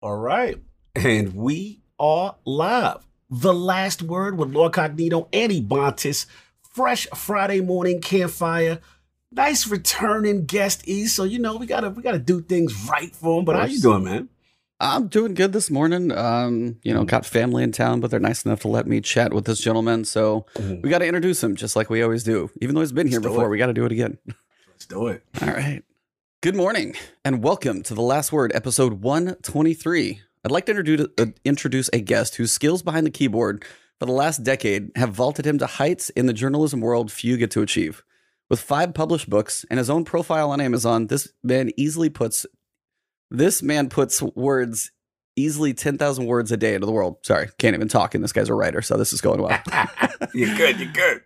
All right. And we are live. The last word with Lord Cognito and Ebontis. Fresh Friday morning campfire. Nice returning guest E. So you know we gotta we gotta do things right for him. But how you doing, man? I'm doing good this morning. Um, you know, got family in town, but they're nice enough to let me chat with this gentleman. So Mhm. we got to introduce him just like we always do. Even though he's been here Let's do before, it. we got to do it again. Let's do it. All right. Good morning and welcome to the last word, episode 123. I'd like to introduce, uh, introduce a guest whose skills behind the keyboard for the last decade have vaulted him to heights in the journalism world few get to achieve. With five published books and his own profile on Amazon, this man easily puts this man puts words easily 10,000 words a day into the world. Sorry, can't even talk and this guy's a writer, so this is going well. you're good. You're good.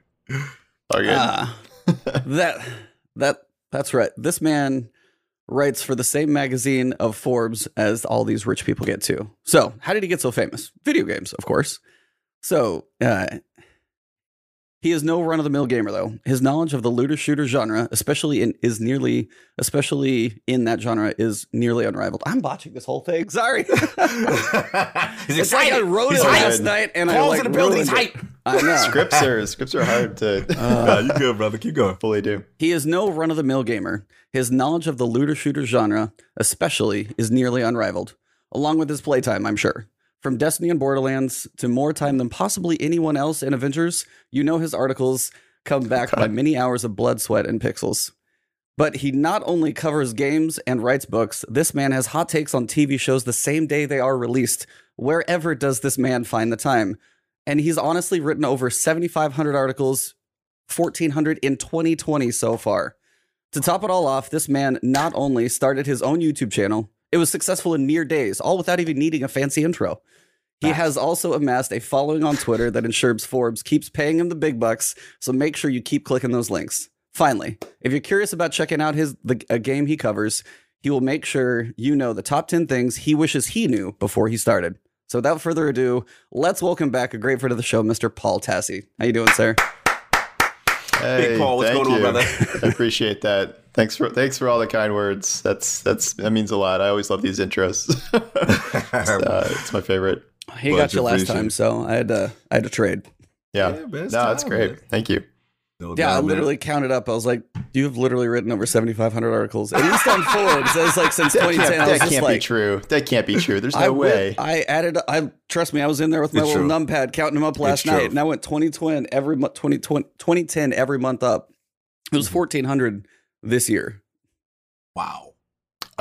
Okay. Ah, that that that's right. This man writes for the same magazine of Forbes as all these rich people get to. So, how did he get so famous? Video games, of course. So, uh, he is no run of the mill gamer though. His knowledge of the looter shooter genre, especially in is nearly especially in that genre is nearly unrivaled. I'm botching this whole thing. Sorry. He's it's like I wrote He's it hyped. last night and I Calls like in the building. He's ruined it. hype. I know. scripts are scripts are hard to uh, Nah, you good, brother. Keep going. fully do. He is no run of the mill gamer. His knowledge of the looter shooter genre, especially, is nearly unrivaled, along with his playtime, I'm sure. From Destiny and Borderlands to more time than possibly anyone else in Avengers, you know his articles come back by many hours of blood, sweat, and pixels. But he not only covers games and writes books, this man has hot takes on TV shows the same day they are released. Wherever does this man find the time? And he's honestly written over 7,500 articles, 1,400 in 2020 so far. To top it all off, this man not only started his own YouTube channel, it was successful in mere days, all without even needing a fancy intro. He Facts. has also amassed a following on Twitter that ensures Forbes keeps paying him the big bucks, so make sure you keep clicking those links. Finally, if you're curious about checking out his the, a game he covers, he will make sure you know the top 10 things he wishes he knew before he started. So without further ado, let's welcome back a great friend of the show, Mr. Paul Tassi. How you doing, sir? Hey, Paul, what's thank going on, brother? I appreciate that. Thanks for thanks for all the kind words. That's that's that means a lot. I always love these intros. it's, uh, it's my favorite. He Much got you last time, so I had to I had to trade. Yeah. Yeah, man, it's no, that's great. man. Thank you. No Yeah, I doubt, man. literally counted up. I was like, "You've literally written over seventy five hundred articles, at least on Forbes." That was like since That can't. I that was just can't like, be true. That can't be true. There's no I way. went- I added. I trust me. I was in there with my It's little true. numpad counting them up last It's true. night, and I went twenty twenty every month. 20, 2010 every month up. It was Mhm. fourteen hundred this year. Wow.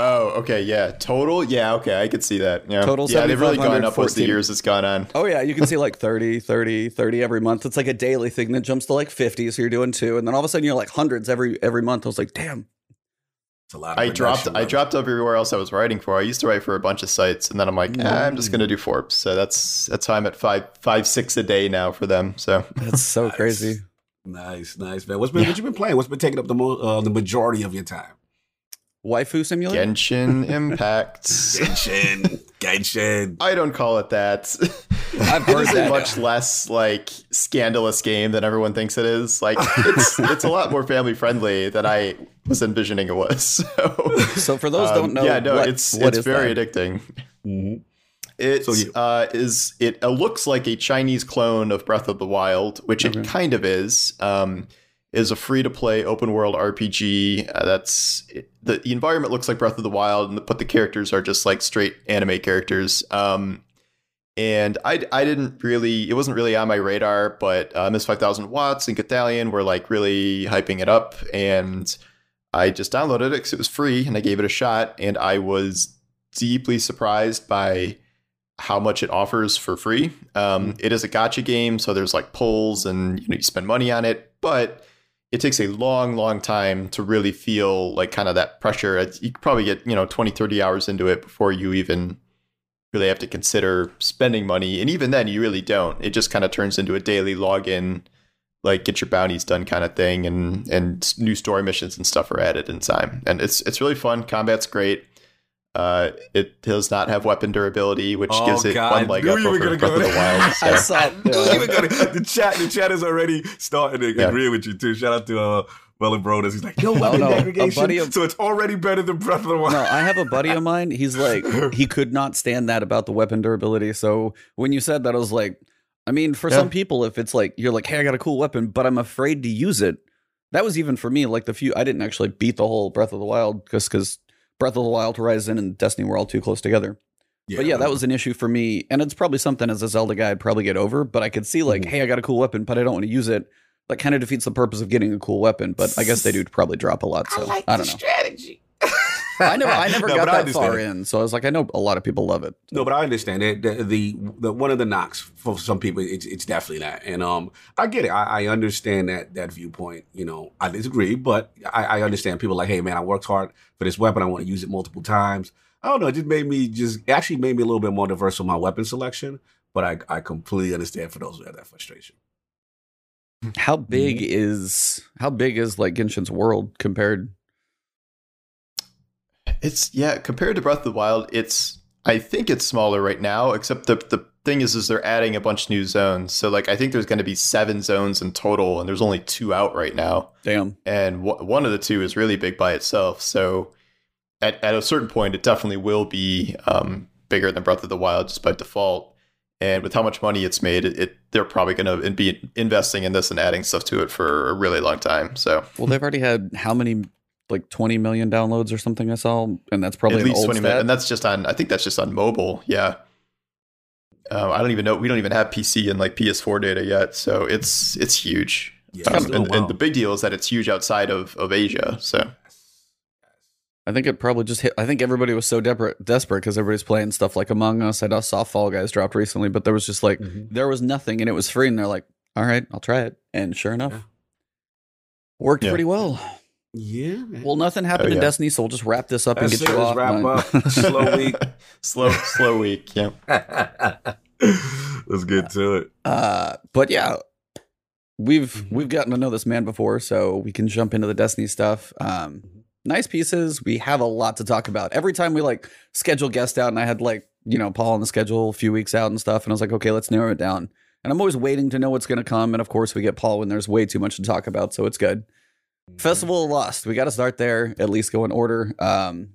Oh, okay. Yeah. Total. Yeah. Okay. I could see that. Yeah. Total Yeah. They've really gone up as the 14. years has gone on. Oh yeah, you can see like 30, 30, 30 every month. It's like a daily thing that jumps to like fifty. So you're doing two, and then all of a sudden you're like hundreds every every month. I was like, damn. It's a lot. Of I dropped production, I dropped everywhere else I was writing for. I used to write for a bunch of sites, and then I'm like, ah, I'm just gonna do Forbes. So that's that's how I'm at five five six a day now for them. So That's so Nice. crazy. Nice, nice, man. What's been what you been playing? What's been taking up the mo- uh, the majority of your time? Waifu simulator. Genshin Impact. Genshin, Genshin. I don't call it that. I've it heard is a much less like scandalous game than everyone thinks it is. Like it's it's a lot more family friendly than I was envisioning it was. So, So for those um, don't know, yeah, no, what- it's what it's very that? addicting. Mhm. It So you- uh, is it uh, looks like a Chinese clone of Breath of the Wild, which Okay. it kind of is. Um, is a free to play open world RPG. Uh, that's the, the environment looks like Breath of the Wild, and the, but the characters are just like straight anime characters. Um, and I I didn't really it wasn't really on my radar, but uh, Miss Five Thousand Watts and Cathalion were like really hyping it up, and I just downloaded it because it was free, and I gave it a shot, and I was deeply surprised by how much it offers for free. Um, it is a gacha game, so there's like pulls and you know you spend money on it, but it takes a long, long time to really feel like kind of that pressure. You probably get you know 20, 30 hours into it before you even really have to consider spending money, and even then you really don't. It just kind of turns into a daily login. Like get your bounties done kind of thing, and and new story missions and stuff are added in time, and it's it's really fun. Combat's great. Uh, it does not have weapon durability, which Oh, gives it God, one I leg knew up you were over gonna Breath go of the there. Wild. I So. saw. Knew you gonna- the chat, the chat is already starting to Yeah. agree with you too. Shout out to uh, Well, and bro, he's like, no Oh, weapon no, a degradation, buddy of- so it's already better than Breath of the Wild. No, I have a buddy of mine. He's like, he could not stand that about the weapon durability. So when you said that, I was like, I mean, for Yeah. some people, if it's like you're like, hey, I got a cool weapon, but I'm afraid to use it. That was even for me. Like the few, I didn't actually beat the whole Breath of the Wild because because Breath of the Wild, Horizon, and Destiny were all too close together. but yeah, that was an issue for me, and it's probably something as a Zelda guy I'd probably get over. But I could see like, Mhm. hey, I got a cool weapon, but I don't want to use it. That kind of defeats the purpose of getting a cool weapon. But I guess they do probably drop a lot. So I, don't know. strategy. I never, I never No, got that far in, so I was like, I know a lot of people love it. No, but I understand it. The, the, the one of the knocks for some people, it's, it's definitely that, and um, I get it. I, I understand that that viewpoint. You know, I disagree, but I, I understand people like, hey, man, I worked hard for this weapon. I want to use it multiple times. I don't know. It just made me just actually made me a little bit more diverse with my weapon selection. But I, I completely understand for those who have that frustration. How big is how big is like Genshin's world compared? It's yeah, compared to Breath of the Wild, it's I think it's smaller right now, except the the thing is is they're adding a bunch of new zones. So like I think there's going to be 7 zones in total and there's only 2 out right now. Damn. And w- one of the two is really big by itself. So at at a certain point it definitely will be um bigger than Breath of the Wild just by default. And with how much money it's made, it, it they're probably going to be investing in this and adding stuff to it for a really long time. So Well, they've already had how many like 20 million downloads or something I saw, and that's probably at an least old 20 and that's just on i think that's just on mobile yeah um, i don't even know we don't even have pc and like ps4 data yet so it's it's huge Yeah, Um, it's and, doing and the big deal is that it's huge outside of, of asia so I think it probably just hit. I think everybody was so depre- desperate because everybody's playing stuff like Among Us. I know saw Fall Guys dropped recently, but there was just like Mhm. there was nothing and it was free, and they're like, "All right, I'll try it," and sure enough, Yeah. worked Yeah. pretty well. Yeah. man. Well, nothing happened Oh, in. Destiny, so we'll just wrap this up and get it, you let's off. wrap man. up. Slow week. slow slow week yeah Let's get to it. Uh, but yeah, we've Mhm. we've gotten to know this man before, so we can jump into the Destiny stuff. Um, nice pieces. We have a lot to talk about. Every time we like schedule guests out, and I had like you know Paul on the schedule a few weeks out and stuff, and I was like, okay, let's narrow it down. And I'm always waiting to know what's going to come, and of course we get Paul when there's way too much to talk about, so it's good. Festival of Lust. We got to start there. At least go in order. Um,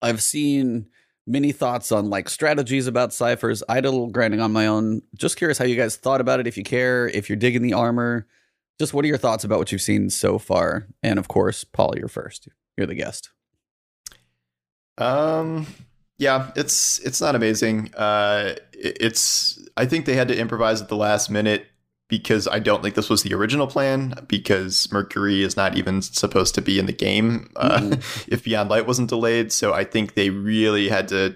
I've seen many thoughts on like strategies about ciphers. I did a little grinding on my own. Just curious how you guys thought about it. If you care, if you're digging the armor, just what are your thoughts about what you've seen so far? And of course, Paul, you're first. You're the guest. Um, yeah, it's it's not amazing. Uh, it- it's I think they had to improvise at the last minute because I don't think this was the original plan. Because Mercury is not even supposed to be in the game uh, if Beyond Light wasn't delayed. So I think they really had to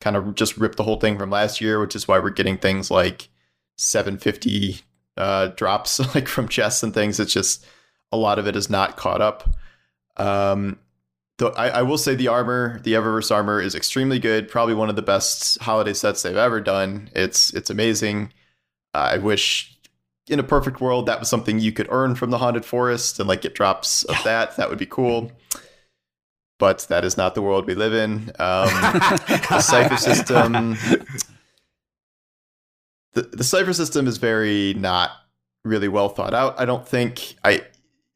kind of just rip the whole thing from last year, which is why we're getting things like 750 uh, drops like from chests and things. It's just a lot of it is not caught up. Um, Though I, I will say the armor, the Eververse armor, is extremely good. Probably one of the best holiday sets they've ever done. It's it's amazing. I wish in a perfect world that was something you could earn from the haunted forest and like get drops of that. That would be cool. But that is not the world we live in. Um, the cipher system, the the cipher system is very not really well thought out. I don't think I.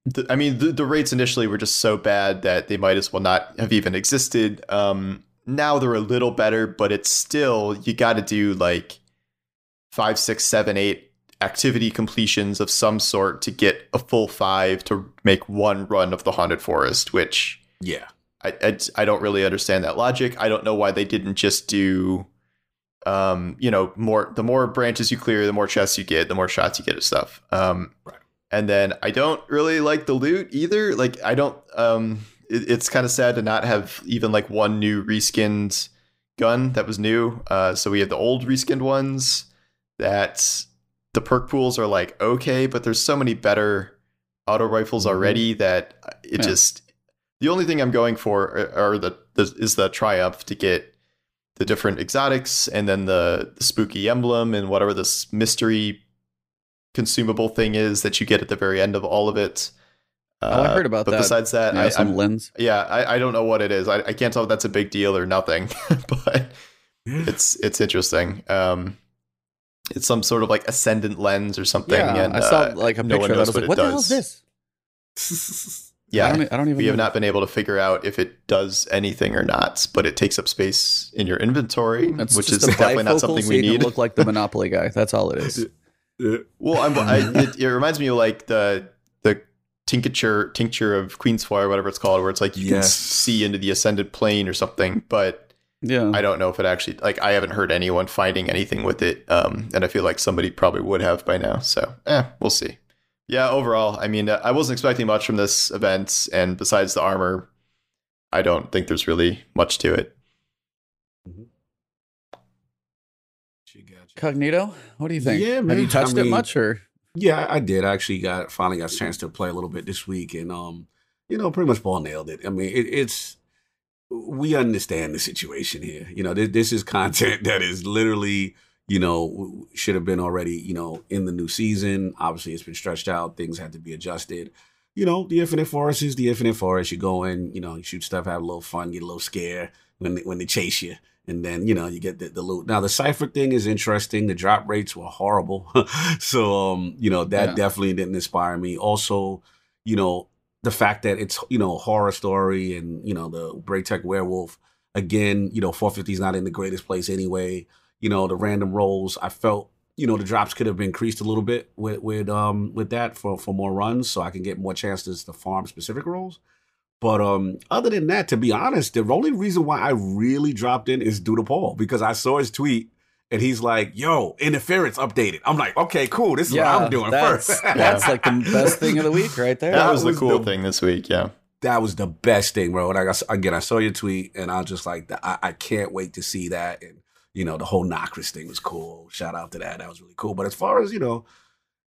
The, I mean, the, the rates initially were just so bad that they might as well not have even existed. Um, now they're a little better, but it's still you got to do like five, six, seven, eight activity completions of some sort to get a full five to make one run of the haunted forest, which Yeah. I, I, I don't really understand that logic. I don't know why they didn't just do, um, you know, more the more branches you clear, the more chests you get, the more shots you get of stuff. Um, Right. and then I don't really like the loot either. Like I don't. Um, it, it's kind of sad to not have even like one new reskinned gun that was new. Uh, so we have the old reskinned ones that the perk pools are like okay, but there's so many better auto rifles Mhm. already that it Yeah. just the only thing I'm going for are, are the, the is the triumph to get the different exotics and then the, the spooky emblem and whatever this mystery consumable thing is that you get at the very end of all of it. Oh, I heard about but that. besides that, yeah, I, some I'm, lens. yeah, I, I don't know what it is. I, I can't tell if that's a big deal or nothing, but it's it's interesting. Um, it's some sort of like ascendant lens or something. Yeah, and, I saw uh, like a no picture of that. I was what like, it what the hell is this? Yeah, I don't, I don't even. we have know. not been able to figure out if it does anything or not, but it takes up space in your inventory, It's which is definitely not something we need. Look like the Monopoly guy. That's all it is. Well, I'm, I, it, it reminds me of like the the tincture tincture of Queensfoil, whatever it's called, where it's like you can Yes. s- see into the ascended plane or something. But Yeah. I don't know if it actually like I haven't heard anyone finding anything with it, um, and I feel like somebody probably would have by now. So, eh, we'll see. Yeah, overall, I mean, uh, I wasn't expecting much from this event, and besides the armor, I don't think there's really much to it. She got you. Cognito, what do you think? Yeah, Have you touched I it much or? Yeah, I did. I actually got finally got a chance to play a little bit this week, and um, you know, pretty much Paul nailed it. I mean, it, it's we understand the situation here. You know, this, this is content that is literally, you know, should have been already, you know, in the new season. Obviously, it's been stretched out. Things had to be adjusted. You know, the Infinite Forest is the Infinite Forest. You go in, you know, you shoot stuff, have a little fun, get a little scare when they, when they chase you and then you know you get the, the loot. Now the cipher thing is interesting. The drop rates were horrible, so um, you know that Yeah. definitely didn't inspire me. Also, you know the fact that it's you know horror story and you know the Braytech werewolf again. You know 450 is not in the greatest place anyway. You know the random rolls. I felt you know the drops could have been increased a little bit with with um with that for for more runs, so I can get more chances to farm specific rolls. But um, other than that, to be honest, the only reason why I really dropped in is due to Paul because I saw his tweet and he's like, "Yo, interference updated." I'm like, "Okay, cool. This is what I'm doing that's, first. that's like the best thing of the week right there. That, That was the cool the- thing this week. Yeah. that was the best thing, bro. Like I s again, I saw your tweet and I was just like, I, I can't wait to see that. And you know, the whole Nokris thing was cool. Shout out to that. That was really cool. But as far as you know,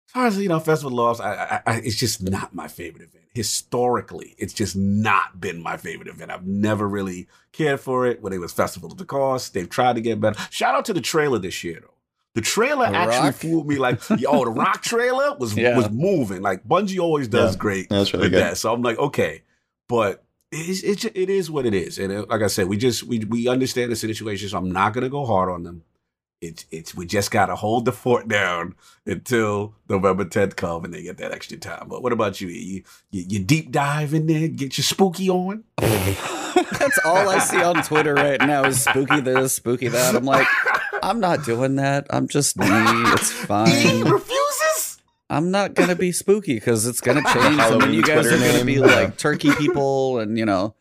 as far as you know, Festival of Lost, I, I, I, it's just not my favorite event. Historically, it's just not been my favorite event. I've never really cared for it. When it was Festival of the Cost, they've tried to get better. Shout out to the trailer this year, though. The trailer The actually Rock? fooled me. Like, oh, the Rock trailer was Yeah. was moving. Like Bungie always does Yeah. great That's really with good. that. So I'm like, okay, but it's, it's it is what it is, and it, like I said, we just we we understand the situation. So I'm not gonna go hard on them. It's it's we just gotta hold the fort down until November 10th come and they get that extra time. But what about you? You you, you deep dive in there, get your spooky on. That's all I see on Twitter right now is spooky this, spooky that. I'm like, I'm not doing that. I'm just me. It's fine. he fine. refuses. I'm not gonna be spooky because it's gonna change, and then you guys Twitter are gonna name. be like turkey people, and you know.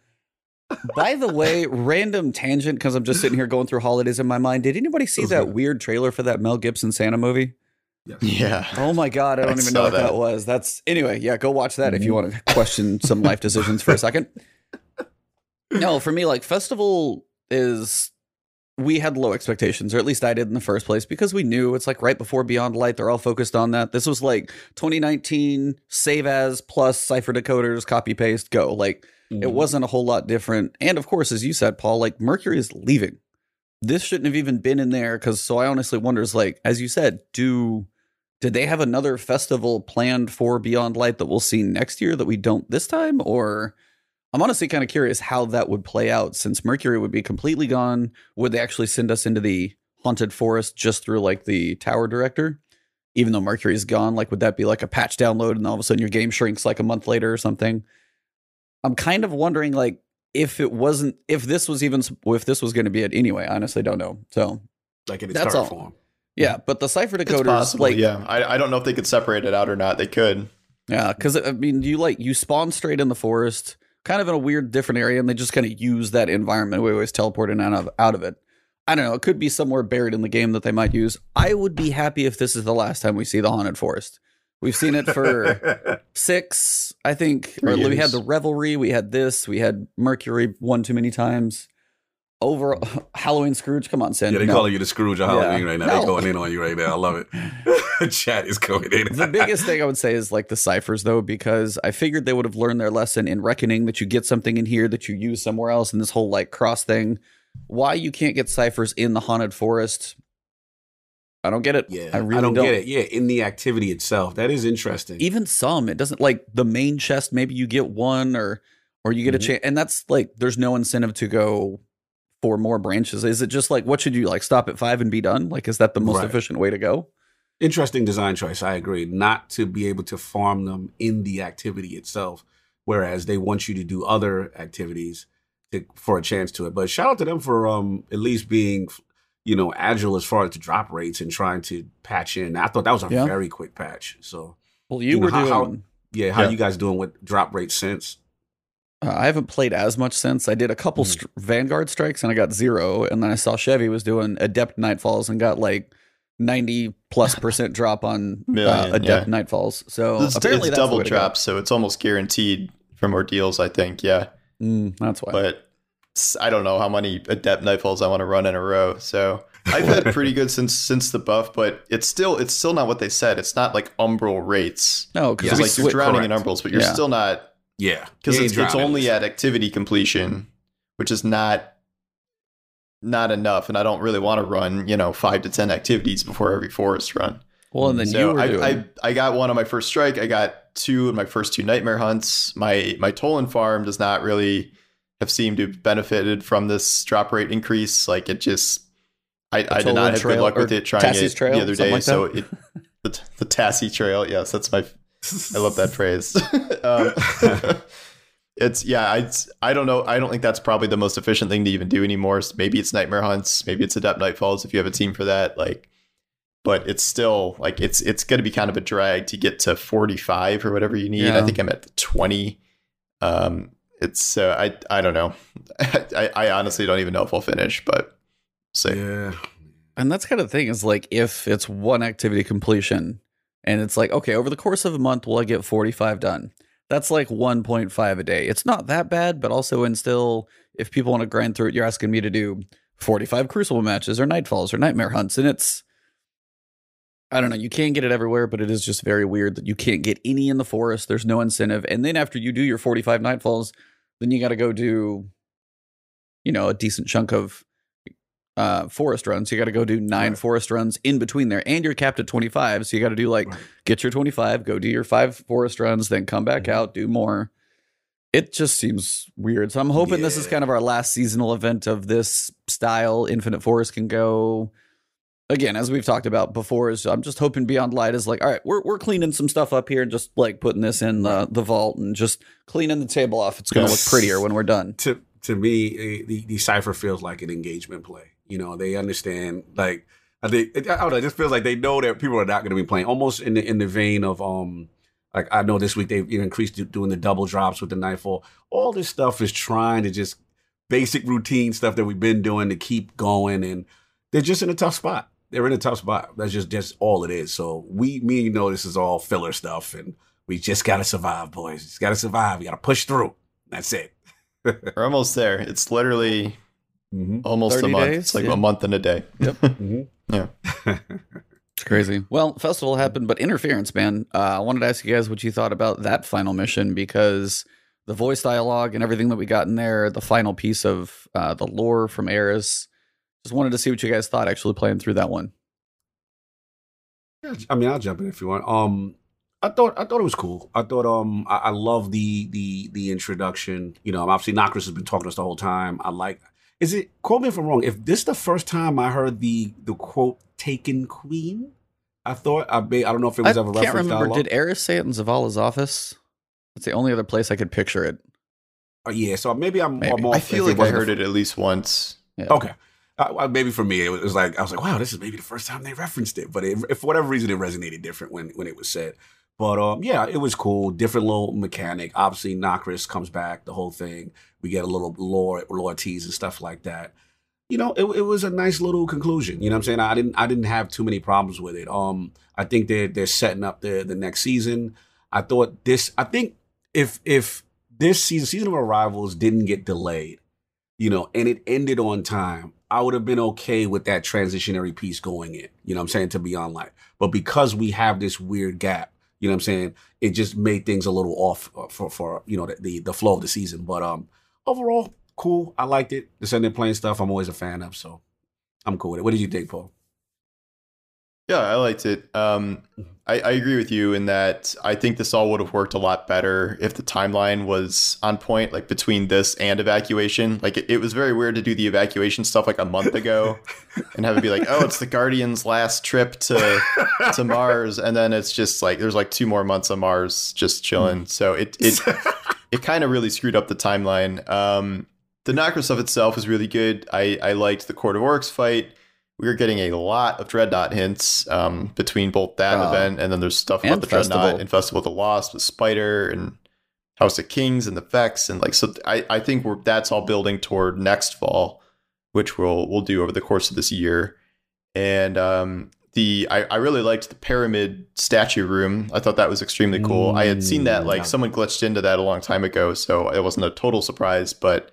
By the way, random tangent because I'm just sitting here going through holidays in my mind. Did anybody see that that? weird trailer for that Mel Gibson Santa movie? Yes. Yeah. Oh my god, I don't I even know what that. that. was. That's anyway, yeah, go watch that if you mm-hmm. want to question some life decisions for a second. No, for me, like festival is we had low expectations, or at least I did in the first place, because we knew it's like right before Beyond Light, they're all focused on that. This was like 2019 save as plus cipher decoders, copy paste, go. Like Mm-hmm. it wasn't a whole lot different. And of course, as you said, Paul, like Mercury is leaving. This shouldn't have even been in there because so I honestly wonder is like, as you said, do did they have another festival planned for Beyond Light that we'll see next year that we don't this time? Or I'm honestly kind of curious how that would play out since Mercury would be completely gone. Would they actually send us into the haunted forest just through like the tower director? Even though Mercury's gone, like would that be like a patch download and all of a sudden your game shrinks like a month later or something? I'm kind of wondering like if it wasn't if this was even if this was going to be it anyway. I honestly don't know. So like in its That's current all. form. yeah, but the cipher It's decoders possible. like yeah. I, I don't know if they could separate it out or not. They could. Yeah, because I mean, you like you spawn straight in the forest, kind of in a weird, different area, and they just kind of use that environment. We always teleport in out of, out of it. I don't know. It could be somewhere buried in the game that they might use. I would be happy if this is the last time we see the haunted forest. We've seen it for six, I think. Three or we had the revelry. We had this. We had Mercury one too many times. Over hmm. Halloween Scrooge. Come on, Sin. Yeah, they No. calling you the Scrooge of Yeah. Halloween right now. No. They're going in on you right now. I love it. Chat is going in. the biggest thing I would say is like the ciphers, though, because I figured they would have learned their lesson in reckoning that you get something in here that you use somewhere else, and this whole like cross thing. Why you can't get ciphers in the haunted forest? I don't get it. Yeah, I really don't, don't, get it. Yeah, in the activity itself, that is interesting. Even some, it doesn't like the main chest. Maybe you get one, or or you get Mhm. a chance, and that's like there's no incentive to go for more branches. Is it just like what should you like stop at five and be done? Like is that the most Right. efficient way to go? Interesting design choice. I agree. Not to be able to farm them in the activity itself, whereas they want you to do other activities to, for a chance to it. But shout out to them for um at least being you know agile as far as the drop rates and trying to patch in. I thought that was a Yeah. very quick patch. So Well, you, You know, were how- doing. how- yeah, how Yeah. you guys doing with drop rates since? Uh, I haven't played as much since. I did a couple Mhm. str- Vanguard strikes and I got zero, and then I saw Chevy was doing Adept Nightfalls and got like ninety plus percent drop on uh, Adept yeah. Nightfalls. So it's, apparently it's that's double way to go. drops, so it's almost guaranteed from ordeals. I think, yeah. Mm, that's why. But s- I don't know how many adept nightfalls I want to run in a row. So I've had pretty good since since the buff, but it's still it's still not what they said. It's not like umbral rates. no, because Yeah, It's like swi- you're drowning correct. in umbrals, but you're Yeah. still not Yeah, because it's, it's only at activity completion, which is not not enough. And I don't really want to run you know five to ten activities before every forest run. well, and then so you were I, doing. I I got one on my first strike. I got two in my first two nightmare hunts. My my Tolan farm does not really have seemed to have benefited from this drop rate increase. Like it just, I, I did not have Trail good luck with it trying Tassi's it Trail, the other day. like so it the the Tassie Trail. Yes, that's my. I love that phrase. um, it's yeah. I I don't know. I don't think that's probably the most efficient thing to even do anymore. Maybe it's nightmare hunts. Maybe it's adept nightfalls if you have a team for that. Like but it's still like it's it's going to be kind of a drag to get to 45 or whatever you need. Yeah. I think I'm at the 20. Um, it's uh, I I don't know. I, I honestly don't even know if I'll finish, but see. Yeah, And that's kind of the thing is like if it's one activity completion and it's like, okay, over the course of a month, will I get 45 done? That's like 1.5 a day. It's not that bad, but also in still, if people want to grind through it, you're asking me to do 45 crucible matches or nightfalls or nightmare hunts. And it's, I don't know, you can't get it everywhere, but it is just very weird that you can't get any in the forest. There's no incentive. And then after you do your 45 nightfalls, then you got to go do, you know, a decent chunk of uh, forest runs. You got to go do nine Right. forest runs in between there, and you're capped at 25. So you got to do like Right. get your 25, go do your five forest runs, then come back Mhm. out, do more. It just seems weird. So I'm hoping this is kind of our last seasonal event of this style. Infinite Forest can go again, as we've talked about before. Is I'm just hoping Beyond Light is like, all right, we're we're cleaning some stuff up here and just like putting this in the the vault and just cleaning the table off. It's gonna look prettier when we're done. to to me, eh, the the cipher feels like an engagement play. You know, they understand like I think I don't know. It just feels like they know that people are not going to be playing. Almost in the in the vein of um, like I know this week they've increased doing the double drops with the nightfall. All this stuff is trying to just basic routine stuff that we've been doing to keep going, and they're just in a tough spot. They're in a tough spot. That's just just all it is. So we, me, you know, this is all filler stuff, and we just got to survive, boys. Just got to survive. We got to push through. That's it. We're almost there. It's literally Mm-hmm. almost a month. days? It's like Yeah. a month and a day. Mm-hmm. Yeah. It's crazy. Well, festival happened, but interference, man. Uh, I wanted to ask you guys what you thought about that final mission because the voice dialogue and everything that we got in there, the final piece of uh, the lore from Eris. Just wanted to see what you guys thought actually playing through that one. Yeah, I mean, I'll jump in if you want. Um, I thought I thought it was cool. I thought um I, I love the the the introduction. You know, obviously Nokris has been talking to us the whole time. I like. Is it? Quote me if I'm wrong. If this the first time I heard the the quote "Taken Queen," I thought I may, I don't know if it I was ever I can't remember. dialogue. Did Eris say it in Zavala's office? That's the only other place I could picture it. Uh, yeah, so maybe I'm, Maybe. I'm off. I feel like I heard it at least once. Yeah. Okay. Uh, maybe for me, it was, like I was like, "Wow, this is maybe the first time they referenced it." But it, if for whatever reason, it resonated different when when it was said. But um, yeah, it was cool. Different little mechanic. Obviously, Nokris comes back. The whole thing. We get a little lore lore tease and stuff like that. You know, it, it was a nice little conclusion. You know what I'm saying? I didn't I didn't have too many problems with it. Um, I think they're they're setting up the the next season. I thought this. I think if if this season season of arrivals didn't get delayed you know, and it ended on time, I would have been okay with that transitionary piece going in, you know what I'm saying, to Beyond Light. But because we have this weird gap, you know what I'm saying, it just made things a little off uh, for, for you know, the, the, the flow of the season. But um, overall, cool. I liked it. Descendant playing stuff, I'm always a fan of, so I'm cool with it. What did you think, Paul? Yeah, I liked it. Um, I, I agree with you in that I think this all would have worked a lot better if the timeline was on point, like between this and evacuation. Like it, it was very weird to do the evacuation stuff like a month ago, and have it be like, oh, it's the Guardians' last trip to to Mars, and then it's just like there's like two more months on Mars just chilling. So it it it kind of really screwed up the timeline. Um, the Nokris stuff itself was really good. I I liked the Court of Oryx fight. We were getting a lot of Dreadnought hints um, between both that Oh. event and then there's stuff about the Dreadnought and Festival of the Lost with Spider and House of Kings and the Vex and like so. I I think we're that's all building toward next fall, which we'll we'll do over the course of this year. And um, the I, I really liked the pyramid statue room. I thought that was extremely cool. I had seen that Mm, like yeah. someone glitched into that a long time ago, so it wasn't a total surprise, but uh,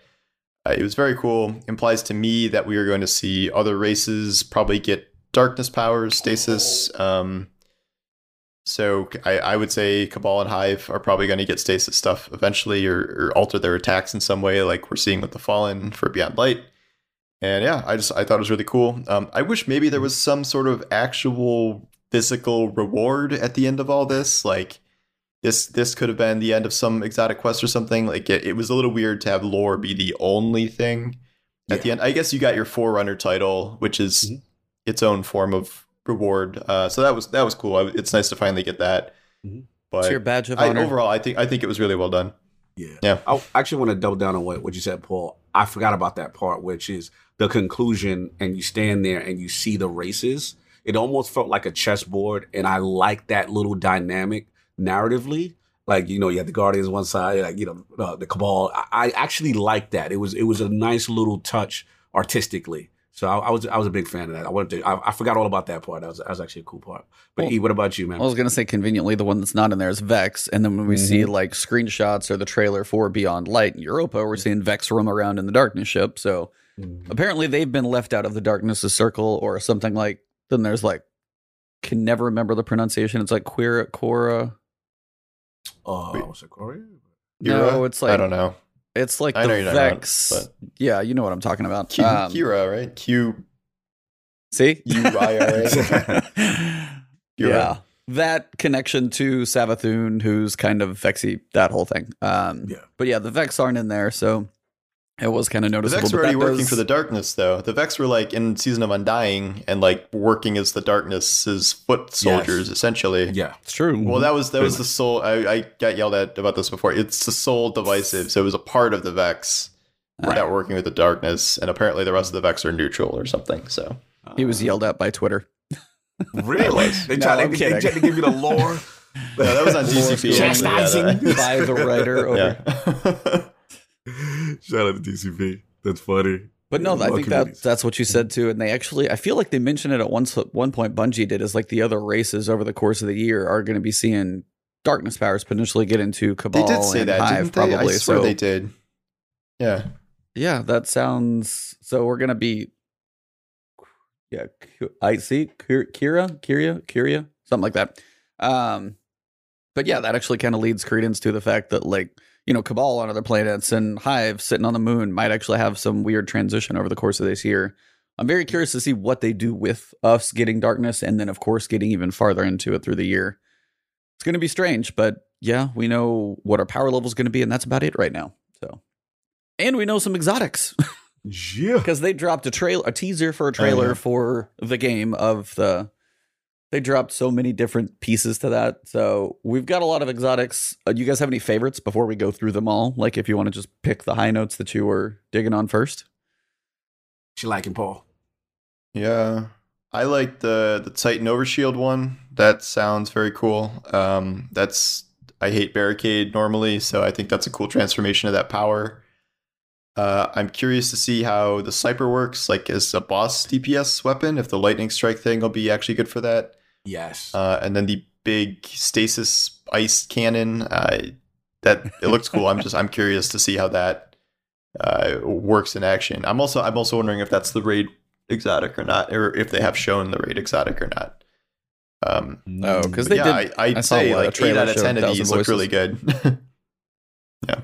it was very cool. Implies to me that we are going to see other races probably get darkness powers, stasis. Um, so I, I would say Cabal and Hive are probably going to get stasis stuff eventually, or, or alter their attacks in some way, like we're seeing with the Fallen for Beyond Light. And yeah, I just I thought it was really cool. Um, I wish maybe there was some sort of actual physical reward at the end of all this, like this this could have been the end of some exotic quest or something. Like it, it was a little weird to have lore be the only thing at the end. I guess you got your forerunner title, which is Mhm. its own form of reward. Uh, so that was that was cool. I, it's nice to finally get that. Mhm. But It's your badge of I, honor. overall, I think I think it was really well done. Yeah. Yeah. I actually want to double down on what, what you said, Paul. I forgot about that part, which is the conclusion, and you stand there and you see the races. It almost felt like a chessboard, and I like that little dynamic narratively. Like you know, you had the Guardians one side, like you know, uh, the Cabal. I, I actually liked that. It was it was a nice little touch artistically. So I, I was I was a big fan of that. I wanted to. I, I forgot all about that part. That was that was actually a cool part. But Well- E, what about you, man? I was gonna say conveniently the one that's not in there is Vex, and then when we see like screenshots or the trailer for Beyond Light in Europa, we're seeing Vex roam around in the darkness ship. So Mhm. apparently they've been left out of the darkness circle or something like. Then there's like, can never remember the pronunciation. It's like queer Cora. Uh, was it Korea? No, Kira? it's like I don't know. It's like I the know you're not Vex. but- Yeah, you know what I'm talking about. Q, Um, Kira, right? Q See? U I R A. You're yeah. That connection to Savathun, who's kind of Vexy, that whole thing. Um, Yeah. But yeah, the Vex aren't in there, so it was kind of noticeable. The. Vex were already working does- for the darkness, though. The Vex were like in Season of Undying and like working as the darkness's foot soldiers, essentially. Yeah. It's true. Well, that was that was the sole. I, I got yelled at about this before. It's the Sol Divisive, so it was a part of the Vex Right. that were working with the darkness, and apparently the rest of the Vex are neutral or something. So he was yelled at by Twitter. Really? They tried, I'm they, they tried to give you the lore. yeah, that was on Lore DCP. Chastising. Yeah, by the writer over. yeah. Shout out to DCP. That's funny. But no, I think that that's what you said too. And they actually, I feel like they mentioned it at one one point. Bungie did is like the other races over the course of the year are going to be seeing darkness powers potentially get into they Cabal did say and that, Hive didn't they? probably. I swear so they did. Yeah. yeah, that sounds. So we're gonna be. Yeah, Ku- I see Kira, Kira, Kira, Kira, something like that. Um, but yeah, that actually kind of leads credence to the fact that like you know Cabal on other planets and Hive sitting on the moon might actually have some weird transition over the course of this year. I'm very curious to see what they do with us getting darkness, and then of course getting even farther into it through the year. It's going to be strange, but yeah, we know what our power level is going to be, and that's about it right now. So, and we know some exotics Yeah. because they dropped a trailer, a teaser for a oh, trailer yeah. for the game of the. They dropped so many different pieces to that, so we've got a lot of exotics. Uh, do you guys have any favorites before we go through them all? Like, if you want to just pick the high notes that you were digging on first. She liking Paul. Yeah. I like the the Titan Overshield one. That sounds very cool. Um that's I hate barricade normally, so I think that's a cool transformation of that power. Uh, I'm curious to see how the sniper works, like as a boss DPS weapon. If the lightning strike thing will be actually good for that, Yes. uh, and then the big stasis ice cannon. Uh, that it looks cool. I'm just I'm curious to see how that uh, works in action. I'm also I'm also wondering if that's the raid exotic or not, or if they have shown the raid exotic or not. Um, No, because they yeah, did. I, I'd I say like eight out of ten of 1,000 these look really good. yeah,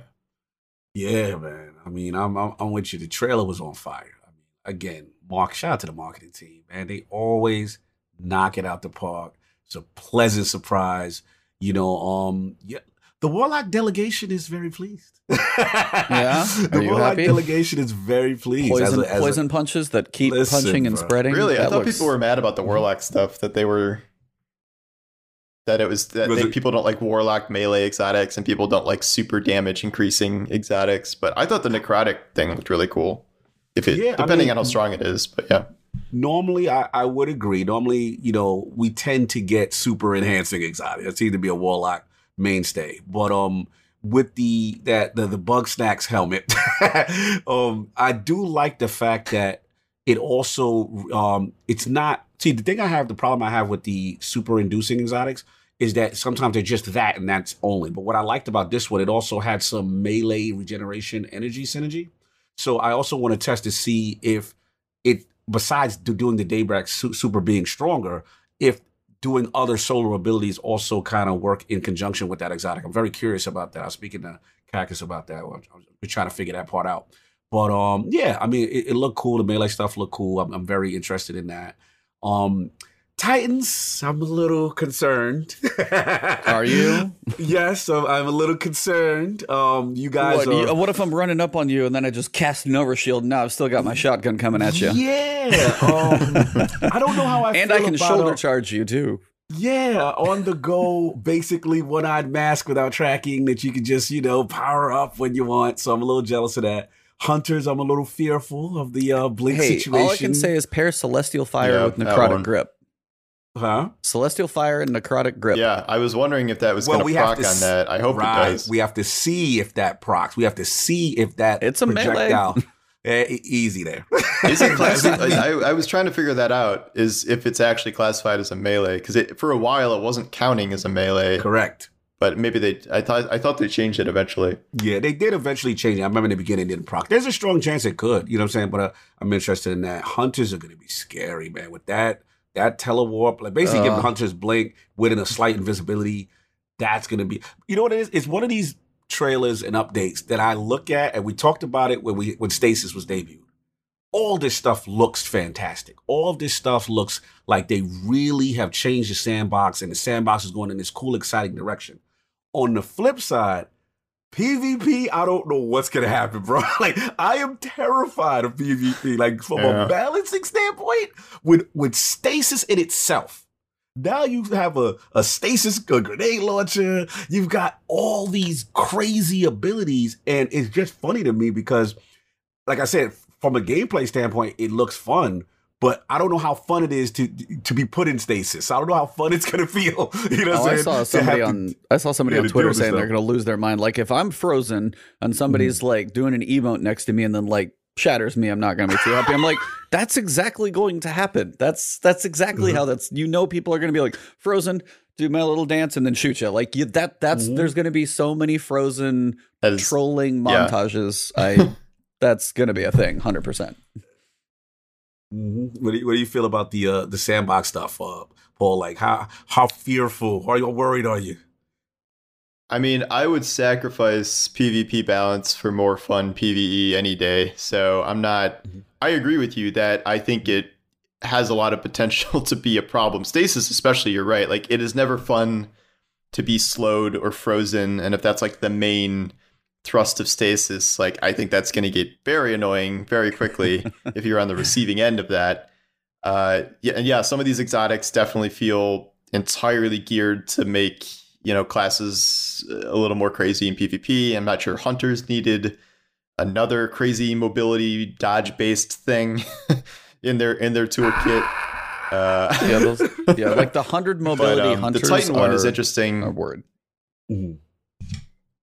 Yeah, man. I mean, I'm, I'm I'm with you. The trailer was on fire. I mean, again, Mark. Shout out to the marketing team, man. They always knock it out the park. It's a pleasant surprise. You know, um, yeah. the Warlock delegation is very pleased. Yeah? the you Warlock happy? delegation is very pleased. as Poison, a- as a- punches that keep Listen, punching and bro. spreading. Really, I thought looks- people were mad about the warlock stuff. That they were that it was that Was they, it- people don't like warlock melee exotics and people don't like super damage increasing exotics. But I thought the necrotic thing looked really cool. If it Yeah, I depending mean- on how strong it is, but yeah, Normally, I, I would agree. Normally, you know, we tend to get super enhancing exotic. It's either be a warlock mainstay, but um, with the that the the bug snacks helmet, um, I do like the fact that it also um, it's not. See, the thing I have, the problem I have with the super inducing exotics is that sometimes they're just that and that's only. But what I liked about this one, it also had some melee regeneration energy synergy. So I also want to test to see if it, besides do- doing the Daybreak su- super being stronger, if doing other solar abilities also kind of work in conjunction with that exotic. I'm very curious about that. I was speaking to Cactus about that. I'm trying to figure that part out. But um, yeah, I mean, it, it looked cool. The melee stuff looked cool. I'm, I'm very interested in that. Um, Titans, I'm a little concerned. Are you? yes, I'm, I'm a little concerned. Um, you guys What, are. you- what if I'm running up on you and then I just cast an overshield and now I've still got my shotgun coming at you? Yeah. Um, I don't know how I and feel I can about shoulder a- charge you too. Yeah, on the go, basically one eyed mask without tracking that you can just, you know, power up when you want. So I'm a little jealous of that. Hunters, I'm a little fearful of the uh, blink Hey, situation. all I can say is pair Celestial Fire Yeah, with Necrotic. Grip. Huh? Celestial Fire and Necrotic Grip. yeah. I was wondering if that was Well, going we to have proc on s- that. I hope right. it does. We have to see if that procs. We have to see if that It's a melee. projectile. Eh, e- easy there. Is it classified? I, I was trying to figure that out. Is if it's actually classified as a melee? Because for a while it wasn't counting as a melee, Correct. but maybe they. I thought I thought they changed it eventually. Yeah, they did eventually change it. I remember in the beginning it didn't proc. There's a strong chance it could. You know what I'm saying? But uh, I'm interested in that. Hunters are going to be scary, man. With that that telewarp, like basically giving Uh. hunters blink within a slight invisibility. That's to be. You know what it is? It's one of these trailers and updates that I look at, and we talked about it when we when Stasis was debuted. All this stuff looks fantastic. All of this stuff looks like they really have changed the sandbox, and the sandbox is going in this cool, exciting direction. On the flip side, PvP, I don't know what's gonna happen, bro. Like, I am terrified of PvP. Like, from Yeah. a balancing standpoint, with with stasis in itself. Now you have a, a stasis a grenade launcher. You've got all these crazy abilities, and it's just funny to me because, like I said, from a gameplay standpoint, it looks fun. But I don't know how fun it is to to be put in stasis. I don't know how fun it's gonna feel. You know Oh, I saw somebody have to- on I saw somebody yeah, on Twitter saying they're going to lose their mind. Like if I'm frozen and somebody's Mm-hmm. like doing an emote next to me and then like shatters me, I'm not going to be too happy. I'm like, that's exactly going to happen. That's that's exactly Mhm. how that's. You know, people are going to be like frozen, do my little dance, and then shoot you. Like you, that that's Mhm. there's going to be so many frozen is, trolling yeah. montages. I that's going to be a thing, hundred percent. Mhm. What, do you, what do you feel about the uh, the sandbox stuff, uh, Paul? Like how how fearful are you? Worried are you? I mean, I would sacrifice PvP balance for more fun PvE any day. So I'm not. Mhm. I agree with you that I think it has a lot of potential to be a problem. Stasis, especially, you're right. Like it is never fun to be slowed or frozen, and if that's like the main thrust of stasis, like I think that's going to get very annoying very quickly if you're on the receiving end of that. Uh, yeah, and yeah, some of these exotics definitely feel entirely geared to make you know classes a little more crazy in PvP. I'm not sure hunters needed another crazy mobility dodge based thing in their in their toolkit. Uh, Yeah, those, yeah, like the hundred mobility but, um, the hunters. Titan one is interesting. A word. Mhm.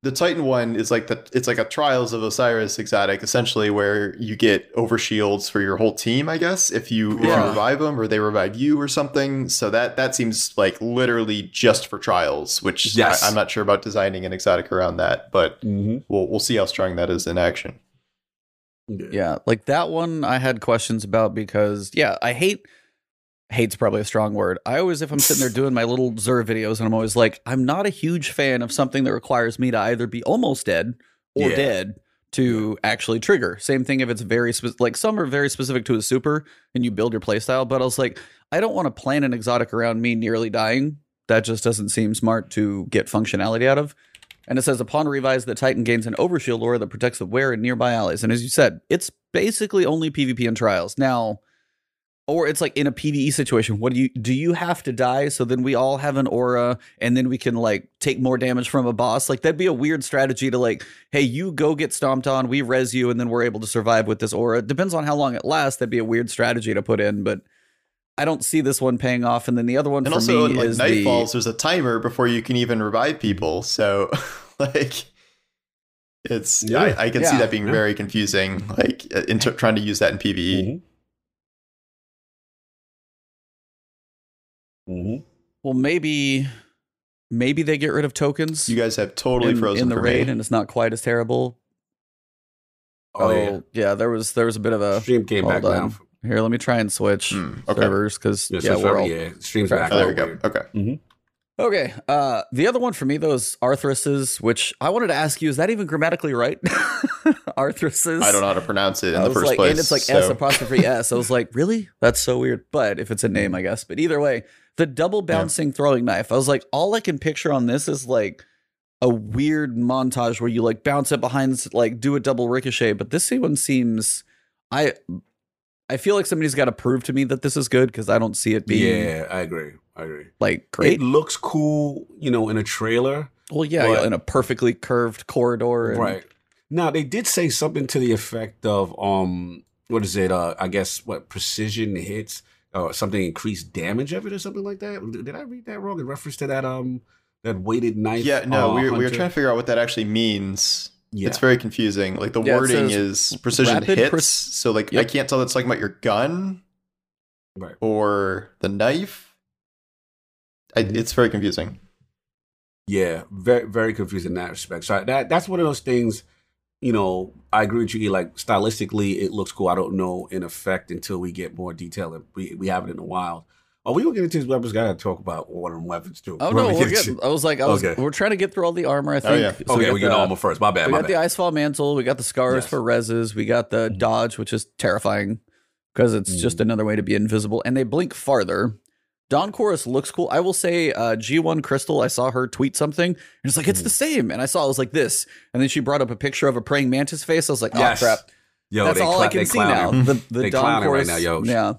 The Titan one is like the it's like a Trials of Osiris exotic, essentially, where you get overshields for your whole team. I guess if you if you revive them or they revive you or something. So that that seems like literally just for trials, which Yes. I, am not sure about designing an exotic around that, but Mhm. we'll we'll see how strong that is in action. Yeah, like that one I had questions about because yeah, I hate hate's probably a strong word. I always if I'm sitting there doing my little Xur videos and I'm always like, I'm not a huge fan of something that requires me to either be almost dead or Yeah. dead to actually trigger. Same thing if it's very spe- like some are very specific to a super and you build your playstyle, but I was like, I don't want to plan an exotic around me nearly dying. That just doesn't seem smart to get functionality out of. And it says upon revise, the Titan gains an overshield aura that protects the wearer and nearby allies. And as you said, it's basically only PvP and trials. Now, or it's like in a PvE situation. What do you do you have to die so then we all have an aura and then we can like take more damage from a boss? Like that'd be a weird strategy to like, hey, you go get stomped on, we res you, and then we're able to survive with this aura. It depends on how long it lasts. That'd be a weird strategy to put in, but I don't see this one paying off. And then the other one And for also, me like is Night the there's a timer before you can even revive people. So, like, it's Yeah. I, I can see that being Yeah. very confusing. Like, uh, in t- trying to use that in PVE. Mhm. Mhm. well, maybe maybe they get rid of tokens You guys have totally in, frozen in the for raid, me. and it's not quite as terrible. Oh, yeah. There was there was a bit of a Stream came back hold now. on. here. Let me try and switch Hmm, okay. servers because Yeah, yeah, we're all yeah, streams back. Oh, there we go. weird. Okay. Okay. Uh, the other one for me, those is Athrys's, which I wanted to ask you: Is that even grammatically right? Athrys's. I don't know how to pronounce it in I the was first like, place. and it's like S so- apostrophe S. I was like, really? That's so weird. But if it's a name, I guess. But either way, the double bouncing throwing knife. I was like, all I can picture on this is like a weird montage where you like bounce it behind, like do a double ricochet. But this one seems, I, I feel like somebody's got to prove to me that this is good because I don't see it being Yeah, I agree. I agree. like great. It looks cool, you know, in a trailer. Well, yeah, But- in a perfectly curved corridor. And, Right. Now they did say something to the effect of um what is it? Uh I guess what precision hits or something increased damage of it or something like that. Did I read that wrong in reference to that um that weighted knife? yeah, no, uh, we were, we were trying to figure out what that actually means. Yeah. It's very confusing. Like the Yeah, wording is precision rapid hits. pre- so like I can't tell if it's talking about your gun right. or the knife. I, Mhm. it's very confusing. Yeah, very very confusing in that respect. So that that's one of those things. You know, I agree with you. Like stylistically, it looks cool. I don't know in effect until we get more detail. and We we have it in the wild. Oh, we will get into these weapons. Got to talk about one of them weapons too. Oh When no, we we're get good. I was like, I was, Okay. we're trying to get through all the armor. I Oh, think. yeah. So okay, got we get the- armor first. My bad. We My got the bad. Icefall Mantle. We got the scars Yes. for reses. We got the Mhm. dodge, which is terrifying because it's just another way to be invisible. And they blink farther. Dawn Chorus looks cool. I will say, uh, G1 Crystal, I saw her tweet something, and it's like, it's the same. And I saw it was like this. And then she brought up a picture of a praying mantis face. I was like, oh, Yes. crap. Yo, That's all cla- I can see now. The, Dawn clowning right Chorus. now, yo. Yeah.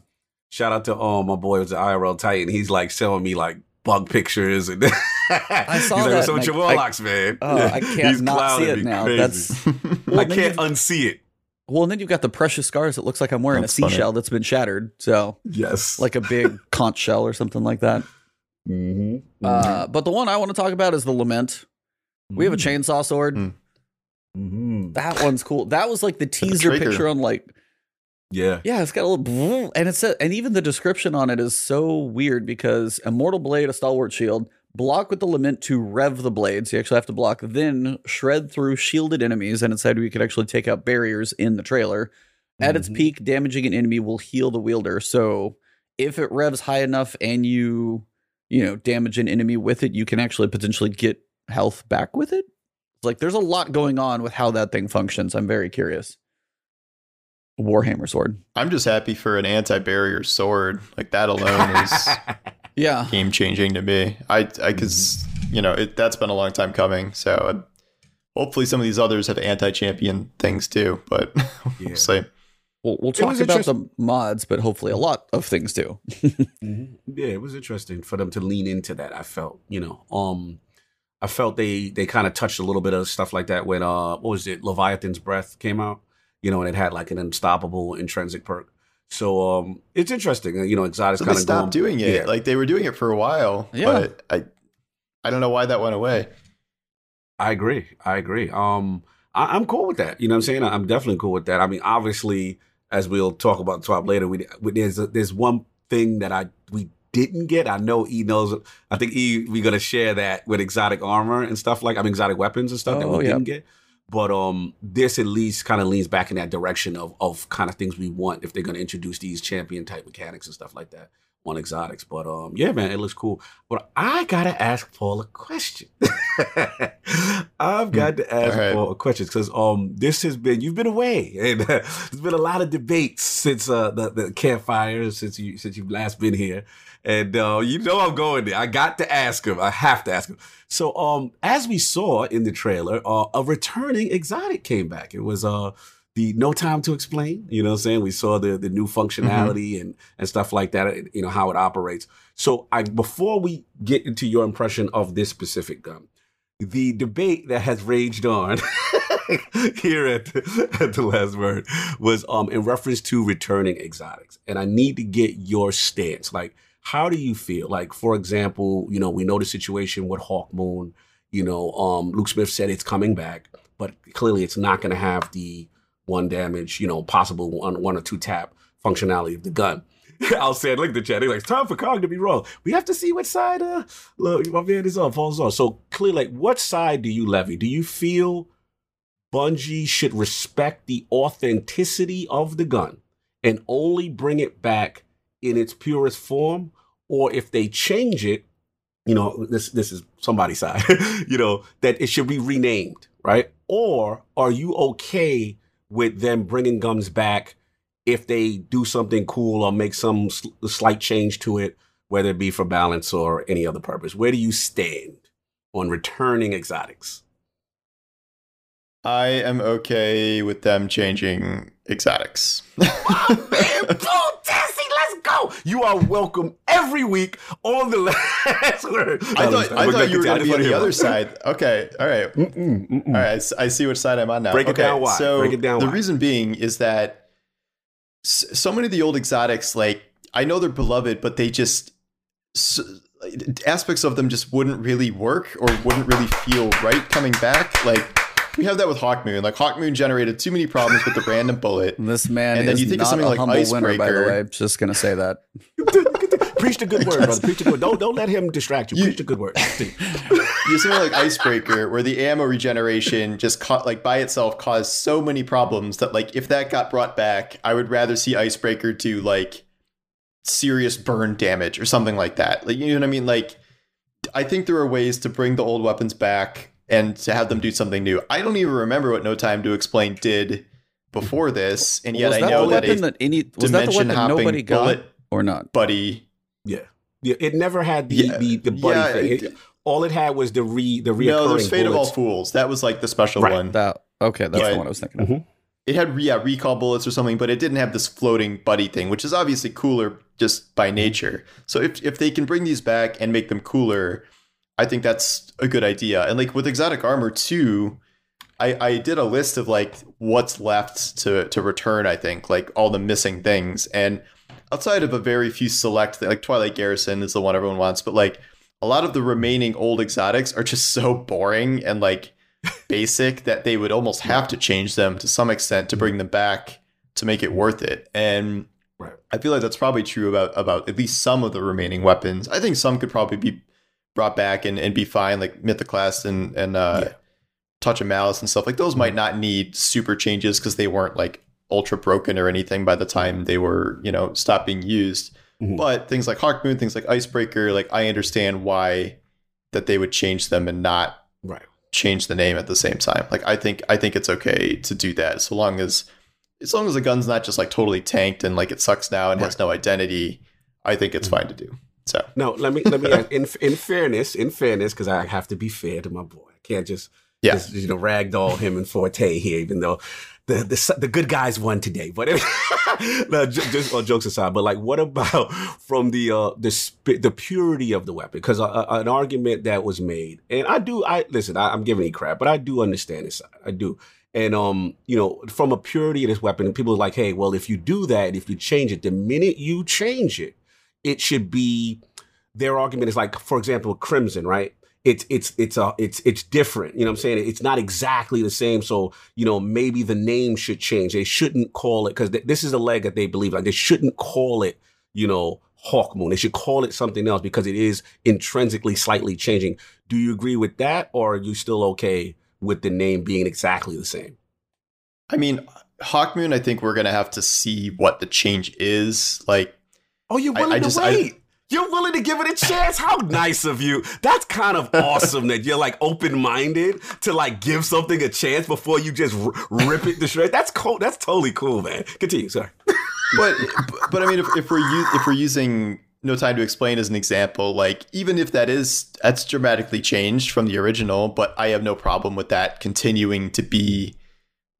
Shout out to oh my boy was the IRL Titan. He's like showing me like bug pictures and I saw He's like, that What's up with your I- I- warlocks, man? Oh, I can't not see it now. crazy. That's I Well, then can't unsee it. Well, and then you've got the precious scars. It looks like I'm wearing That's a funny. seashell that's been shattered. So, Yes, like a big conch shell or something like that. mm-hmm. Uh, but the one I want to talk about is the Lament. We have a chainsaw sword. Mm. Mm-hmm. That one's cool. That was like the teaser picture on like Yeah, yeah, it's got a little and it's a, and even the description on it is so weird because immortal blade, a stalwart shield, block with the lament to rev the blades. You actually have to block, then shred through shielded enemies, and it said we could actually take out barriers in the trailer. At its Mhm. peak, damaging an enemy will heal the wielder. So if it revs high enough and you you know damage an enemy with it, you can actually potentially get health back with it. Like there's a lot going on with how that thing functions. I'm very curious. Warhammer sword. I'm just happy for an anti-barrier sword. Like that alone is Yeah. game changing to me. I I cuz you know, it that's been a long time coming. So uh, hopefully some of these others have anti-champion things too, but Yeah. we'll see. We'll, we'll talk about the mods, but hopefully a lot of things too. Mhm. Yeah, it was interesting for them to lean into that. I felt, you know, um, I felt they they kind of touched a little bit of stuff like that when uh, what was it, Leviathan's Breath came out, you know, and it had like an unstoppable intrinsic perk. So um, it's interesting, you know, Exotic's So kind of stopped doing it. Yeah. Like they were doing it for a while, Yeah. but I I don't know why that went away. I agree. I agree. Um, I, I'm cool with that. You know what I'm saying? I'm definitely cool with that. I mean, obviously, as we'll talk about top later, we, we there's a, there's one thing that I we didn't get. I know E knows. I think E we're gonna share that with exotic armor and stuff like I mean exotic weapons and stuff that Oh, we yeah. didn't get. But um, this at least kind of leans back in that direction of of kind of things we want if they're gonna introduce these champion type mechanics and stuff like that on exotics. But um, yeah, man, it looks cool. But I gotta ask Paul a question. I've got to ask right. A question because um, this has been you've been away, and uh, there's been a lot of debates since uh the, the campfire since you since you've last been here, and uh, you know I'm going there. I got to ask him. I have to ask him. So um, as we saw in the trailer, uh, a returning exotic came back. It was uh the no time to explain. You know what I'm saying? We saw the the new functionality and and stuff like that. You know how it operates. So I before we get into your impression of this specific gun, the debate that has raged on here at the, at the last word was um in reference to returning exotics, and I need to get your stance. Like, how do you feel? Like, for example, you know, we know the situation with Hawk Moon. You know, um, Luke Smith said it's coming back, but clearly it's not going to have the one damage, you know, possible one one or two tap functionality of the gun. I'll say it. Look the chat. They're like, time for Kong to be wrong. We have to see which side uh look, my man is on, falls on. So clearly, like, what side do you levy? Do you feel Bungie should respect the authenticity of the gun and only bring it back in its purest form? Or if they change it, you know, this this is somebody's side, you know, that it should be renamed, right? Or are you okay with them bringing guns back if they do something cool or make some sl- slight change to it, whether it be for balance or any other purpose? Where do you stand on returning exotics? I am okay with them changing exotics. Oh, Tassi, let's go. You are welcome every week on the last word. I thought I thought you were going to be on the other side. Okay, all right. Mm-mm, mm-mm. All right, I see which side I'm on now. Break it okay, down why. So Break it down the why. reason being is that so many of the old exotics, like I know they're beloved, but they just s- aspects of them just wouldn't really work or wouldn't really feel right coming back. Like we have that with Hawkmoon. Like Hawkmoon generated too many problems with the random bullet. This man And then you think of something like humble winner, by the way. Just gonna say that. Preach the good word, brother. Preach the good. Don't don't let him distract you. You- Preach the good word. You have something like Icebreaker, where the ammo regeneration just caught like by itself caused so many problems that like if that got brought back, I would rather see Icebreaker do like serious burn damage or something like that. Like you know what I mean? Like I think there are ways to bring the old weapons back and to have them do something new. I don't even remember what No Time to Explain did before this, and yet I know the that weapon a that any was that the dimension weapon hopping nobody got bullet or not? buddy. Yeah, yeah. It never had the Yeah, the, the buddy yeah, thing. it- It- all it had was the re the reoccurring No, there's Fate of All. Fools. That was like the special Right. one. That okay, that's Yeah. the one I was thinking of. Mm-hmm. it had yeah recall bullets or something, but it didn't have this floating buddy thing, which is obviously cooler just by nature. So if if they can bring these back and make them cooler, I think that's a good idea. And like with exotic armor too, I I did a list of like what's left to to return. I think like all the missing things, and outside of a very few select like Twilight Garrison is the one everyone wants, but like a lot of the remaining old exotics are just so boring and like basic that they would almost have to change them to some extent to bring them back to make it worth it. And Right. I feel like that's probably true about about at least some of the remaining weapons. I think some could probably be brought back and, and be fine, like Mythoclast and and uh, Yeah. Touch of Malice and stuff. Like those might not need super changes because they weren't like ultra broken or anything by the time they were you know stopped being used. Mhm. But things like Hawkmoon, things like Icebreaker, like I understand why that they would change them and not Right. change the name at the same time. Like I think I think it's okay to do that so long as as long as the gun's not just like totally tanked and like it sucks now and has no identity. I think it's fine to do. So No, let me let me ask, in in fairness, in fairness, because I have to be fair to my boy. I can't just Yeah. just, you know ragdoll him and Forte here, even though the the good guys won today. But no, ju- just all jokes aside, but like, what about from the uh the the purity of the weapon? Because uh, uh, an argument that was made, and I do, I listen, I, I'm giving you crap, but I do understand this. I do. And um, you know, from a purity of this weapon, people are like, hey, well, if you do that, if you change it, the minute you change it, it should be their argument is like, for example, Crimson, right? It's it's it's a it's it's different. You know what I'm saying? It's not exactly the same. So, you know, maybe the name should change. They shouldn't call it because th- this is a leg that they believe. Like they shouldn't call it, you know, Hawk Moon. They should call it something else because it is intrinsically slightly changing. Do you agree with that, or are you still okay with the name being exactly the same? I mean Hawkmoon, I think we're gonna have to see what the change is. Like Oh, you're I- willing I to just- I- wait. You're willing to give it a chance. How nice of you. That's kind of awesome that you're like open minded to like give something a chance before you just r- rip it to shreds. That's cool. That's totally cool, man. Continue. Sorry. but but I mean, if, if we're u- if we're using no time to explain as an example, like even if that is that's dramatically changed from the original, but I have no problem with that continuing to be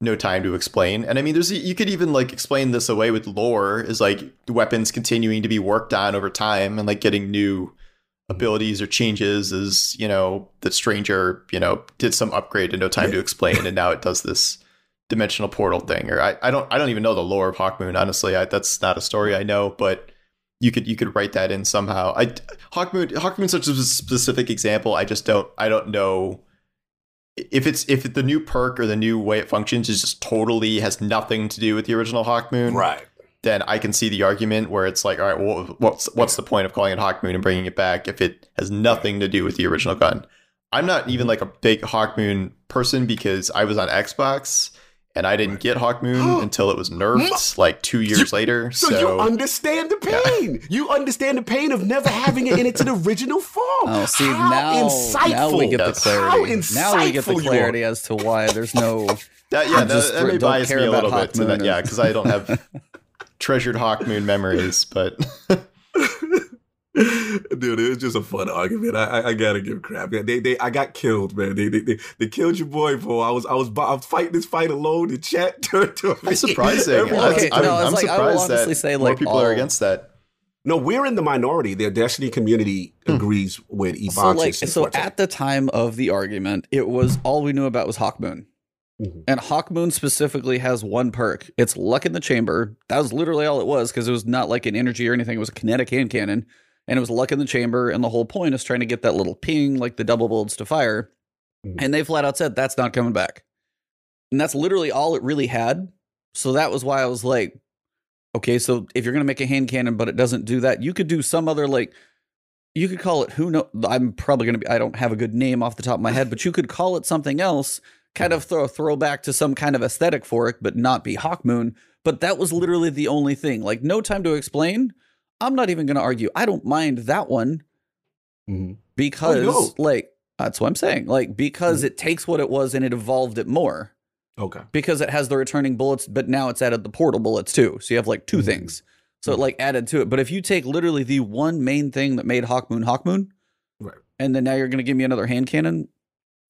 no time to explain. And I mean, there's you could even like explain this away with lore is like weapons continuing to be worked on over time and like getting new mm-hmm. abilities or changes is you know the stranger you know did some upgrade and no time to explain and now it does this dimensional portal thing. Or I, I don't I don't even know the lore of Hawkmoon honestly. I, that's not a story I know but you could you could write that in somehow. I Hawkmoon Hawkmoon's such a specific example. I just don't I don't know if it's if the new perk or the new way it functions is just totally has nothing to do with the original Hawkmoon Right. then I can see the argument where it's like, all right, well, what's what's the point of calling it Hawkmoon and bringing it back if it has nothing to do with the original gun? I'm not even like a big Hawkmoon person because I was on Xbox and I didn't get Hawkmoon until it was nerfed like two years later. So, So, you understand the pain. You understand the pain of never having it in its original form. Oh, see How now, insightful. now we get the Yes. How clarity. Now we get the insightful you are. clarity as to why there's no. that, yeah, I that, just that may bias me a about little bit to that, yeah, because I don't have treasured Hawkmoon memories, but Dude, it was just a fun argument. I, I, I gotta give crap. Yeah, They, they, I got killed, man. They, they, they, they killed your boy, Paul. I was, I was, I was fighting this fight alone. The chat turned to me. it's surprising. Everyone- Okay, I'm, no, it's I'm like, I will surprised honestly that say, more like, people are against that. No, we're in the minority. The Destiny community agrees with Ebontis. So like, so Forte. at the time of the argument, it was all we knew about was Hawkmoon. Mhm. And Hawkmoon specifically has one perk. It's luck in the chamber. That was literally all it was because it was not like an energy or anything. It was a kinetic hand cannon, and it was luck in the chamber. And the whole point is trying to get that little ping, like the double bullets to fire. Mhm. And they flat out said that's not coming back. And that's literally all it really had. So that was why I was like, okay, so if you're gonna make a hand cannon, but it doesn't do that, you could do some other like you could call it who know I'm probably gonna be I don't have a good name off the top of my head, but you could call it something else, kind of throw throw back to some kind of aesthetic for it, but not be Hawkmoon. But that was literally the only thing. Like no time to explain. I'm not even gonna argue. I don't mind that one Mhm. because no. like that's what I'm saying. Like because it takes what it was and it evolved it more Okay. because it has the returning bullets, but now it's added the portal bullets too. So you have like 2 Mhm. things. So it Mhm. like added to it. But if you take literally the one main thing that made Hawkmoon Hawkmoon, Right. and then now you're going to give me another hand cannon,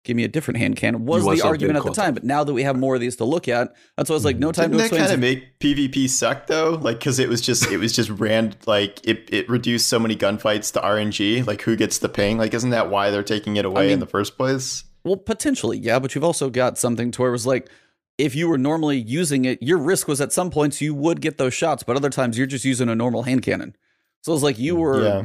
give me a different hand cannon was want the argument at the time. But now that we have more of these to look at, that's why I was like, no time Didn't to that kind of make PvP suck though? Like, because it was just it was just ran like it it reduced so many gunfights to RNG. Like, who gets the ping? Like, isn't that why they're taking it away in mean- the first place? Well, potentially, yeah, but you've also got something to where it was like, if you were normally using it, your risk was at some points you would get those shots, but other times you're just using a normal hand cannon. So it was like you hmm, were, Yeah,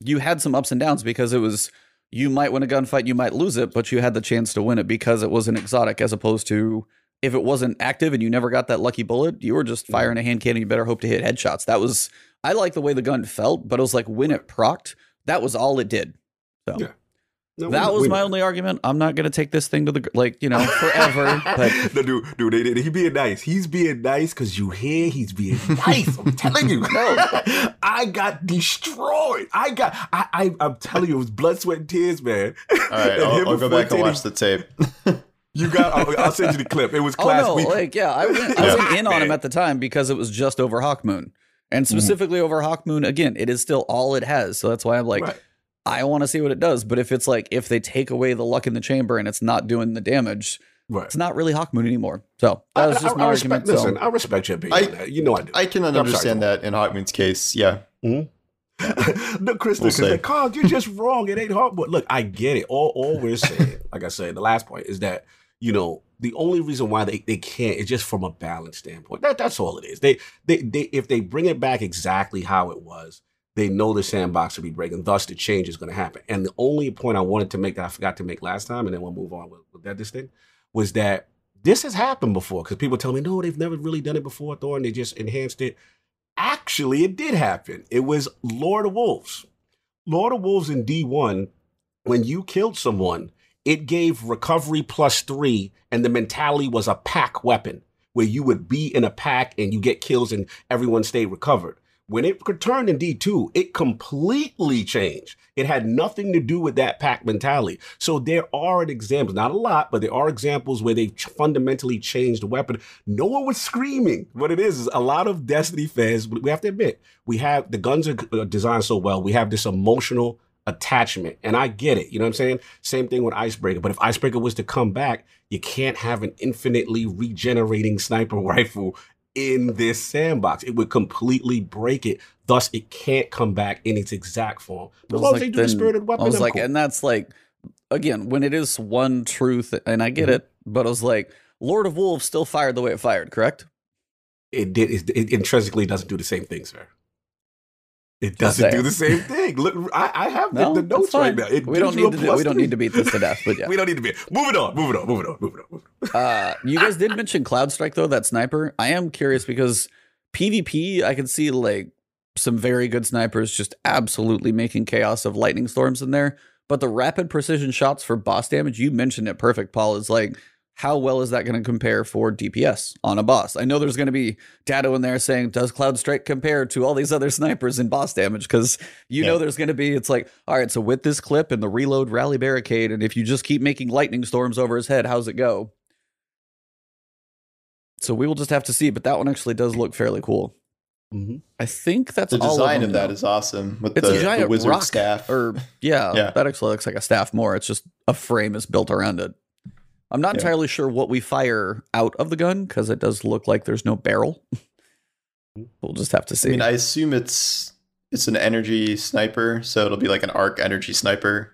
you had some ups and downs because it was, you might win a gunfight, you might lose it, but you had the chance to win it because it was an exotic as opposed to if it wasn't active and you never got that lucky bullet, you were just mm-hmm. firing a hand cannon, you better hope to hit headshots. That was, I like the way the gun felt, but it was like when it procced, that was all it did. So. Yeah. No, That was my know. only argument. I'm not going to take this thing to the like you know forever. but no, dude, dude, they, they, he being nice. He's being nice because you hear he's being nice. I'm telling you. I got destroyed. I got. I, I. I'm telling you, it was blood, sweat, and tears, man. all right. I'll, him I'll go back and watch the tape. You got. I'll, I'll send you the clip. It was oh no, we, like yeah, I went, I Yeah. went in on him at the time because it was just over Hawkmoon, and mm-hmm. specifically over Hawkmoon. Again, it is still all it has, so that's why I'm like, right. I want to see what it does. But if it's like if they take away the luck in the chamber and it's not doing the damage, Right. it's not really Hawkmoon anymore. So that was just I, my I argument. respect, so- listen, I respect your opinion. I- You know I do. I can sorry, understand that in Hawkmoon's case. Yeah, mm-hmm. no, Chris, We'll because like, Carl, you're just wrong. It ain't hard. But look, I get it. All, all we're saying, like I said, the last point is that you know the only reason why they, they can't is just from a balance standpoint. That that's all it is. They they they if they bring it back exactly how it was, they know the sandbox will be breaking. Thus, the change is going to happen. And the only point I wanted to make that I forgot to make last time, and then we'll move on with, with that this thing, was that this has happened before because people tell me no, they've never really done it before, Thor, and they just enhanced it. Actually, it did happen. It was Lord of Wolves. Lord of Wolves in D1, when you killed someone, it gave recovery plus three, and the mentality was a pack weapon where you would be in a pack and you get kills and everyone stayed recovered. When it returned in D2, it completely changed. It had nothing to do with that pack mentality. So there are examples, not a lot, but there are examples where they fundamentally changed the weapon. No one was screaming. What it is is a lot of Destiny fans, we have to admit, we have the guns are uh, designed so well. We have this emotional attachment. And I get it. You know what I'm saying? Same thing with Icebreaker. But if Icebreaker was to come back, you can't have an infinitely regenerating sniper rifle in this sandbox. It would completely break it. Thus, it can't come back in its exact form. As long as they do the spirited weapon, I was I'm like, cool. and that's like, again, when it is one truth, and I get Mhm. it, but I was like, Lord of Wolves still fired the way it fired, correct? it did. It, it intrinsically doesn't do the same thing, sir. It doesn't do the same thing. Look, I, I have No, the, the notes right now. It we don't need to. Do, we don't need to beat this to death, but yeah. we don't need to be. Moving on. Moving on. Moving on. Moving on. Moving on. Uh, you guys did mention Cloud Strike though, that sniper. I am curious because PvP, I can see like some very good snipers just absolutely making chaos of lightning storms in there. But the rapid precision shots for boss damage, you mentioned it perfect, Paul, is like how well is that going to compare for DPS on a boss? I know there's going to be data in there saying, does Cloud Strike compare to all these other snipers in boss damage? Because you know there's going to be, it's like, all right, so with this clip and the reload rally barricade, and if you just keep making lightning storms over his head, how's it go? So we will just have to see, but that one actually does look fairly cool. Mm-hmm. I think that's The design of, of, that is awesome with It's the, a giant the wizard rock, staff. or yeah, Yeah. that actually looks like a staff more. It's just a frame is built around it. I'm not Yeah. entirely sure what we fire out of the gun because it does look like there's no barrel. we'll just have to see. I mean, I assume it's it's an energy sniper, so it'll be like an arc energy sniper.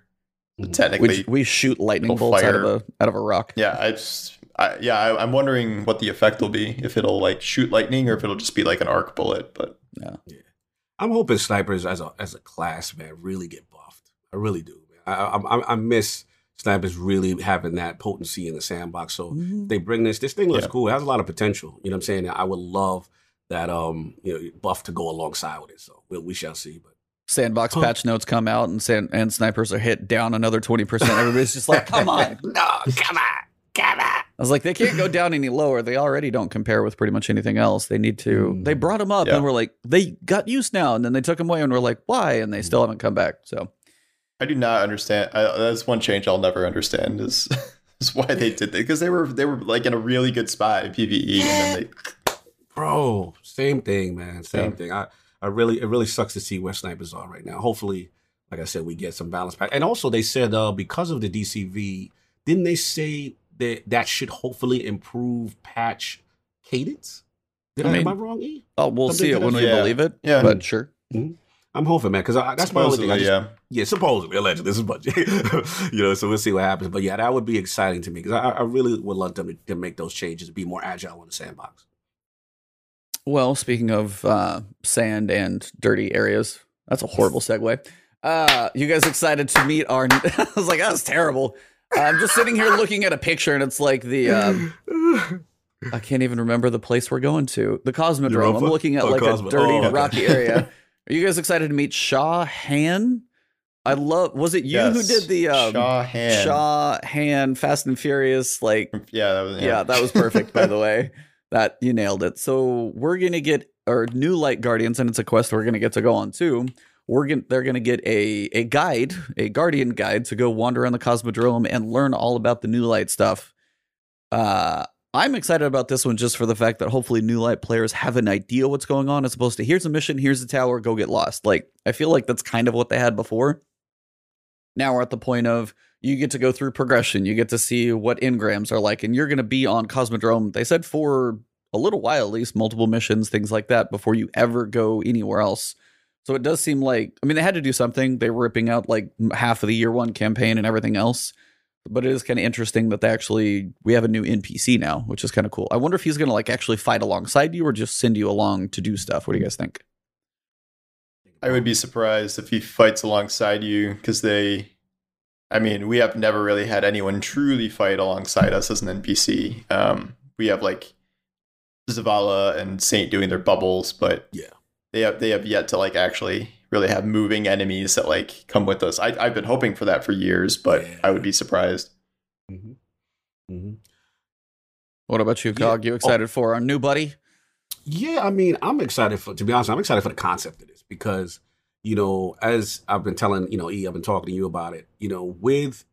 Mhm. Technically, we, we shoot lightning it'll bolts out of a out of a rock. yeah. I just, I, yeah, I, I'm wondering what the effect will be if it'll like shoot lightning or if it'll just be like an arc bullet. But Yeah. I'm hoping snipers as a as a class, man, really get buffed. I really do. Man. I, I I miss snipers really having that potency in the sandbox. So Mhm. they bring this. This thing looks Yeah. cool. It has a lot of potential. You know what I'm saying? I would love that um you know buff to go alongside with it. So we, we shall see. But Sandbox Huh. patch notes come out and sand, and snipers are hit down another twenty percent. Everybody's just like, come on. no, come on, come on. I was like, they can't go down any lower. They already don't compare with pretty much anything else. They need to. Mm. They brought them up Yeah. and we're like, they got used now, and then they took them away, and we're like, why? And they still haven't come back. So I do not understand. I, that's one change I'll never understand is is why they did that because they were they were like in a really good spot in PVE and then they Bro, same thing, man. Same Yeah. thing. I, I really, it really sucks to see where snipers are right now. Hopefully, like I said, we get some balance back. And also, they said uh, because of the DCV, didn't they say that that should hopefully improve patch cadence? Did I I, mean, am I wrong? E? oh, we'll Something see it when we effect. believe it. Yeah. but sure. I'm hoping, man, because that's my only thing. I supposedly just, yeah. yeah, supposedly, allegedly, this is much, you know. So we'll see what happens. But yeah, that would be exciting to me because I, I really would love them to, to make those changes, be more agile in the sandbox. Well, speaking of uh, sand and dirty areas, that's a horrible segue. Uh, you guys excited to meet our? I was like, that's terrible. I'm just sitting here looking at a picture, and it's like the. Um, I can't even remember the place we're going to. The Cosmodrome. I'm looking at Oh, like Cosmo- a dirty, oh, okay. rocky area. Are you guys excited to meet Shaw Han? I love. Was it you who did the um, Shaw Han. Shaw Han Fast and Furious? Like, Yeah, that was yeah. that was perfect. by the way, that you nailed it. So we're gonna get our new Light Guardians, and it's a quest we're gonna get to go on too. We're gonna they're gonna get a a guide, a Guardian guide to go wander around the Cosmodrome and learn all about the new Light stuff. Uh, I'm excited about this one just for the fact that hopefully new light players have an idea what's going on as opposed to here's a mission, here's a tower, go get lost. Like I feel like that's kind of what they had before. Now we're at the point of you get to go through progression, you get to see what engrams are like, and you're going to be on Cosmodrome. They said for a little while at least, multiple missions, things like that, before you ever go anywhere else. So it does seem like I mean they had to do something. They were ripping out like half of the year one campaign and everything else but it is kind of interesting that they actually we have a new NPC now, which is kind of cool. I wonder if he's going to like actually fight alongside you or just send you along to do stuff. What do you guys think? I would be surprised if he fights alongside you because they. I mean, we have never really had anyone truly fight alongside us as an NPC. Um, we have like Zavala and Saint doing their bubbles, but Yeah. they have they have yet to like actually really have moving enemies that like come with us. I, I've been hoping for that for years, but Yeah. I would be surprised. Mm-hmm. Mm-hmm. What about you, Yeah. You excited for our new buddy? Yeah, I mean, I'm excited for to be honest, I'm excited for the concept of this because, you know, as I've been telling, you know, E, I've been talking to you about it, you know, with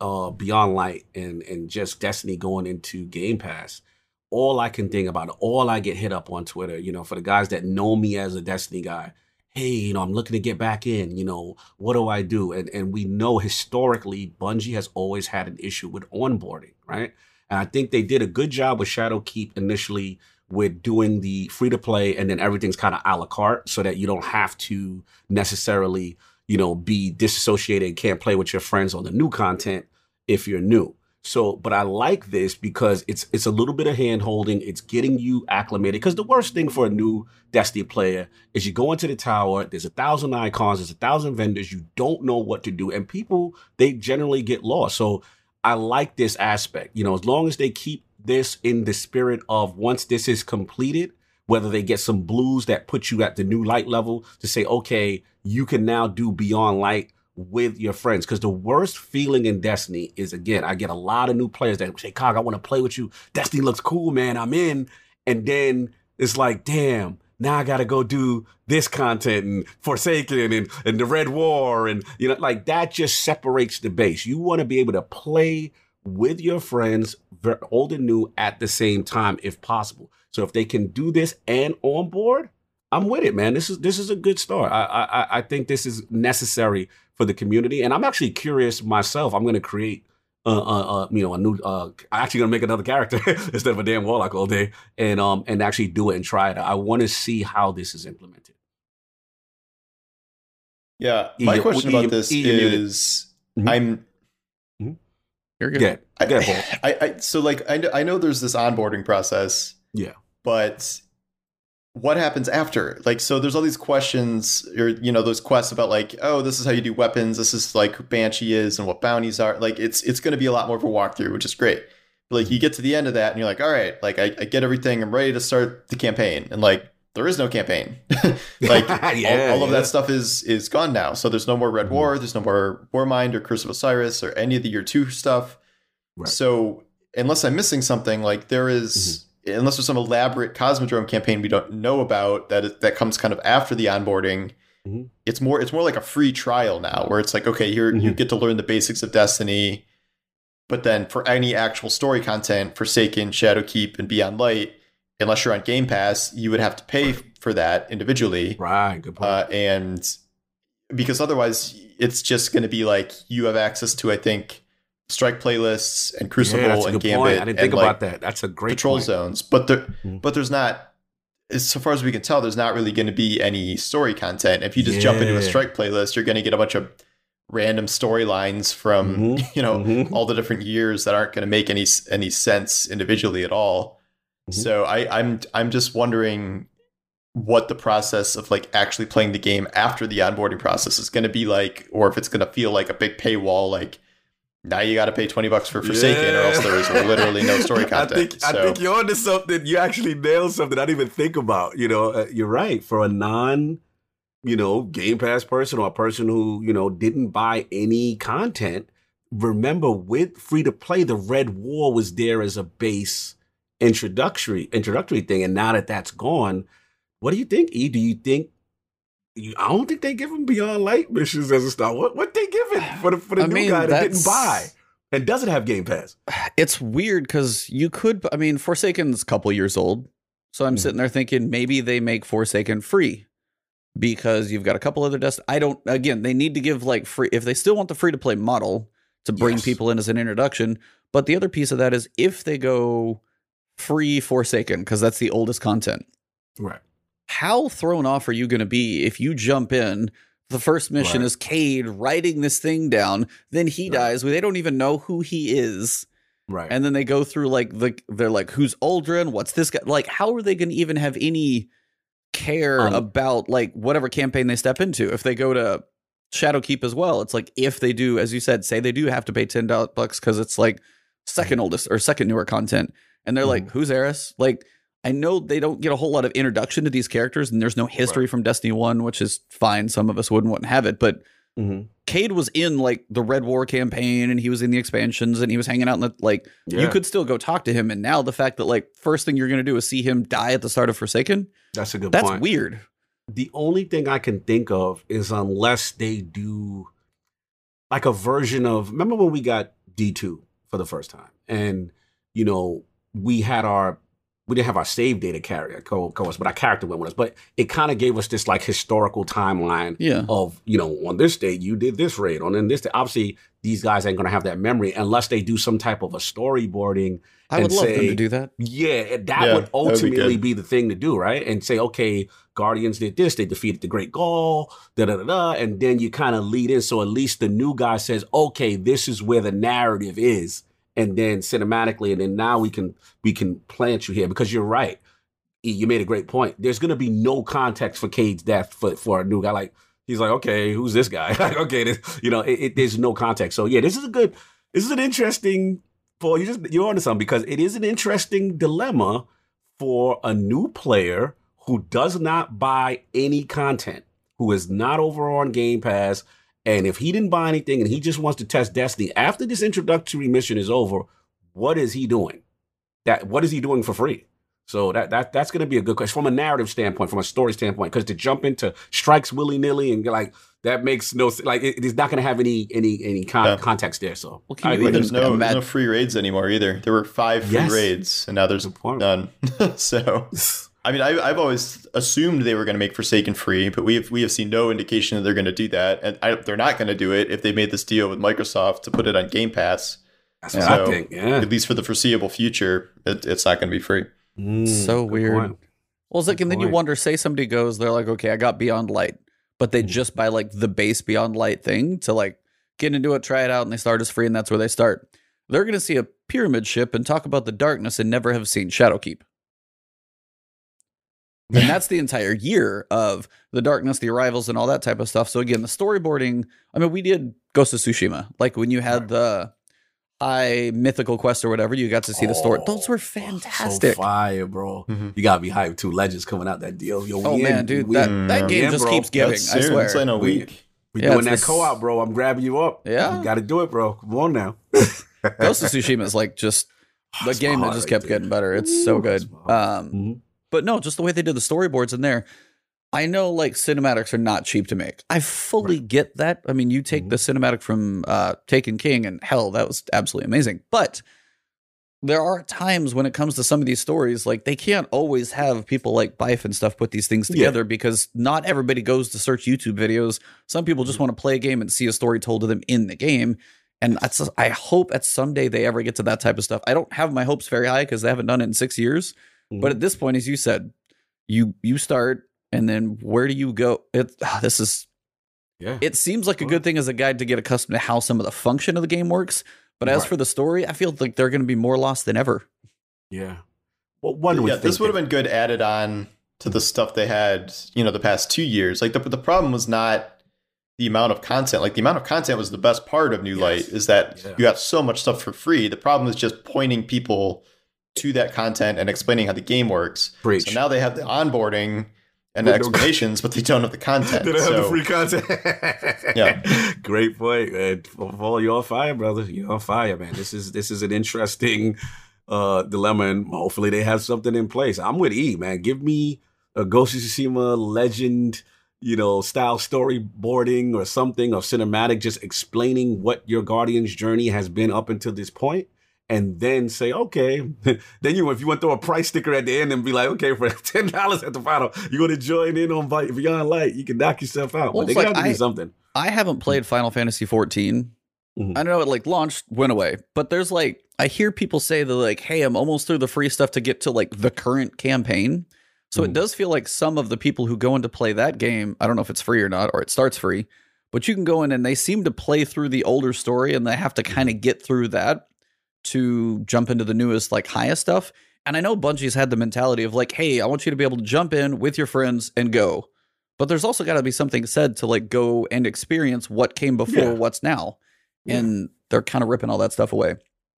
uh Beyond Light and and just Destiny going into Game Pass, all I can think about, all I get hit up on Twitter, you know, for the guys that know me as a Destiny guy, hey, you know, I'm looking to get back in, you know, what do I do? And and we know historically Bungie has always had an issue with onboarding, right? And I think they did a good job with Shadowkeep initially with doing the free to play and then everything's kind of a la carte so that you don't have to necessarily, you know, be disassociated and can't play with your friends on the new content if you're new. So, but I like this because it's it's a little bit of hand holding. It's getting you acclimated. Because the worst thing for a new Destiny player is you go into the tower. There's a thousand icons. There's a thousand vendors. You don't know what to do, and people they generally get lost. So, I like this aspect. You know, as long as they keep this in the spirit of once this is completed, whether they get some blues that put you at the new light level to say, okay, you can now do beyond light with your friends. Because the worst feeling in Destiny is again, I get a lot of new players that say, Cog, I want to play with you. Destiny looks cool, man. I'm in. And then it's like, damn, now I gotta go do this content and Forsaken and, and the Red War and you know, like that just separates the base. You want to be able to play with your friends, old and new, at the same time if possible. So if they can do this and on board, I'm with it, man. This is this is a good start. I I I think this is necessary for the community, and I'm actually curious myself. I'm going to create. Uh, uh, uh, you know, a new. Uh, I'm actually gonna make another character instead of a damn warlock all day, and um, and actually do it and try it. I want to see how this is implemented. Yeah, my e, question e, about this e, is, mm-hmm. I'm. Mm-hmm. You're good. Yeah, I, I, I, so like I know, I know there's this onboarding process. Yeah, but what happens after? Like so there's all these questions or you know those quests about like oh this is how you do weapons this is like who banshee is and what bounties are. Like it's it's going to be a lot more of a walkthrough which is great. But like you get to the end of that and you're like all right like I, I get everything i'm ready to start the campaign. And like there is no campaign. Like yeah, all, all, of that stuff is is gone now. So there's no more red mm-hmm. war there's no more warmind or curse of osiris or any of the year two stuff. Right. so unless i'm missing something like there is, mm-hmm unless there's some elaborate Cosmodrome campaign we don't know about that is, that comes kind of after the onboarding. Mm-hmm. It's more it's more like a free trial now, where it's like okay, here mm-hmm. you get to learn the basics of Destiny, but then for any actual story content, Forsaken, Shadowkeep, and Beyond Light, unless you're on Game Pass, you would have to pay for that individually. Right. Good point. Uh, and because otherwise, it's just going to be like you have access to, I think, strike playlists and Crucible yeah, and Gambit. Point. I didn't think about that. That's a great patrol point. zones. But there, mm-hmm. but there's not. So far as we can tell, there's not really going to be any story content. If you just yeah. jump into a strike playlist, you're going to get a bunch of random storylines from mm-hmm. you know mm-hmm. all the different years that aren't going to make any any sense individually at all. Mm-hmm. So I, I'm I'm just wondering what the process of like actually playing the game after the onboarding process is going to be like, or if it's going to feel like a big paywall, like now you got to pay 20 bucks for Forsaken yeah. or else there is literally no story content. I think, so. I think you're onto something. You actually nailed something I didn't even think about. You know, uh, you're right. For a non, you know, Game Pass person or a person who, you know, didn't buy any content, remember with free to play, the Red War was there as a base introductory introductory thing. And now that that's gone, what do you think, E? Do you think I don't think they give him Beyond Light missions as a star. What what they give it for the for the I new mean, guy that didn't buy and doesn't have Game Pass? It's weird because you could. I mean, Forsaken's a couple years old, so I'm mm-hmm. sitting there thinking maybe they make Forsaken free because you've got a couple other desk. I don't. Again, they need to give like free if they still want the free to play model to bring yes. people in as an introduction. But the other piece of that is if they go free Forsaken because that's the oldest content, right? How thrown off are you going to be if you jump in? The first mission right. is Cayde writing this thing down, then he right. dies. They don't even know who he is. Right. And then they go through like the they're like, who's Uldren? What's this guy? Like, how are they going to even have any care um, about like whatever campaign they step into? If they go to Shadowkeep as well, it's like if they do, as you said, say they do have to pay ten bucks because it's like second oldest or second newer content, and they're mm like, who's Eris? Like I know they don't get a whole lot of introduction to these characters, and there's no history right. from Destiny One, which is fine. Some of us wouldn't want to have it, but Mhm. Cayde was in like the Red War campaign and he was in the expansions and he was hanging out in the like you could still go talk to him and now the fact that like first thing you're gonna do is see him die at the start of Forsaken, That's a good that's point. weird. The only thing I can think of is unless they do like a version of remember when we got D2 for the first time and you know we had our we didn't have our save data carrier co course, but our character went with us. But it kind of gave us this like historical timeline Yeah. of you know on this date you did this raid on then this day. Obviously, these guys ain't gonna have that memory unless they do some type of a storyboarding I would and love them say- to do that. yeah, that Yeah, would that would be ultimately be, the thing to do, right? And say, okay, Guardians did this, they defeated the Great Ghaul, da da da da, and then you kind of lead in, so at least the new guy says, okay, this is where the narrative is, and then cinematically, and then now we can we can plant you here because you're right. You made a great point. There's gonna be no context for Cayde's death for for a new guy. Like he's like, okay, who's this guy? okay, this, you know, it, it, there's no context. So yeah, this is a good, this is an interesting. Paul, you just you're onto something because it is an interesting dilemma for a new player who does not buy any content, who is not over on Game Pass, and if he didn't buy anything and he just wants to test Destiny after this introductory mission is over, what is he doing? That what is he doing for free? So that that that's going to be a good question from a narrative standpoint, from a story standpoint, because to jump into strikes willy nilly and like that makes no like it, it is not going to have any any any con- Yeah. context there. So Well, can I you agree. But even- there's no, there's no free raids anymore either. There were five free Yes. raids, and now there's Good point. none. so, I mean, I, I've always assumed they were going to make Forsaken free, but we have we have seen no indication that they're going to do that, and I, they're not going to do it if they made this deal with Microsoft to put it on Game Pass. That's Yeah. what I So, think. Yeah, At least for the foreseeable future, it, it's not going to be free. Mm, So weird. point. Well, it's like, Good and then you wonder, say somebody goes, they're like, okay, I got Beyond Light, but they Mhm. just buy like the base Beyond Light thing to like get into it, try it out, and they start as free, and that's where they start. They're going to see a pyramid ship and talk about the darkness and never have seen Shadowkeep. And that's the entire year of the darkness, the arrivals, and all that type of stuff. So again, the storyboarding. I mean, we did Ghost of Tsushima, like when you had the high mythical quest or whatever. You got to see the story. Oh, Those were fantastic. So fire, bro. Mhm. You gotta be hyped too. Legends coming out that deal. Yo, Oh we man, in, dude, we that, in. that game Yeah, just bro. keeps giving. That's I swear. It's in a week. we Yeah, doing that this- co-op, bro. I'm grabbing you up. Yeah. you got to do it, bro. Come on now. Ghost of Tsushima is like just the That's game that just kept there. getting better. It's so good. that's my heart. Um, Mhm. But no, just the way they did the storyboards in there. I know like cinematics are not cheap to make. I fully get that. I mean, you take Mhm. the cinematic from uh, Taken King, and hell, that was absolutely amazing. But there are times when it comes to some of these stories, like they can't always have people like Byf and stuff put these things Yeah. together because not everybody goes to search YouTube videos. Some people Mm-hmm. just want to play a game and see a story told to them in the game. And that's, I hope at someday they ever get to that type of stuff. I don't have my hopes very high because they haven't done it in six years. Mm-hmm. But at this point, as you said, you you start and then where do you go? It ah, this is yeah, it seems like a good thing as a guide to get accustomed to how some of the function of the game works. But as Right. for the story, I feel like they're going to be more lost than ever. yeah. Well, one would yeah, this would have been good added on to the stuff they had, you know, the past two years. Like the the problem was not the amount of content. Like the amount of content was the best part of New Yes. Light is that Yeah. you got so much stuff for free. The problem is just pointing people to that content and explaining how the game works. Preach. So now they have the onboarding and the no- explanations, but they don't have the content. They don't have the free content. Yeah. great point, man. Paul, you're on fire, brother. You're on fire, man. This is this is an interesting uh dilemma, and hopefully they have something in place. I'm with E, man. Give me a Ghost of Tsushima legend, you know, style storyboarding or something or cinematic, just explaining what your Guardian's journey has been up until this point. And then say, okay. then you, if you want to throw a price sticker at the end and be like, okay, for ten dollars at the final, you're gonna join in on Beyond Light. You can knock yourself out. Well, but they like got to I- do something. I haven't played Final Fantasy 14. Mhm. I don't know it like launched, went away, but there's like I hear people say that like, hey, I'm almost through the free stuff to get to like the current campaign. So it Mhm. does feel like some of the people who go in to play that game, I don't know if it's free or not, or it starts free, but you can go in and they seem to play through the older story and they have to kind of get through that to jump into the newest, like highest stuff. And I know Bungie's had the mentality of like, hey, I want you to be able to jump in with your friends and go. But there's also got to be something said to like go and experience what came before, Yeah. what's now. Yeah. And they're kind of ripping all that stuff away.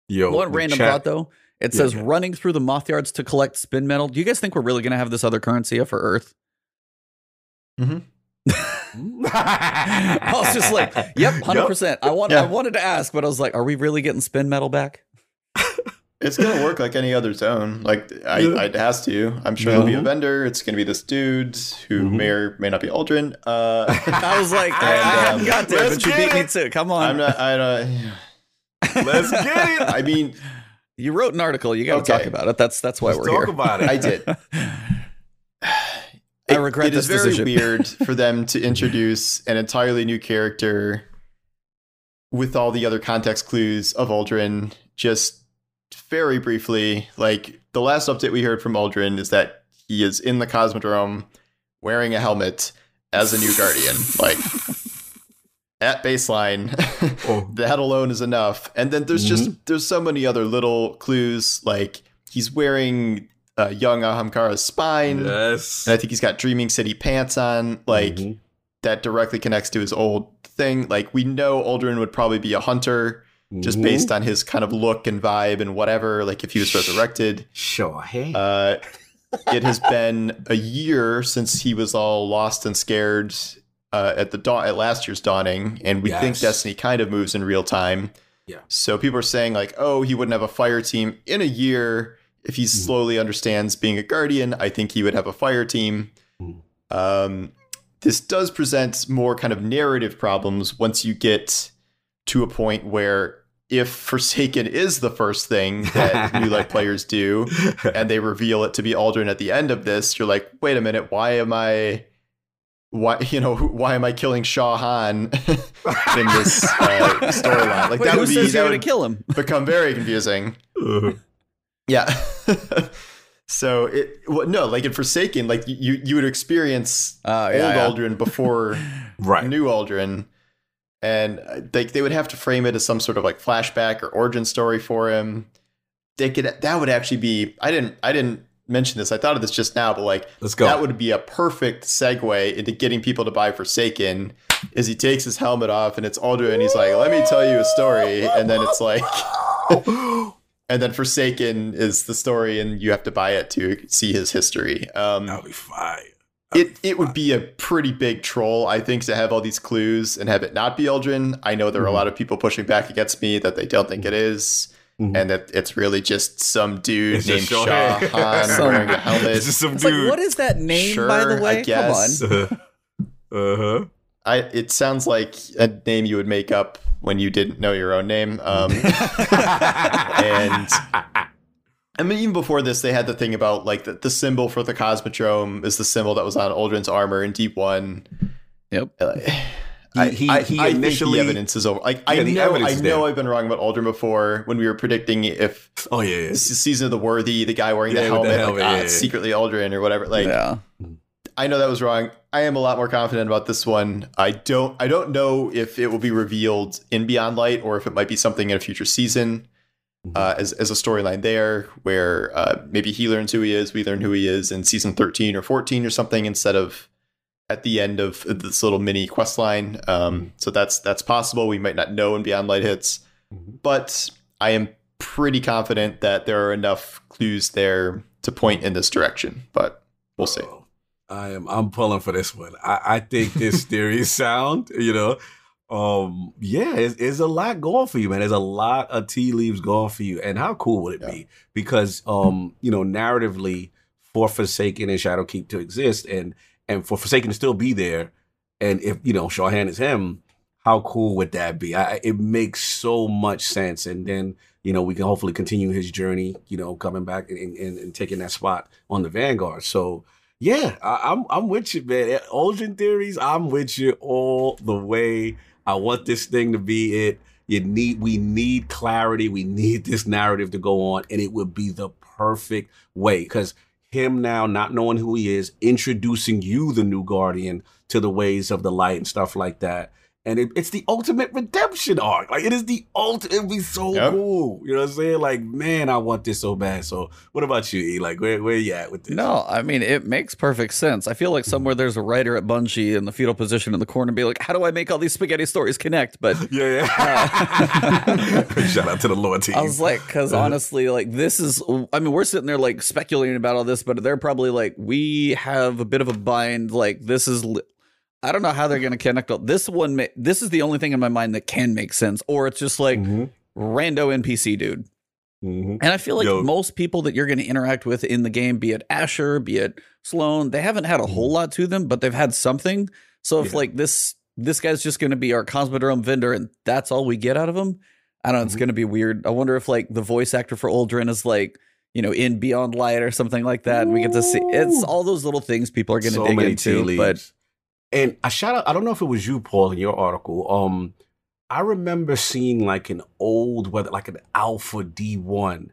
Yo, One random chat- thought though. It Yeah, says running through the moth yards to collect spin metal. Do you guys think we're really going to have this other currency for Earth? Mm-hmm. I was just like, "Yep, hundred percent." I want. I wanted to ask, but I was like, "Are we really getting spin metal back?" It's gonna work like any other zone. Like I, Yeah. I it has to. I'm sure there'll be a vendor. It's gonna be this dude who Mhm. may or may not be Uldren. Uh, I was like, I, I And, haven't um, got there, but you beat me it. to it. Come on. I'm not. I don't. Let's get it. I mean, you wrote an article. You got to Okay. talk about it. That's that's why Let's we're talk here. about it. I did. I regret it. it is this very decision. weird for them to introduce an entirely new character with all the other context clues of Uldren just very briefly. Like the last update we heard from Uldren is that he is in the Cosmodrome wearing a helmet as a new Guardian. Like at baseline, Oh. that alone is enough. And then there's just there's so many other little clues like he's wearing uh, young Ahamkara's spine. Yes. And I think he's got Dreaming City pants on, like Mhm. that directly connects to his old thing. Like we know Uldren would probably be a hunter just Mhm. based on his kind of look and vibe and whatever. Like if he was resurrected. Sure. Hey. Uh, it has been a year since he was all lost and scared uh, at the dawn at last year's dawning, and we think Destiny kind of moves in real time. Yeah. So people are saying like, oh, he wouldn't have a fire team in a year if he Mhm. slowly understands being a guardian. I think he would have a fire team. Mhm. Um, this does present more kind of narrative problems once you get to a point where if Forsaken is the first thing that New Light players do, and they reveal it to be Uldren at the end of this, you're like, wait a minute, why am I, why you know, why am I killing Shaw Han in this uh, storyline? Like Wait, that would be says that would gonna kill him? become very confusing. Yeah. so it well, no, like in Forsaken, like you you would experience Uh, old yeah, yeah. Uldren before right. new Uldren, and uh, they they would have to frame it as some sort of like flashback or origin story for him. They could that would actually be. I didn't I didn't mention this. I thought of this just now, but like Let's go. that would be a perfect segue into getting people to buy Forsaken. Is he takes his helmet off and it's Uldren, and he's like, "Let me tell you a story," and then it's like. And then Forsaken is the story, and you have to buy it to see his history. Um, That'll be fire. It it would be a pretty big troll, I think, to have all these clues and have it not be Uldren. I know there are a Mhm. lot of people pushing back against me that they don't think it is, Mhm. and that it's really just some dude It's named just Shaw Shohei. Han Some- wearing a helmet. It's just some It's dude. like, what is that name, Sure, by the I way? guess. Come on. uh huh. I it sounds like a name you would make up when you didn't know your own name. Um, and I mean, even before this, they had the thing about like the, the symbol for the Cosmodrome is the symbol that was on Uldren's armor in D1. Yep. Uh, I, he- I, he I think initially- the evidence is over. Like I Yeah, the know, I know, I've been wrong about Uldren before when we were predicting if oh yeah. yeah. this season of the worthy, the guy wearing the Yeah, with helmet, the like, helmet, ah, yeah, yeah. secretly Uldren or whatever. Like yeah. I know that was wrong. I am a lot more confident about this one. I don't I don't know if it will be revealed in Beyond Light or if it might be something in a future season uh, as, as a storyline there where uh, maybe he learns who he is, we learn who he is in season 13 or 14 or something instead of at the end of this little mini quest line. Um, so that's that's possible. We might not know when Beyond Light hits, Mhm. but I am pretty confident that there are enough clues there to point in this direction. But we'll see. Oh, I am. I'm pulling for this one. I, I think this theory is sound. You know, um, yeah, it's, it's a lot going for you, man. There's a lot of tea leaves going for you, and how cool would it be? Because, um, you know, narratively, for Forsaken and Shadowkeep to exist, and and for Forsaken to still be there, and if you know Shaw Han is him, how cool would that be? I, it makes so much sense, and then you know we can hopefully continue his journey. You know, coming back and, and, and taking that spot on the Vanguard. So yeah, I, I'm I'm with you, man. Uldren theories, I'm with you all the way. I want this thing to be it. You need we need clarity. We need this narrative to go on, and it would be the perfect way because him now not knowing who he is, introducing you, the new guardian, to the ways of the light and stuff like that. And it, it's the ultimate redemption arc. Like it is the ultimate. It'd be so Yep. cool. You know what I'm saying? Like, man, I want this so bad. So, what about you? E? Like, where where you at with this? No, I mean it makes perfect sense. I feel like somewhere there's a writer at Bungie in the fetal position in the corner, and be like, "How do I make all these spaghetti stories connect?" But Yeah, yeah. Shout out to the Lord team. I was like, because Uh-huh. honestly, like this is. I mean, we're sitting there like speculating about all this, but they're probably like, we have a bit of a bind. Like this is. I don't know how they're going to connect. all- This one, ma- this is the only thing in my mind that can make sense, or it's just like Mhm, rando NPC dude. mhm. And I feel like Yo. most people that you're going to interact with in the game, be it Asher, be it Sloane, they haven't had a whole lot to them, but they've had something. So if Mm-hmm. Yeah. like this this guy's just going to be our Cosmodrome vendor and that's all we get out of him, I don't know. It's Mhm. going to be weird. I wonder if like the voice actor for Uldren is like you know in Beyond Light or something like that. And we get to see it's all those little things people are going to so dig into. But and I shout out. I don't know if it was you, Paul, in your article. Um, I remember seeing like an old, whether like an Alpha D one,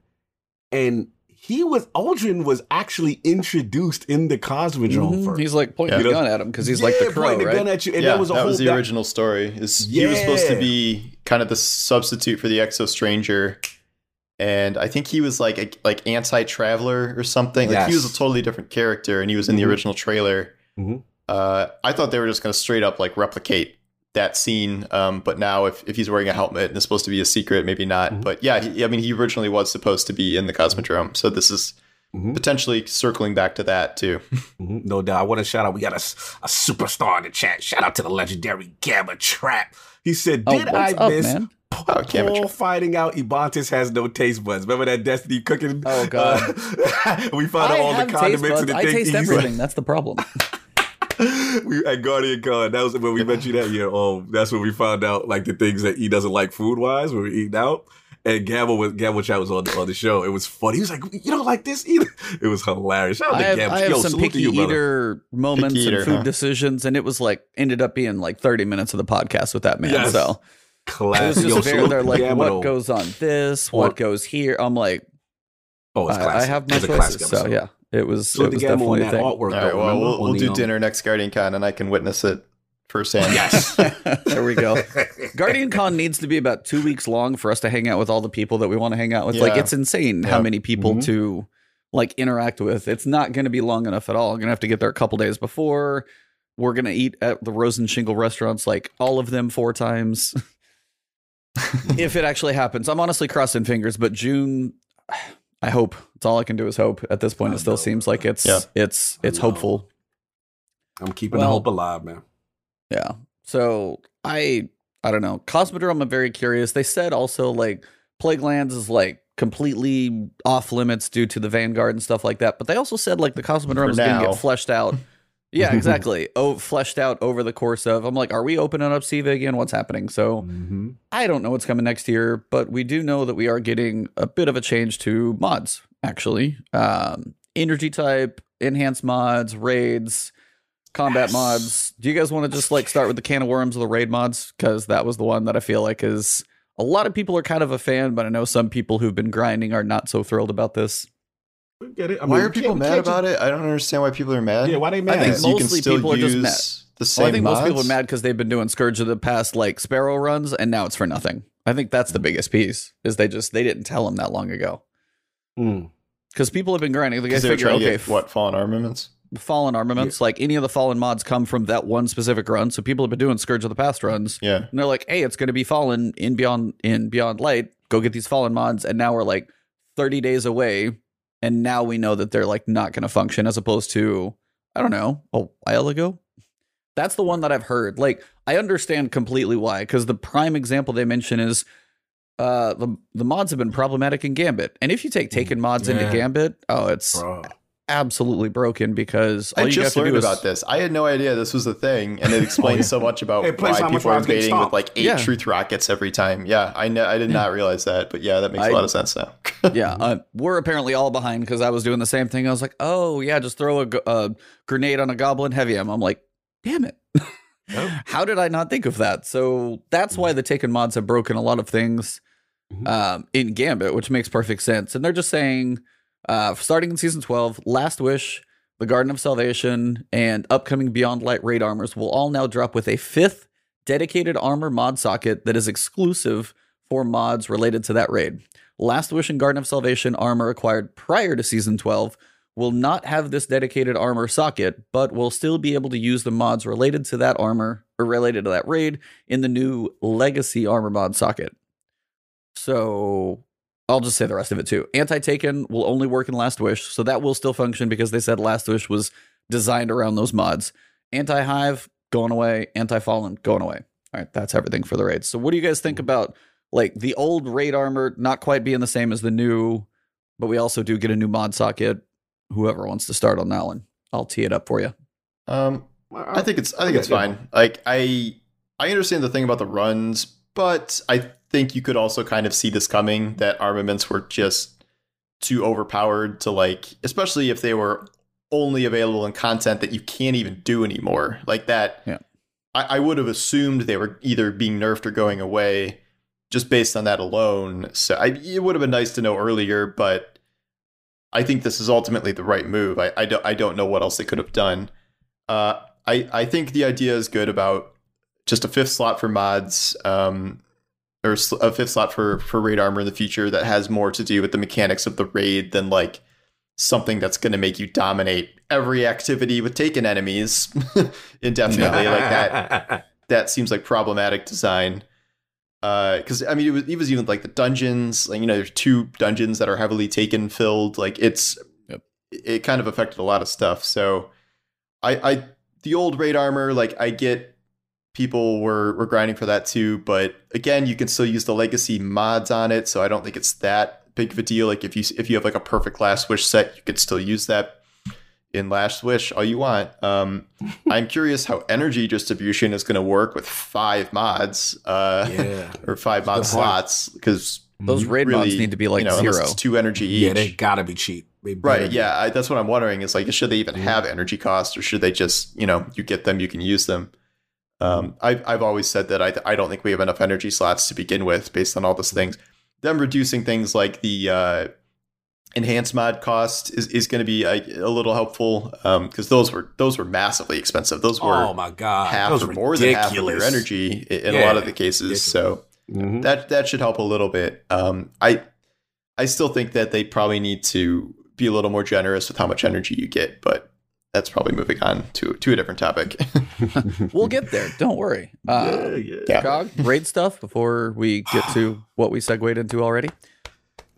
and he was Uldren was actually introduced in the Cosmodrome Mhm. first. he's like pointing Yeah. the gun at him because he's like the Yeah, crow, pointing the right? gun at you, and yeah, that was a whole the back- original story. Is he was supposed to be kind of the substitute for the Exo Stranger, and I think he was like a, like anti traveler or something. Like he was a totally different character, and he was in the Mhm. original trailer. Mhm. Uh, I thought they were just going to straight up like replicate that scene. Um, but now, if, if he's wearing a helmet and it's supposed to be a secret, maybe not. Mhm. But yeah, he, I mean, he originally was supposed to be in the Cosmodrome, so this is Mhm. potentially circling back to that too. Mhm. No doubt. I want to shout out. We got a, a superstar in the chat. Shout out to the legendary Gamma Trap. He said, Oh, "Did what's I up, miss man? P- Oh, Gamma Paul finding out Ebontis has no taste buds? Remember that Destiny cooking? Oh, God. uh, we found out all the taste condiments buds. and the I things. taste he's everything. That's the problem. Like, we at Guardian Con. That was when we met you that year. Oh, that's when we found out like the things that he doesn't like food wise when we're eating out. And Gamble was Gamble Chat was on the on the show. It was funny. He was like, "You don't like this either." It was hilarious. Shout out I to have, Gamble. I have Yo, some picky you, brother. eater moments Picky eater, and food huh? decisions, and it was like ended up being like 30 minutes of the podcast with that man. Yes. So it was Classic. just Yo, very, they're like, Gamble, what goes on this, Or- what goes here. I'm like, Oh, it's I, I have my It's a choices. classic So yeah, it was, Salute it was definitely a that thing. artwork. All right, well, we'll, we'll do dinner next Guardian Con, and I can witness it firsthand. Yes. there we go. Guardian Con needs to be about two weeks long for us to hang out with all the people that we want to hang out with. Like it's insane how many people Mhm. to like interact with. It's not going to be long enough at all. I'm gonna have to get there a couple days before. We're gonna eat at the Rosen Shingle restaurants, like all of them four times. if it actually happens, I'm honestly crossing fingers. But June, I hope. It's all I can do is hope. At this point, I it still know, seems like it's Yeah. it's it's hopeful. I'm keeping Well- the hope alive, man. Yeah. So I I don't know. Cosmodrome, I'm very curious. They said also like Plague Lands is like completely off limits due to the Vanguard and stuff like that. But they also said like the Cosmodrome For is gonna get fleshed out. Yeah, exactly. oh, fleshed out over the course of. I'm like, are we opening up Siva again? What's happening? So Mm-hmm. I don't know what's coming next year, but we do know that we are getting a bit of a change to mods, actually. Um, energy type, enhanced mods, raids, combat Yes. mods. Do you guys want to just like start with the can of worms of the raid mods? Because that was the one that I feel like is a lot of people are kind of a fan, but I know some people who've been grinding are not so thrilled about this. We get it. I why mean, are people mad can't about it? I don't understand why people are mad. Just, yeah, why they I think Because you can mostly still people are just mad. the same Well, I think most people are mad because they've been doing Scourge of the past like Sparrow runs, and now it's for nothing. I think that's the biggest piece. Is they just they didn't tell them that long ago Mm. because people have been grinding. The guys they were figure, trying to okay, get what fallen armaments. fallen armaments, like any of the fallen mods come from that one specific run. So people have been doing Scourge of the Past runs, Yeah, and they're like, "Hey, it's going to be fallen in beyond in Beyond Light. Go get these fallen mods." And now we're like thirty days away, and now we know that they're like not going to function, as opposed to I don't know a while ago. That's the one that I've heard. Like I understand completely why, because the prime example they mention is. Uh, the the mods have been problematic in Gambit, and if you take Taken mods into Gambit, oh, it's Bro. Absolutely broken because all I you just have to learned do is about this. I had no idea this was a thing, and it explains so much about It why how much people are rounds invading with like eight Yeah. truth rockets every time. Yeah, I know. I did not realize that, but yeah, that makes a I- lot of sense now. yeah, uh, we're apparently all behind because I was doing the same thing. I was like, oh yeah, just throw a grenade on a goblin heavy. I'm, I'm like, damn it. Yep. How did I not think of that? So that's why the Taken mods have broken a lot of things Mhm. um, in Gambit, which makes perfect sense. And they're just saying, uh, starting in season 12, Last Wish, the Garden of Salvation, and upcoming Beyond Light raid armors will all now drop with a fifth dedicated armor mod socket that is exclusive for mods related to that raid. Last Wish and Garden of Salvation armor acquired prior to season 12 will not have this dedicated armor socket, but will still be able to use the mods related to that armor or related to that raid in the new Legacy armor mod socket. So I'll just say the rest of it too. Anti Taken will only work in Last Wish, so that will still function because they said Last Wish was designed around those mods. Anti Hive going away. Anti fallen going away. All right, that's everything for the raids. So, what do you guys think about like the old raid armor not quite being the same as the new, but we also do get a new mod socket. Whoever wants to start on that one, I'll tee it up for you. Um, I think it's I think it's fine. Like I I understand the thing about the runs, but I think you could also kind of see this coming that armaments were just too overpowered to like, especially if they were only available in content that you can't even do anymore. Like that. Yeah. I, I would have assumed they were either being nerfed or going away just based on that alone. So I, it would have been nice to know earlier, but I think this is ultimately the right move. I, I, don't, I don't know what else they could have done. Uh, I, I think the idea is good about just a fifth slot for mods, um, or a fifth slot for for raid armor in the future that has more to do with the mechanics of the raid than like something that's going to make you dominate every activity with taken enemies indefinitely like that. That seems like problematic design Uh because uh, I mean it was, it was even like the dungeons like you know there's two dungeons that are heavily taken filled like it's yep. it kind of affected a lot of stuff so I I the old raid armor like I get people were were grinding for that too but again you can still use the legacy mods on it so I don't think it's that big of a deal like if you if you have like a perfect last wish set you could still use that in Last Wish all you want. Um, I'm curious how energy distribution is going to work with five mods, uh, yeah. or five mod slots, because those raid really, mods need to be like you know, zero. It's two energy each. Yeah, they gotta be cheap. Right. Yeah, I, that's what I'm wondering. Is like, should they even have energy cost, or should they just, you know, you get them, you can use them. Um, I've I've always said that I I don't think we have enough energy slots to begin with, based on all those things. Them reducing things like the uh, enhanced mod cost is, is going to be a, a, little helpful because um, those were those were massively expensive. Those were oh my god half or more than half of your energy in, in yeah, a lot of the cases. Ridiculous. So mm-hmm. that that should help a little bit. Um, I I still think that they probably need to be a little more generous with how much energy you get, but that's probably moving on to to a different topic. we'll get there. Don't worry. Uh, yeah, yeah. GOG, raid stuff before we get to what we segued into already.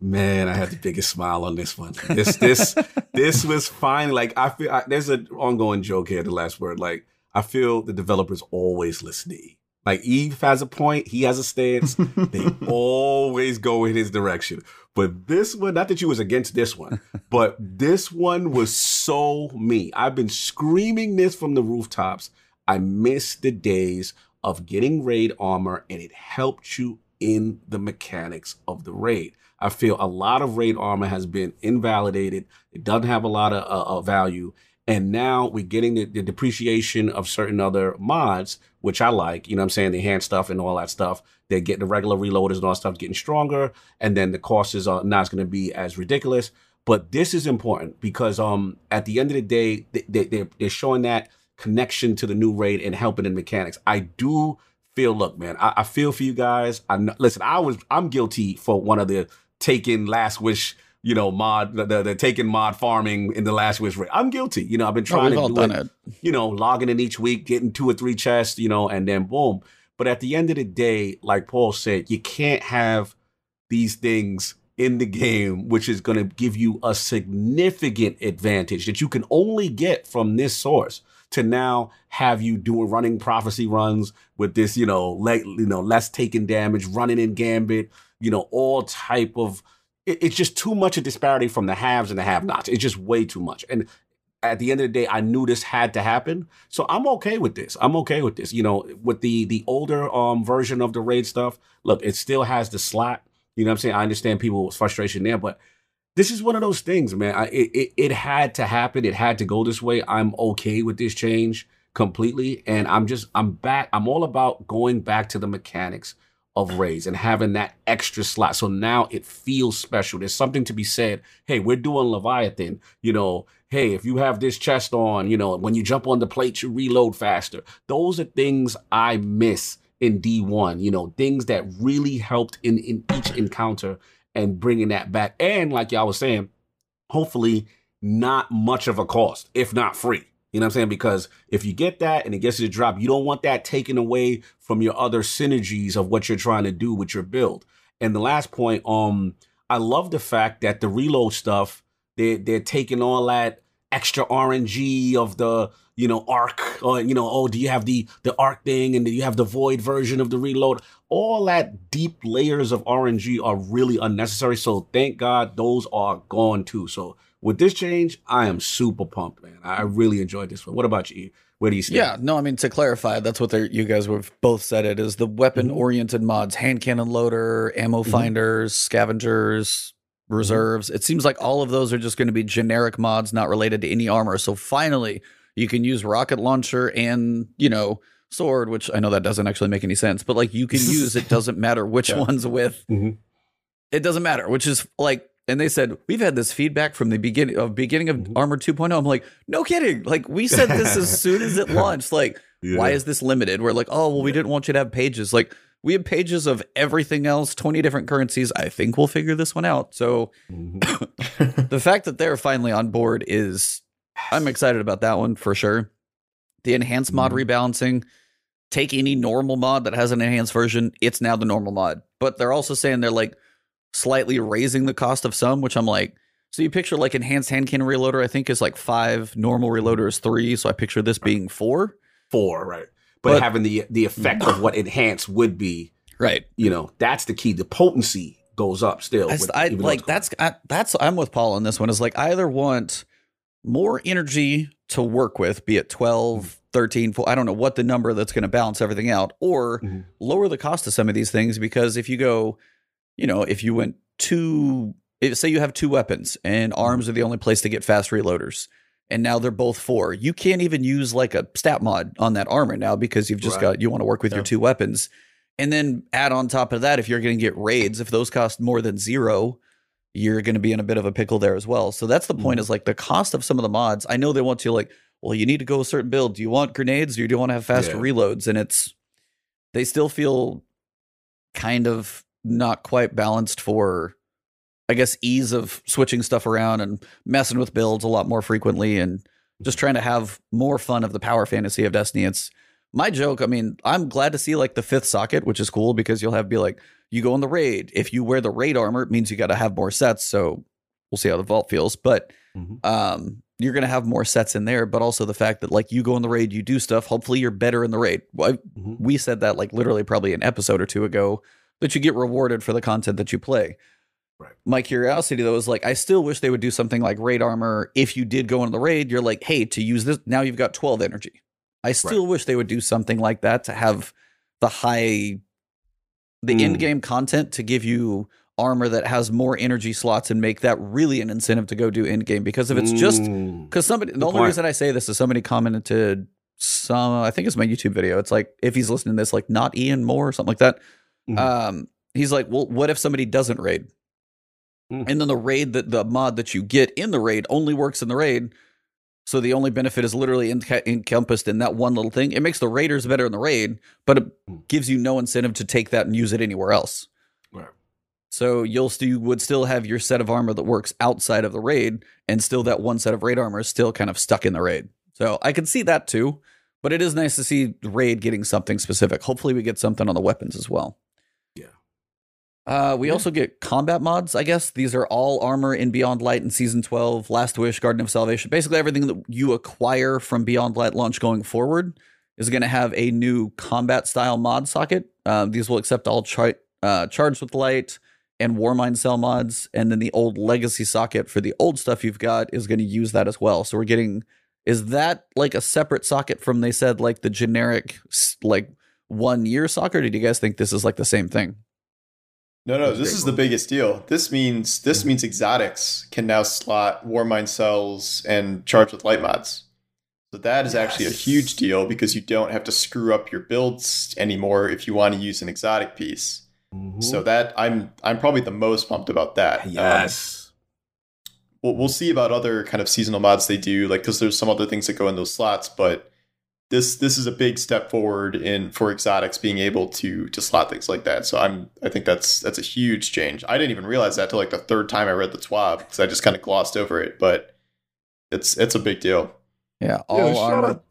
Man, I had the biggest smile on this one. This this this was fine. Like I feel I, there's an ongoing joke here. The last word. Like I feel the developers always listen to Eve. Like Eve has a point. He has a stance. they always go in his direction. But this one, not that you was against this one, but this one was so me. I've been screaming this from the rooftops. I miss the days of getting raid armor, and it helped you in the mechanics of the raid. I feel a lot of raid armor has been invalidated. It doesn't have a lot of uh, uh, value. And now we're getting the, the, depreciation of certain other mods, which I like. You know what I'm saying? The hand stuff and all that stuff. They're getting the regular reloaders and all that stuff getting stronger. And then the cost is uh, not going to be as ridiculous. But this is important because um at the end of the day, they, they, they're, showing that connection to the new raid and helping in mechanics. I do feel, look, man, I, I feel for you guys. I listen, I was, I'm guilty for one of the Taken Last Wish, you know, mod the, the, the Taken mod farming in the Last Wish rate. I'm guilty. You know, I've been oh, trying oh, to do it, it, You know, logging in each week, getting two or three chests, you know, and then boom. But at the end of the day, like Paul said, you can't have these things in the game, which is going to give you a significant advantage that you can only get from this source to now have you doing running prophecy runs with this, you know, le- you know, less Taken damage, running in gambit, you know, all type of. It, it's just too much a disparity from the haves and the have-nots. It's just way too much. And at the end of the day, I knew this had to happen, so I'm okay with this. I'm okay with this. You know, with the the older um version of the raid stuff. Look, it still has the slot. You know what I'm saying? I understand people's frustration there, but this is one of those things, man. I, it, it it had to happen. It had to go this way. I'm okay with this change completely, and I'm just I'm back. I'm all about going back to the mechanics of raids and having that extra slot. So now it feels special. There's something to be said. Hey, we're doing Leviathan. You know, hey, if you have this chest on, you know, when you jump on the plate, you reload faster. Those are things I miss in D1, you know, things that really helped in, in each encounter and bringing that back. And like y'all was saying, hopefully not much of a cost, if not free. You know what I'm saying? Because if you get that and it gets you to drop, you don't want that taken away from your other synergies of what you're trying to do with your build. And the last point, um, I love the fact that the reload stuff, they they're taking all that extra RNG of the you know, arc or you know, oh, do you have the the arc thing and do you have the void version of the reload? All that deep layers of RNG are really unnecessary. So thank God those are gone too. So with this change, I am super pumped, man. I really enjoyed this one. What about you? Where do you stand? Yeah, no, I mean to clarify, that's what you guys have both said it is the mm-hmm. weapon oriented mods, hand cannon loader, ammo mm-hmm. finders, scavengers, mm-hmm. reserves. It seems like all of those are just going to be generic mods not related to any armor. So finally, you can use rocket launcher and, you know, sword, which I know that doesn't actually make any sense, but like you can use it doesn't matter which Yeah. one's with. Mhm. It doesn't matter, which is like and they said we've had this feedback from the beginning of beginning of Mhm. Armor 2.0. I'm like, no kidding. Like we said this as soon as it launched. Like, why is this limited? We're like, oh well, we didn't want you to have pages. Like we have pages of everything else, 20 different currencies. I think we'll figure this one out. So Mhm. the fact that they're finally on board is I'm excited about that one for sure. The enhanced mod Mhm. rebalancing, take any normal mod that has an enhanced version, it's now the normal mod. But they're also saying they're like slightly raising the cost of some, which I'm like, so you picture like enhanced hand cannon reloader, I think is like five, normal reloader is three. So I picture this being four. Four, right? But, But- having the the effect of what enhance would be, Right. you know, that's the key. The potency goes up still. I, with- I like that's I, that's I'm with Paul on this one. Is like I either want more energy to work with, be it 12, 13, 4, I don't know what the number that's going to balance everything out, or Mhm. lower the cost of some of these things because if you go, you know, if you went two, if, say you have two weapons and arms are the only place to get fast reloaders. And now they're both four. You can't even use like a stat mod on that armor now because you've just Right. got you want to work with Yeah. your two weapons. And then add on top of that, if you're going to get raids, if those cost more than zero, you're going to be in a bit of a pickle there as well. So that's the point Mhm. is like the cost of some of the mods. I know they want to like, well, you need to go a certain build. Do you want grenades or do you want to have faster Yeah. reloads? And it's, they still feel kind of not quite balanced for, I guess, ease of switching stuff around and messing with builds a lot more frequently and just trying to have more fun of the power fantasy of Destiny. It's my joke. I mean, I'm glad to see like the fifth socket, which is cool because you'll have be like, you go in the raid. If you wear the raid armor, it means you got to have more sets. So we'll see how the vault feels. But Mhm. um, you're going to have more sets in there. But also the fact that like you go in the raid, you do stuff. Hopefully you're better in the raid. I- Mhm. we said that like literally probably an episode or two ago that you get rewarded for the content that you play. Right. My curiosity though is like I still wish they would do something like raid armor. If you did go into the raid, you're like, hey, to use this now you've got 12 energy. I still wish they would do something like that to have the high the Mm. in-game content to give you armor that has more energy slots and make that really an incentive to go do in-game because if it's just Mm. because somebody, the Good only point. reason I say this is somebody commented some, I think it's my YouTube video. It's like if he's listening to this, like not Ian Moore or something like that. Mhm. Um, he's like, well, what if somebody doesn't raid? Mm. And then the raid that the mod that you get in the raid only works in the raid. So the only benefit is literally encompassed in that one little thing. It makes the raiders better in the raid, but it Mm. gives you no incentive to take that and use it anywhere else. Right. So you'll still you would still have your set of armor that works outside of the raid, and still that one set of raid armor is still kind of stuck in the raid. So I can see that too, but it is nice to see raid getting something specific. Hopefully, we get something on the weapons as well. Uh, we Yeah. also get combat mods. I guess these are all armor in Beyond Light in season twelve, Last Wish, Garden of Salvation. Basically, everything that you acquire from Beyond Light launch going forward is going to have a new combat style mod socket. Um, these will accept all char- uh, charged with light and Warmind cell mods, and then the old legacy socket for the old stuff you've got is going to use that as well. So we're getting is that like a separate socket from they said like the generic like one year socket? Or did you guys think this is like the same thing? No, no, this is cool. the biggest deal. This means this means exotics can now slot Warmind cells and charge with light mods. So that is actually a huge deal because you don't have to screw up your builds anymore if you want to use an exotic piece. Mhm. So that I'm I'm probably the most pumped about that. Um, yes. we'll, we'll see about other kind of seasonal mods they do, like because there's some other things that go in those slots, but this this is a big step forward in for exotics being able to to slot things like that. So I'm I think that's that's a huge change. I didn't even realize that till like the third time I read the TWAB because I just kind of glossed over it, but it's it's a big deal. Yeah, all shout armor. out-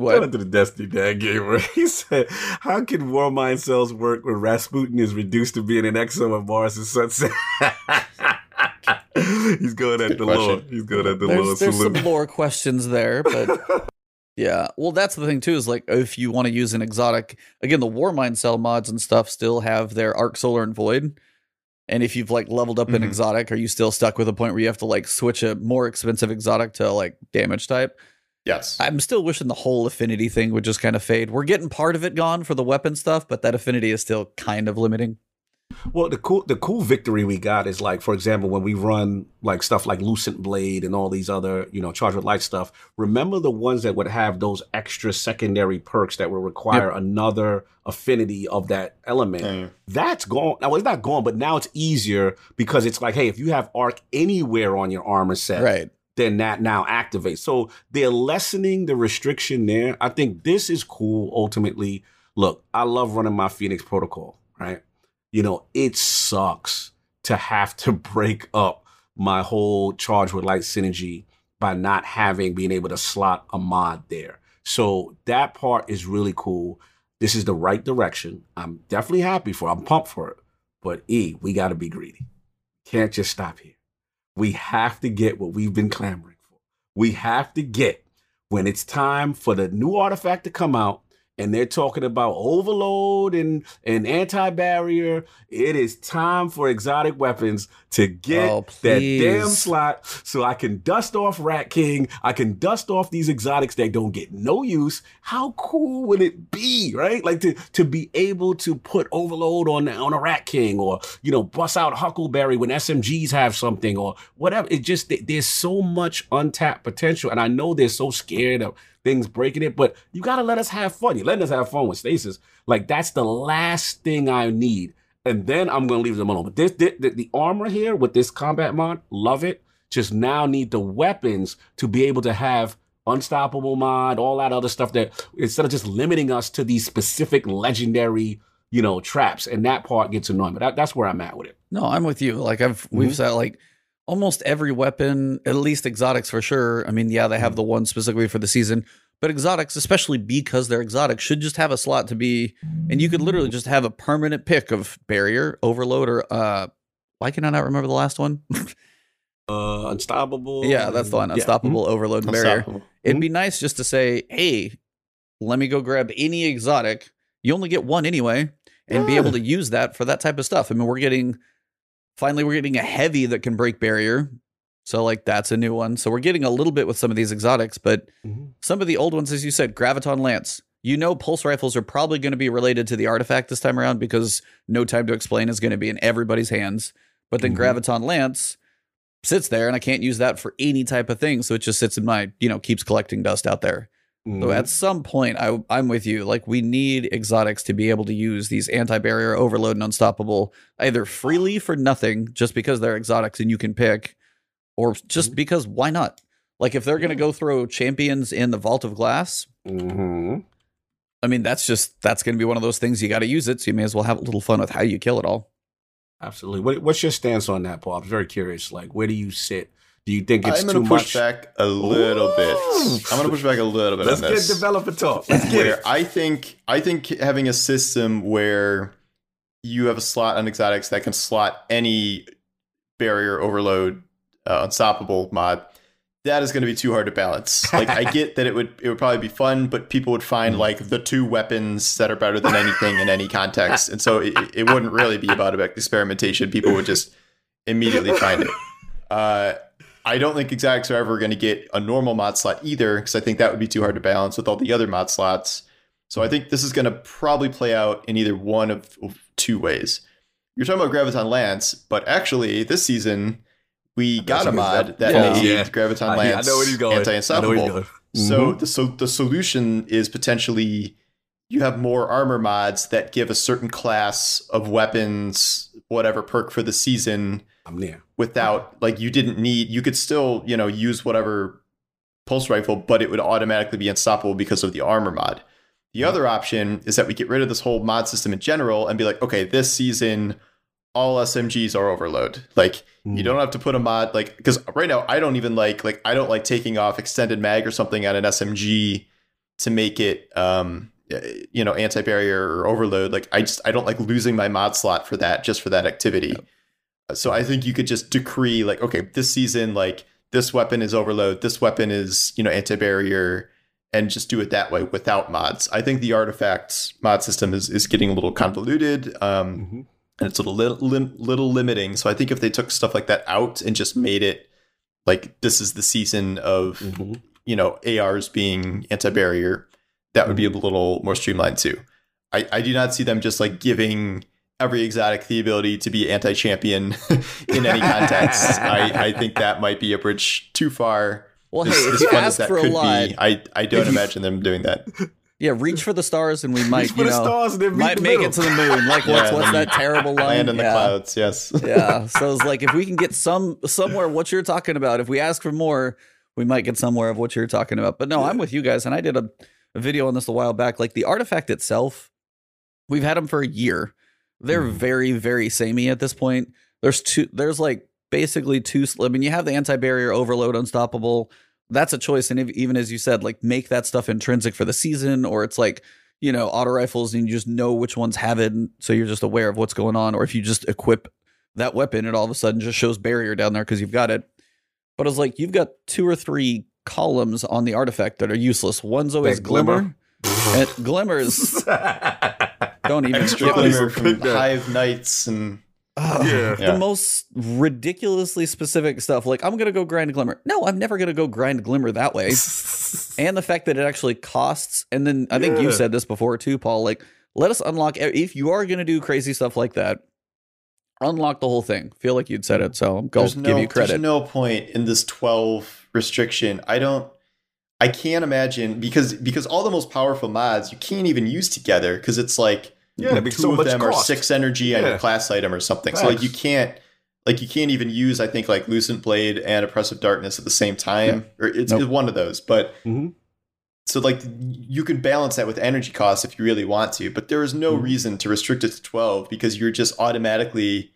Shout What? out to the Destiny Dad Gamer. He said, How can Warmind cells work when Rasputin is reduced to being an exo of Mars and Sunset? He's going at the question. Lord. He's going at the Lord. There's, there's some Salute. lore questions there, but Yeah. Well, that's the thing too. Is like if you want to use an exotic, again, the Warmind cell mods and stuff still have their Arc Solar and Void. And if you've like leveled up an Mhm. exotic, are you still stuck with a point where you have to like switch a more expensive exotic to like damage type? Yes. I'm still wishing the whole affinity thing would just kind of fade. We're getting part of it gone for the weapon stuff, but that affinity is still kind of limiting. Well, the cool the cool victory we got is like, for example, when we run like stuff like Lucent Blade and all these other, you know, Charge with Light stuff. Remember the ones that would have those extra secondary perks that would require another affinity of that element. Mm. That's gone. Now it's not gone, but now it's easier because it's like, hey, if you have arc anywhere on your armor set, Right. then that now activates. So they're lessening the restriction there. I think this is cool ultimately. Look, I love running my Phoenix protocol, right? You know, it sucks to have to break up my whole charge with light synergy by not having being able to slot a mod there. So that part is really cool. This is the right direction. I'm definitely happy for. it. I'm pumped for it. But E, we got to be greedy. Can't just stop here. We have to get what we've been clamoring for. We have to get when it's time for the new artifact to come out and they're talking about overload and, and anti-barrier. It is time for exotic weapons to get Oh, that damn slot so I can dust off Rat King. I can dust off these exotics that don't get no use. How cool would it be, right? Like to to be able to put overload on on a Rat King or you know bust out Huckleberry when SMGs have something or whatever. It just there's so much untapped potential, and I know they're so scared of things breaking it, but you gotta let us have fun. You're letting us have fun with stasis. Like that's the last thing I need and then I'm gonna leave them alone. But this, this the, the armor here with this combat mod, love it. Just now need the weapons to be able to have unstoppable mod, all that other stuff that instead of just limiting us to these specific legendary, you know, traps, and that part gets annoying. But that, that's where I'm at with it. No, I'm with you. Like I've we've Mhm. said like almost every weapon, at least exotics for sure. I mean, yeah, they have the one specifically for the season, but exotics, especially because they're exotic, should just have a slot to be and you could literally just have a permanent pick of barrier, overload, or uh why can I not remember the last one? Uh, unstoppable. yeah, that's the one. Yeah. Unstoppable, overload, and barrier. Unstoppable. It'd be nice just to say, hey, let me go grab any exotic. You only get one anyway, and be able to use that for that type of stuff. I mean, we're getting finally we're getting a heavy that can break barrier. So like that's a new one. So we're getting a little bit with some of these exotics, but Mhm. some of the old ones, as you said, Graviton Lance. You know, pulse rifles are probably going to be related to the artifact this time around because No Time to Explain is going to be in everybody's hands. But then Mhm. Graviton Lance sits there, and I can't use that for any type of thing. So it just sits in my, you know, keeps collecting dust out there. So Mhm. at some point, I, I'm with you. Like we need exotics to be able to use these anti-barrier, overload, and unstoppable either freely for nothing, just because they're exotics and you can pick, or just Mhm. because why not? Like if they're gonna go throw champions in the Vault of Glass, Mhm. I mean that's just that's gonna be one of those things you got to use it. So you may as well have a little fun with how you kill it all. Absolutely. What, what's your stance on that, Paul? I'm very curious. Like, where do you sit? Do you think it's I'm too going to push much? back a little bit. I'm going to push back a little bit Let's get developer talk. Let's get where it. I think I think having a system where you have a slot on exotics that can slot any barrier overload uh, unstoppable mod that is going to be too hard to balance like i get that it would it would probably be fun but people would find Mm. like the two weapons that are better than anything in any context and so it, it wouldn't really be about experimentation people would just immediately find it uh, I don't think exotics are ever going to get a normal mod slot either, because I think that would be too hard to balance with all the other mod slots. So I think this is going to probably play out in either one of, of two ways. You're talking about Graviton Lance, but actually this season we got a mod what that Yeah. made Yeah. Graviton Lance I know where he's going. I know where anti-unstoppable. he's going. So Mhm. the so the solution is potentially you have more armor mods that give a certain class of weapons, whatever perk for the season, I'm there. Without like you didn't need you could still you know use whatever pulse rifle, but it would automatically be unstoppable because of the armor mod. The other option is that we get rid of this whole mod system in general and be like, okay, this season all SMGs are overload. Like Mm. you don't have to put a mod like because right now I don't even like like I don't like taking off extended mag or something on an SMG to make it um you know anti-barrier or overload like I just I don't like losing my mod slot for that just for that activity. So I think you could just decree like okay this season like this weapon is overload this weapon is you know anti-barrier and just do it that way without mods. I think the artifacts mod system is is getting a little convoluted. Um, Mhm. and it's a little lim- little limiting. So I think if they took stuff like that out and just made it like this is the season of Mhm. you know ARs being anti-barrier, that would be a little more streamlined too. I, I do not see them just like giving every exotic the ability to be anti-champion in any context. I, I think that might be a bridge too far. Well, hey, As, if as you fun as ask that for a could lot, be, I, I don't imagine them doing that. yeah, reach for the stars, and we might, you know, stars and might make it to the moon. Like, what's Yeah, what's that terrible line? Land in the clouds, yes. yeah. So it's like if we can get some somewhere what you're talking about, if we ask for more, we might get somewhere of what you're talking about. But no, I'm with you guys, and I did a, a video on this a while back. Like the artifact itself, we've had them for a year. They're Mhm. very, very samey at this point. There's two. There's like basically two. I mean, you have the anti-barrier, overload, unstoppable. That's a choice, and if, even as you said, like make that stuff intrinsic for the season, or it's like you know auto rifles, and you just know which ones have it, and so you're just aware of what's going on. Or if you just equip that weapon, it all of a sudden just shows barrier down there because you've got it. But it's like you've got two or three columns on the artifact that are useless. One's always That glimmer. glimmer. and glimmers don't even Extra get glimmer from pick that. Hive Knights and Ugh, Yeah. the Yeah. most ridiculously specific stuff. Like, I'm gonna go grind glimmer. No, I'm never gonna go grind glimmer that way. and the fact that it actually costs. And then I think Yeah. you said this before too, Paul. Like, let us unlock if you are gonna do crazy stuff like that. Unlock the whole thing. Feel like you'd said it, so I'm going there's to no, give you credit. There's no point in this 12 restriction. I don't I can't imagine because because all the most powerful mods you can't even use together because it's like Yeah, two so of much them are cost. six energy on Yeah. your class item or something. So like you can't like you can't even use I think like Lucent Blade and Oppressive Darkness at the same time. Or it's, Nope. it's one of those. But Mhm. so like you can balance that with energy costs if you really want to, but there is no Mhm. reason to restrict it to 12 because you're just automatically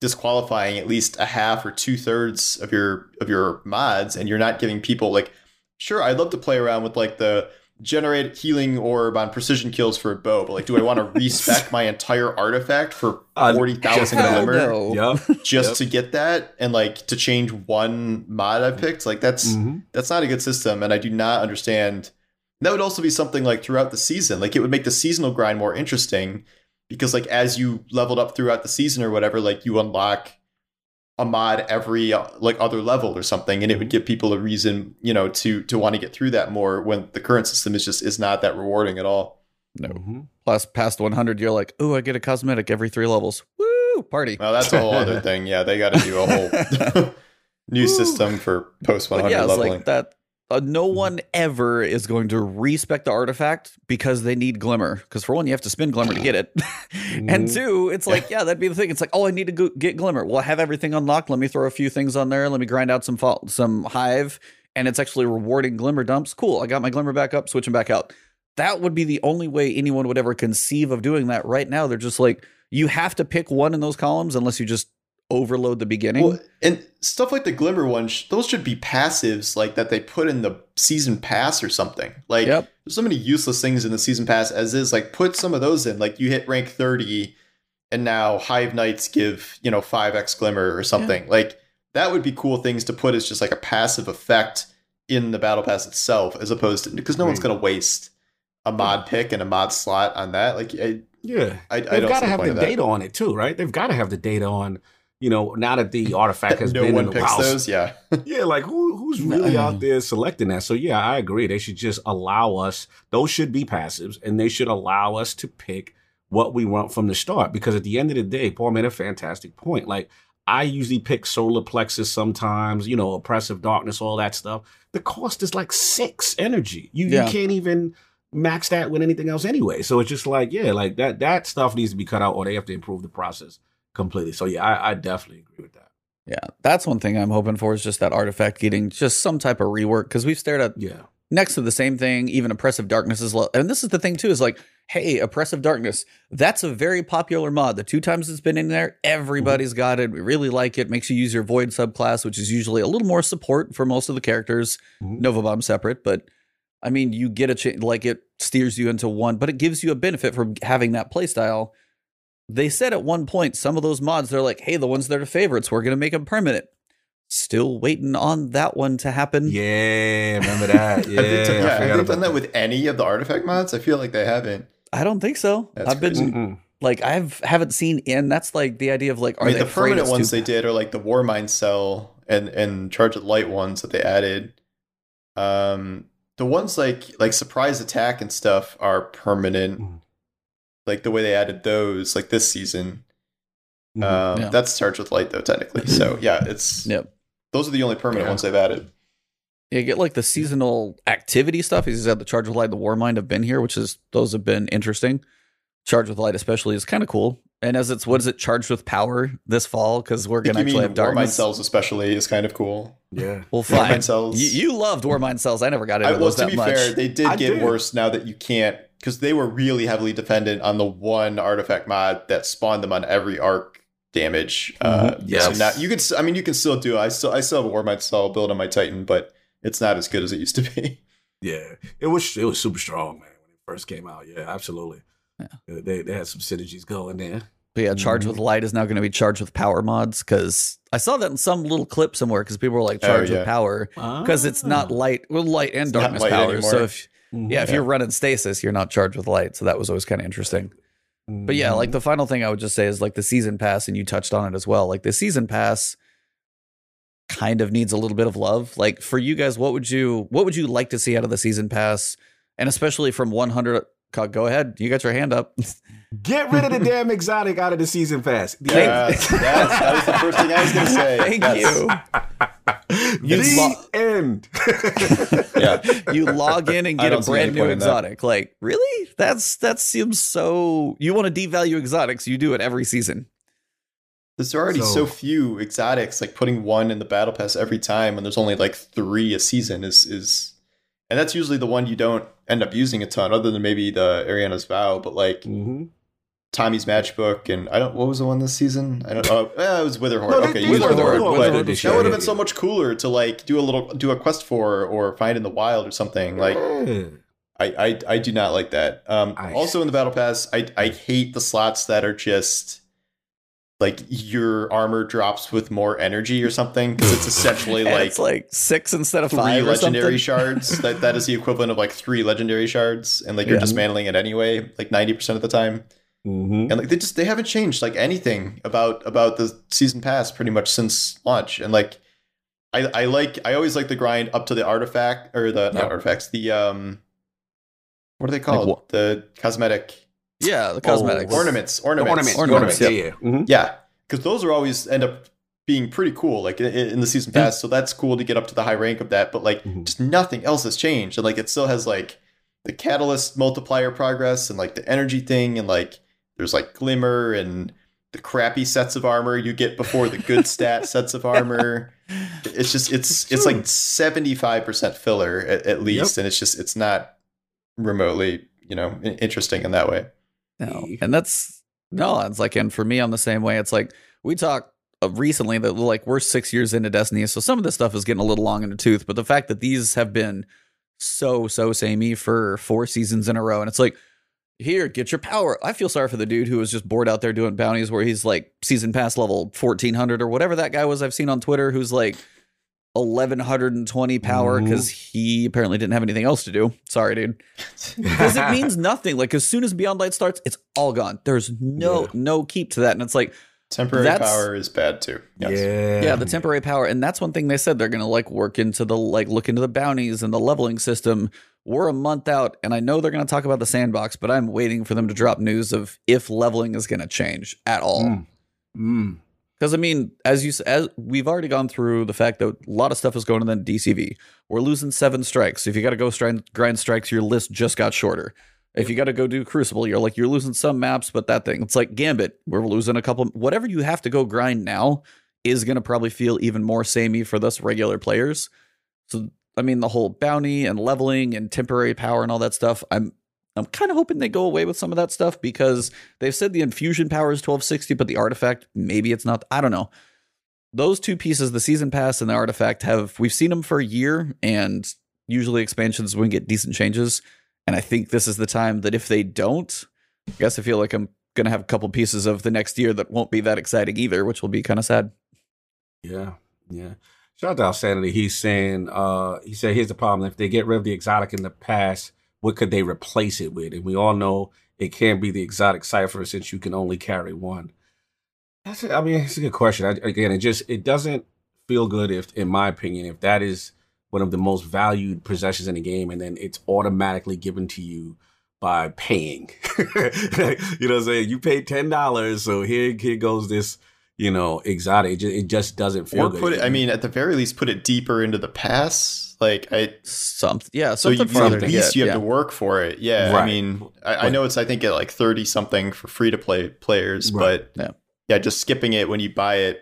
disqualifying at least a half or two thirds of your of your mods and you're not giving people like sure i'd love to play around with like the generate healing orb on precision kills for a bow but like do i want to respec my entire artifact for Uh, 40000 hell glimmer no. Yup. just Yep. to get that and like to change one mod i picked like that's Mhm. that's not a good system and i do not understand that would also be something like throughout the season like it would make the seasonal grind more interesting because like as you leveled up throughout the season or whatever like you unlock a mod every uh, like other level or something and it would give people a reason you know to to want to get through that more when the current system is just is not that rewarding at all No. Mhm. Plus, past 100, you're like, oh, I get a cosmetic every three levels. Woo! Party. well that's a whole other thing yeah they got to do a whole new Woo. system for post But 100 yeah, it's leveling like that. Uh, no one ever is going to respec the artifact because they need glimmer. Because for one, you have to spin glimmer to get it, and Mhm. two, it's like yeah, that'd be the thing. It's like oh, I need to go get glimmer. Well, I have everything unlocked. Let me throw a few things on there. Let me grind out some fa- some hive, and it's actually rewarding glimmer dumps. Cool. I got my glimmer back up. Switching back out. That would be the only way anyone would ever conceive of doing that. Right now, they're just like you have to pick one in those columns unless you just overload the beginning. Well, and stuff like the glimmer one, sh- those should be passives like that they put in the season pass or something. Like Yep. there's so many useless things in the season pass as is. Like put some of those in. Like you hit rank 30 and now Hive Knights give, you know, 5x glimmer or something. Like that would be cool things to put as just like a passive effect in the battle pass itself as opposed to because no one's hmm. going to waste a mod pick and a mod slot on that. Like I, Yeah. I, I They've got to have point the data on it too, right? They've got to have the data on, you know, now that the artifact has no been in the picks house. those. Yeah. Yeah, like who who's really out there selecting that? So yeah, I agree. They should just allow us. Those should be passives, and they should allow us to pick what we want from the start. Because at the end of the day, Paul made a fantastic point. Like I usually pick solar plexus sometimes, you know, oppressive darkness, all that stuff. The cost is like six energy. You Yeah. you can't even max that with anything else anyway. So it's just like yeah, like that that stuff needs to be cut out, or they have to improve the process completely. So yeah, I, I definitely agree with that. Yeah, that's one thing I'm hoping for is just that artifact getting just some type of rework because we've stared at Yeah. next to the same thing, even oppressive darkness is low. And this is the thing too, is like, hey, oppressive darkness, that's a very popular mod. The two times it's been in there, everybody's got it. We really like it. Makes you use your void subclass, which is usually a little more support for most of the characters. Mhm. Nova Bomb separate, but I mean, you get a ch- like it steers you into one, but it gives you a benefit from having that playstyle. They said at one point, some of those mods, they're like, hey, the ones that are favorites, we're going to make them permanent. Still waiting on that one to happen. Yeah, remember that? Yeah, have they, done- I yeah, have they done that with any of the artifact mods? I feel like they haven't. I don't think so. That's I've been. Mm-mm. like I've haven't seen in. That's like the idea of like are I mean, they the permanent ones too- they did are like the war Warmind cell and and Charge of Light ones that they added. Um, the ones like like surprise attack and stuff are permanent. Mhm. Like the way they added those, like this season. Mhm. Um, Yeah. that's Charge with Light though, technically. So yeah, it's Yep. those are the only permanent Yeah. ones they've added. You get like the seasonal activity stuff. He's said the Charge with Light, the Warmind have been here, which is those have been interesting. Charge with Light, especially, is kind of cool. And as it's what is it, charged with power this fall? Because we're gonna actually mean have Warmind darkness. cells, especially, is kind of cool. yeah. Well, Warmind fine. cells. You, you loved Warmind cells. I never got into I, well, those to that be much. fair, they did I get did. worse now that you can't because they were really heavily dependent on the one artifact mod that spawned them on every arc damage. Uh. Yes. So now you could, s- I mean, you can still do. it. I still, I still have a Warmind cell build on my Titan, but it's not as good as it used to be. Yeah, it was it was super strong, man, when it first came out. Yeah, absolutely. Yeah. They they had some synergies going there. But yeah, Charge Mm-hmm. with Light is now going to be Charged with Power mods because I saw that in some little clip somewhere because people were like Oh, Charged yeah. with Power because it's not light, well, light and It's darkness light power. anymore. So if Mhm. yeah, if Yeah. you're running stasis, you're not charged with light. So that was always kind of interesting. But yeah, Mm-hmm. like the final thing I would just say is like the season pass, and you touched on it as well. Like the season pass kind of needs a little bit of love. Like for you guys, what would you what would you like to see out of the season pass, and especially from 100? Go ahead, you got your hand up. get rid of the damn exotic out of the season pass. The Yeah, that's, that was the first thing I was going to say. Thank That's- you. the You lo- end. Yeah, You log in and get a don't see any brand new point in that. exotic. Like really? That's that seems so. You want to devalue exotics? You do it every season. there's already So- so, few exotics. Like putting one in the battle pass every time, and there's only like three a season. Is is, and that's usually the one you don't end up using a ton, other than maybe the Eriana's Vow. But like hmm Tommy's matchbook, and I don't. What was the one this season? I don't. know. eh, it was Witherhoard. No, okay, Witherhoard. Witherhoard this that would have been so much cooler to like do a little do a quest for or find in the wild or something. Like Yeah. I I, I do not like that. Um, I- also in the battle pass, I I hate the slots that are just like your armor drops with more energy or something because it's essentially like it's like six instead of three five. legendary shards. That that is the equivalent of like three legendary shards, and like you're Yeah. dismantling it anyway, like ninety percent of the time. Mhm. And like they just they haven't changed like anything about about the season pass pretty much since launch. And like I I like I always like the grind up to the artifact or the not artifacts the um what are they called what? the cosmetic Yeah, the cosmetics. ornaments The ornaments ornaments, Ornaments, ornaments, yeah, yeah. Mhm. yeah because those are always end up being pretty cool like in, in the season Yeah. pass so that's cool to get up to the high rank of that but like Mhm. just nothing else has changed and like it still has like the catalyst multiplier progress and like the energy thing and like there's like glimmer and the crappy sets of armor you get before the good stat sets of armor it's just it's it's like 75% filler at, at least and it's just it's not remotely you know interesting in that way No, and that's no. It's like, and for me, I'm the same way. It's like we talked uh, recently that like we're six years into Destiny, so some of this stuff is getting a little long in the tooth. But the fact that these have been so so samey for four seasons in a row, and it's like, here, get your power. I feel sorry for the dude who was just bored out there doing bounties where he's like season pass level 1400 or whatever that guy was I've seen on Twitter who's like 1120 power because he apparently didn't have anything else to do. Sorry, dude because it means nothing. Like as soon as Beyond Light starts, it's all gone. There's no Yeah. no keep to that, and it's like temporary power is bad too yes. Yeah. yeah, the temporary power, and that's one thing they said they're gonna like work into the like look into the bounties and the leveling system. We're a month out, and I know they're gonna talk about the sandbox, but I'm waiting for them to drop news of if leveling is gonna change at all. Mm. Mm. Because I mean, as you as we've already gone through the fact that a lot of stuff is going to the DCV. We're losing seven strikes. If you got to go grind, grind strikes, your list just got shorter. If you got to go do Crucible, you're like you're losing some maps, but that thing, it's like Gambit. We're losing a couple. Whatever you have to go grind now is going to probably feel even more samey for us regular players. So I mean, the whole bounty and leveling and temporary power and all that stuff. I'm I'm kind of hoping they go away with some of that stuff because they've said the infusion power is 1260, but the artifact maybe it's not. I don't know. Those two pieces, the season pass and the artifact, have we've seen them for a year, and usually expansions we get decent changes. And I think this is the time that if they don't, I guess I feel like I'm gonna have a couple pieces of the next year that won't be that exciting either, which will be kind of sad. Yeah, yeah. Shout out to Sanity. He's saying, uh, he said, here's the problem. If they get rid of the exotic in the past, what could they replace it with? And we all know it can't be the exotic cipher since you can only carry one. That's, a, I mean, it's a good question. I, again, it just it doesn't feel good if, in my opinion, if that is one of the most valued possessions in the game, and then it's automatically given to you by paying. you know what I'm saying? You paid ten dollars, so here here goes this you know, exotic. It just, it just doesn't feel or good. put it. I mean, at the very least, put it deeper into the pass. Like I, something. Yeah, so you, something so farther at least get. you have yeah. to work for it. Yeah, I mean, I, I know it's I think at like thirty something for free to play players, Right. but Yeah. yeah, just skipping it when you buy it,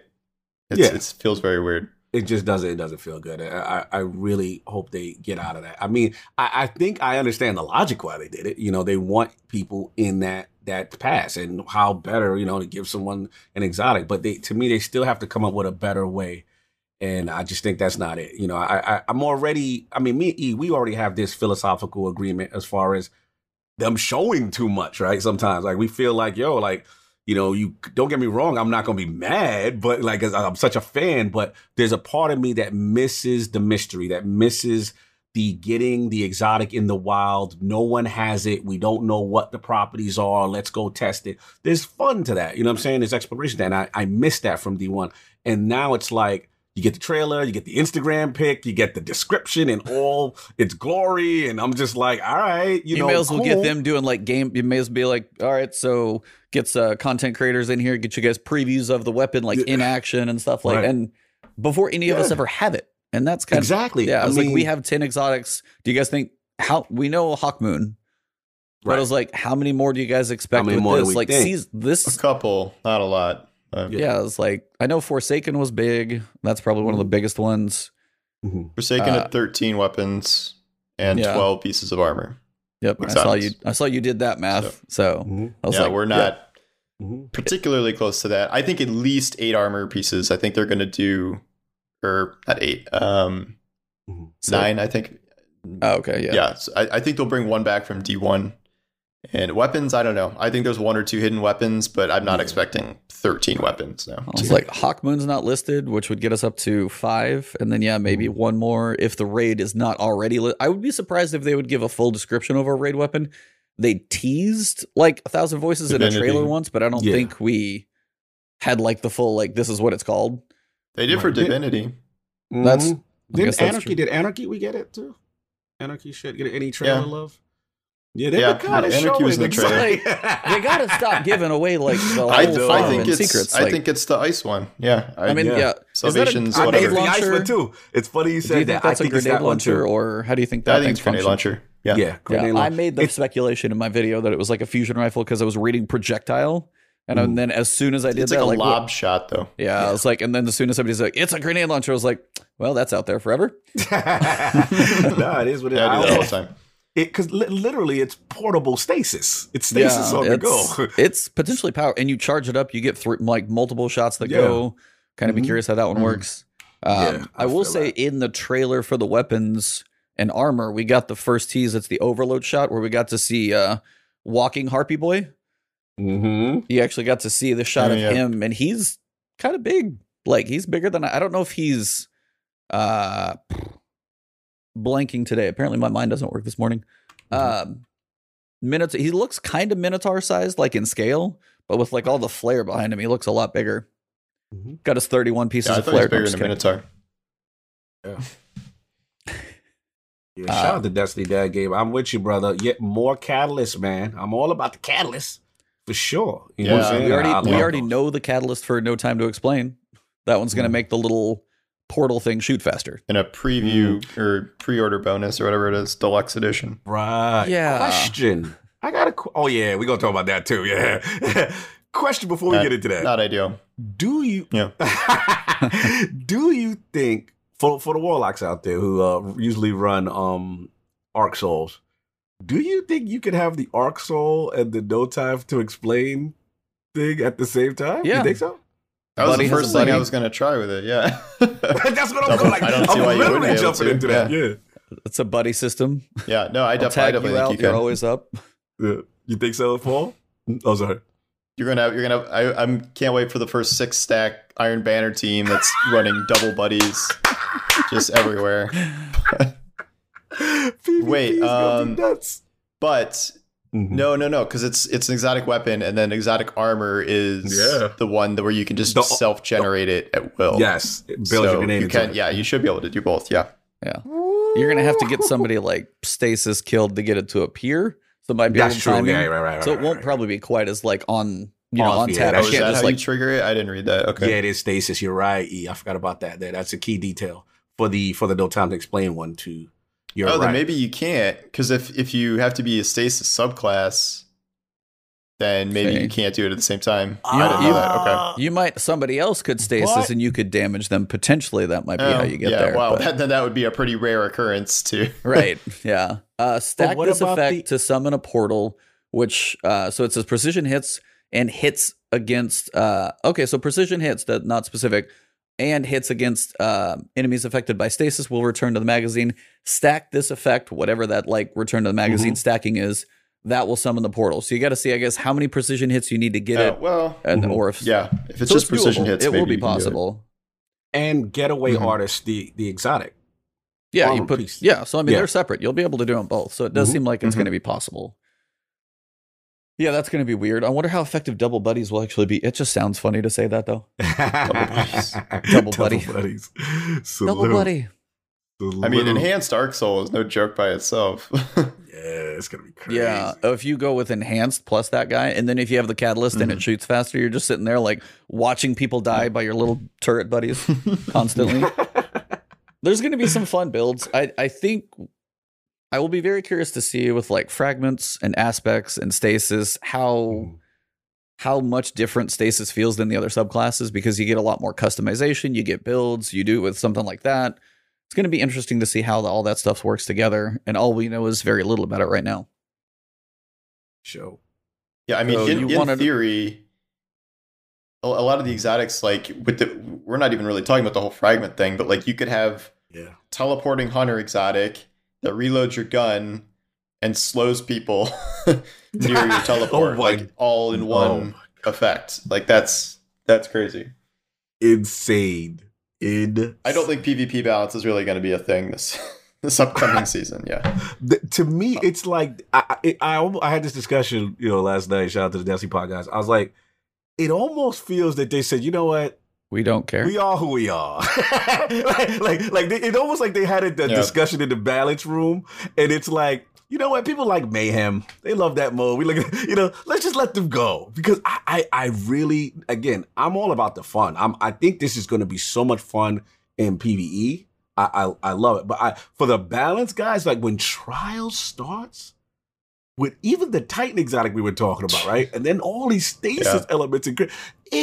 it's, Yeah. it feels very weird. it just doesn't it doesn't feel good. I, I I really hope they get out of that. I mean, I, I think I understand the logic why they did it. You know, they want people in that that pass, and how better you know to give someone an exotic. But they to me, they still have to come up with a better way. And I just think that's not it. You know, I, I I'm already. I mean, me and E, we already have this philosophical agreement as far as them showing too much, right? Sometimes, like we feel like, yo, like you know, you don't get me wrong, I'm not gonna be mad, but like I'm such a fan, but there's a part of me that misses the mystery, that misses the getting the exotic in the wild. No one has it. We don't know what the properties are. Let's go test it. There's fun to that. You know what I'm saying? There's exploration there. And I, I missed that from D1. And now it's like you get the trailer, you get the Instagram pic, you get the description and all its glory. And I'm just like, all right, you, You, know, may as well get them doing like game. You may as well be like, all right, so gets uh, content creators in here, get you guys previews of the weapon, like in action and stuff like. Right. And before any of us ever have it, and that's kind of Exactly. of yeah. I I was like, we have ten exotics. Do you guys think how we know Hawk Moon? But I was like, how many more do you guys expect many with more do this? we Like, think? sees A this couple, not a lot. Uh, Yeah. Yeah, it's like I know Forsaken was big. That's probably one of the Mm-hmm. biggest ones. Mhm. Forsaken Uh, had thirteen weapons and yeah. twelve pieces of armor. Yep, I saw you. I saw you did that math. So. I was yeah, like, we're not Mhm. particularly close to that. I think at least eight armor pieces. I think they're going to do, or not eight, um, Mhm. nine. I think. Oh, okay, yeah. Yeah, so I, I think they'll bring one back from D one. And weapons, I don't know. I think there's one or two hidden weapons, but I'm not Yeah. expecting 13 weapons now. I was like, Hawk Moon's not listed, which would get us up to five, and then yeah, maybe Mm-hmm. one more if the raid is not already. Li- I would be surprised if they would give a full description of a raid weapon. They teased like a thousand voices in a trailer once, but I don't Yeah. think we had like the full like this is what it's called. They did for Right. Divinity. That's- Mhm. I guess Did that's Anarchy? true. Did Anarchy? We get it too. Anarchy should get any trailer Yeah. love. Yeah, they Yeah, were kind of Anarchy showing was in the trailer. They got to stop giving away like the whole I, know. I farm think and it's secrets. I like, think it's the ice one. Yeah. I mean, yeah. yeah. Salvation's Is that a I whatever. think it's the grenade ice one launcher? too. It's funny you Do said that. think that's I a think it's grenade that launcher, or how do you think that I think it's grenade function? launcher. Yeah. Yeah, grenade Yeah, I made the It's- speculation in my video that it was like a fusion rifle because I was reading projectile, and, Mm. then as soon as I did It's that, like a like, lob shot though. yeah, I was like, and then as soon as somebody's like, "It's a grenade launcher," I was like, "Well, that's out there forever." no, it is what it is. Yeah, I do that all the time. Because li- literally, it's portable stasis. It's stasis on the go. it's, it's potentially power, and you charge it up, you get through like multiple shots that Yeah. go. Kind of be Mhm. curious how that one Mhm. works. Um, Yeah, I, I will say that. in the trailer for the weapons and armor, we got the first tease. It's the overload shot where we got to see uh, walking Harpy Boy. mm-hmm. You actually got to see the shot Oh, of yeah. him, and he's kind of big. Like he's bigger than I, I don't know if he's uh blanking today. Apparently, my mind doesn't work this morning. Mm-hmm. Um, Minotaur. He looks kind of Minotaur sized, like in scale, but with like all the flare behind him, he looks a lot bigger. Mhm. Got his thirty-one pieces Yeah, I of thought he flare. bigger than a I'm just kidding. Minotaur. Yeah, Uh, shout out to Destiny Dad Game. I'm with you, brother. Yet more catalyst, man. I'm all about the catalyst for sure. You know what I'm Yeah, saying? We already I we already those. know the catalyst for No Time to Explain. That one's gonna Mhm. make the little portal thing shoot faster. In a preview Mm. or pre-order bonus or whatever it is, deluxe edition. Right. Yeah. Question. I got a. qu- Oh yeah, we're gonna talk about that too. Yeah. Question before we Not- get into that. Not ideal. do you? Yeah. do you think for for the warlocks out there who uh, usually run um Arc Souls? Do you think you could have the Arc Soul and the No Time to Explain thing at the same time? Yeah. You think so? That was Buddy the first thing I was going to try with it. Yeah. That's what I'm Double- like. I don't see I'm why you wouldn't literally be able jumping to. into that. Yeah. It's a buddy system. yeah. No, I I'll def- I tag definitely you think out. you You're always up. yeah. You think so, Paul? Oh, sorry. You're gonna you're gonna. I I'm can't wait for the first six stack Iron Banner team that's running double buddies just everywhere. Wait, um, nuts. But Mhm. no, no, no, because it's it's an exotic weapon, and then exotic armor is Yeah. the one that where you can just The- self generate it at will. Yes, it builds so your grenade. you can. Yeah, you should be able to do both. Yeah. Yeah. You're gonna have to get somebody like stasis killed to get it to appear. So it might be a That's little true. Yeah, right, right, right. so it right, won't right. probably be quite as like on you know On- on yeah, tap. that Oh, can't that just how like you trigger it? I didn't read that. Okay. Yeah, it is stasis. You're right. E. I forgot about that. That- That's a key detail for the for the no time to explain one too. You're oh, right. then maybe you can't because if if you have to be a stasis subclass, then maybe Okay. you can't do it at the same time. You- I didn't know you- that. Okay. Ah. you might somebody else could stasis But- and you could damage them potentially. That might be how Oh, you get yeah, there. Wow, but- that, then that would be a pretty rare occurrence too. right. Yeah. Uh, stack this effect the- to summon a portal, which uh, so it says precision hits and hits against. Uh, okay, so precision hits that not specific, and hits against uh, enemies affected by stasis will return to the magazine. Stack this effect, whatever that like return to the magazine Mm-hmm. stacking is. That will summon the portal. So you got to see, I guess, how many precision hits you need to get Uh, it, well, and Mhm. or if yeah. If it's so just precision doable. hits, it will be you can do it. possible. and getaway Mhm. artist, the the exotic. Yeah, you put piece. yeah. So I mean, Yeah. they're separate. You'll be able to do them both. So it does Mhm. seem like it's Mhm. going to be possible. Yeah, that's going to be weird. I wonder how effective double buddies will actually be. It just sounds funny to say that though. Double buddies. Double buddy. buddies. Double Salute. buddy. I mean, enhanced Arc Soul is no joke by itself. Yeah, it's gonna be crazy. Yeah, if you go with enhanced plus that guy, and then if you have the catalyst and it mm-hmm. shoots faster, you're just sitting there like watching people die by your little turret buddies constantly. There's going to be some fun builds. I I think I will be very curious to see with like fragments and aspects and stasis how Mhm. how much different stasis feels than the other subclasses because you get a lot more customization, you get builds, you do it with something like that. It's going to be interesting to see how all that stuff works together, and all we know is very little about it right now. Show. yeah, I mean, So in, you in wanted- theory, a, a lot of the exotics, like with the, we're not even really talking about the whole fragment thing, but like you could have Yeah. teleporting hunter exotic that reloads your gun and slows people near your oh teleport, Oh like all in oh one Oh, effect. Like that's that's crazy. insane. In I don't think PvP balance is really going to be a thing this this upcoming season. Yeah, The, to me, uh, it's like I, I, it- I I had this discussion, you know, last night. Shout out to the Desi podcast. I was like, it almost feels that they said, you know what, We don't care. we are who we are. like, like, like they, it almost like they had a, a Yeah. discussion in the balance room, and it's like, you know what, people like mayhem. They love that mode. We look, at, you know, let's just let them go because I, I, I really, again, I'm all about the fun. I'm, I think this is going to be so much fun in PVE. I, I, I love it. But I, for the balance, guys, like when trial starts. With even the Titan exotic we were talking about, right? And then all these stasis Yeah. elements, and it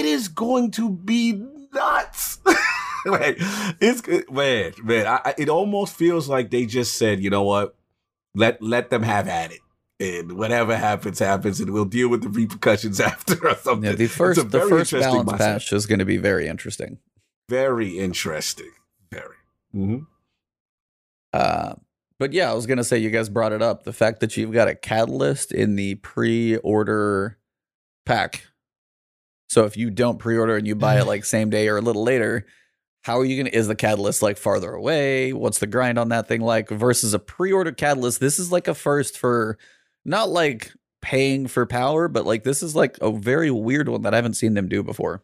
is going to be nuts. like it's good, man, man. I, it almost feels like they just said, you know what, let let them have at it, and whatever happens, happens, and we'll deal with the repercussions after or something. yeah, the first the first balance mindset. patch is going to be very interesting. Very interesting. Very. Mm-hmm. Uh, but yeah, I was gonna say you guys brought it up. The fact that you've got a catalyst in the pre-order pack. So if you don't pre-order and you buy it like same day or a little later, how are you gonna is the catalyst like farther away? What's the grind on that thing like versus a pre-order catalyst? This is like a first for not like paying for power, but like this is like a very weird one that I haven't seen them do before.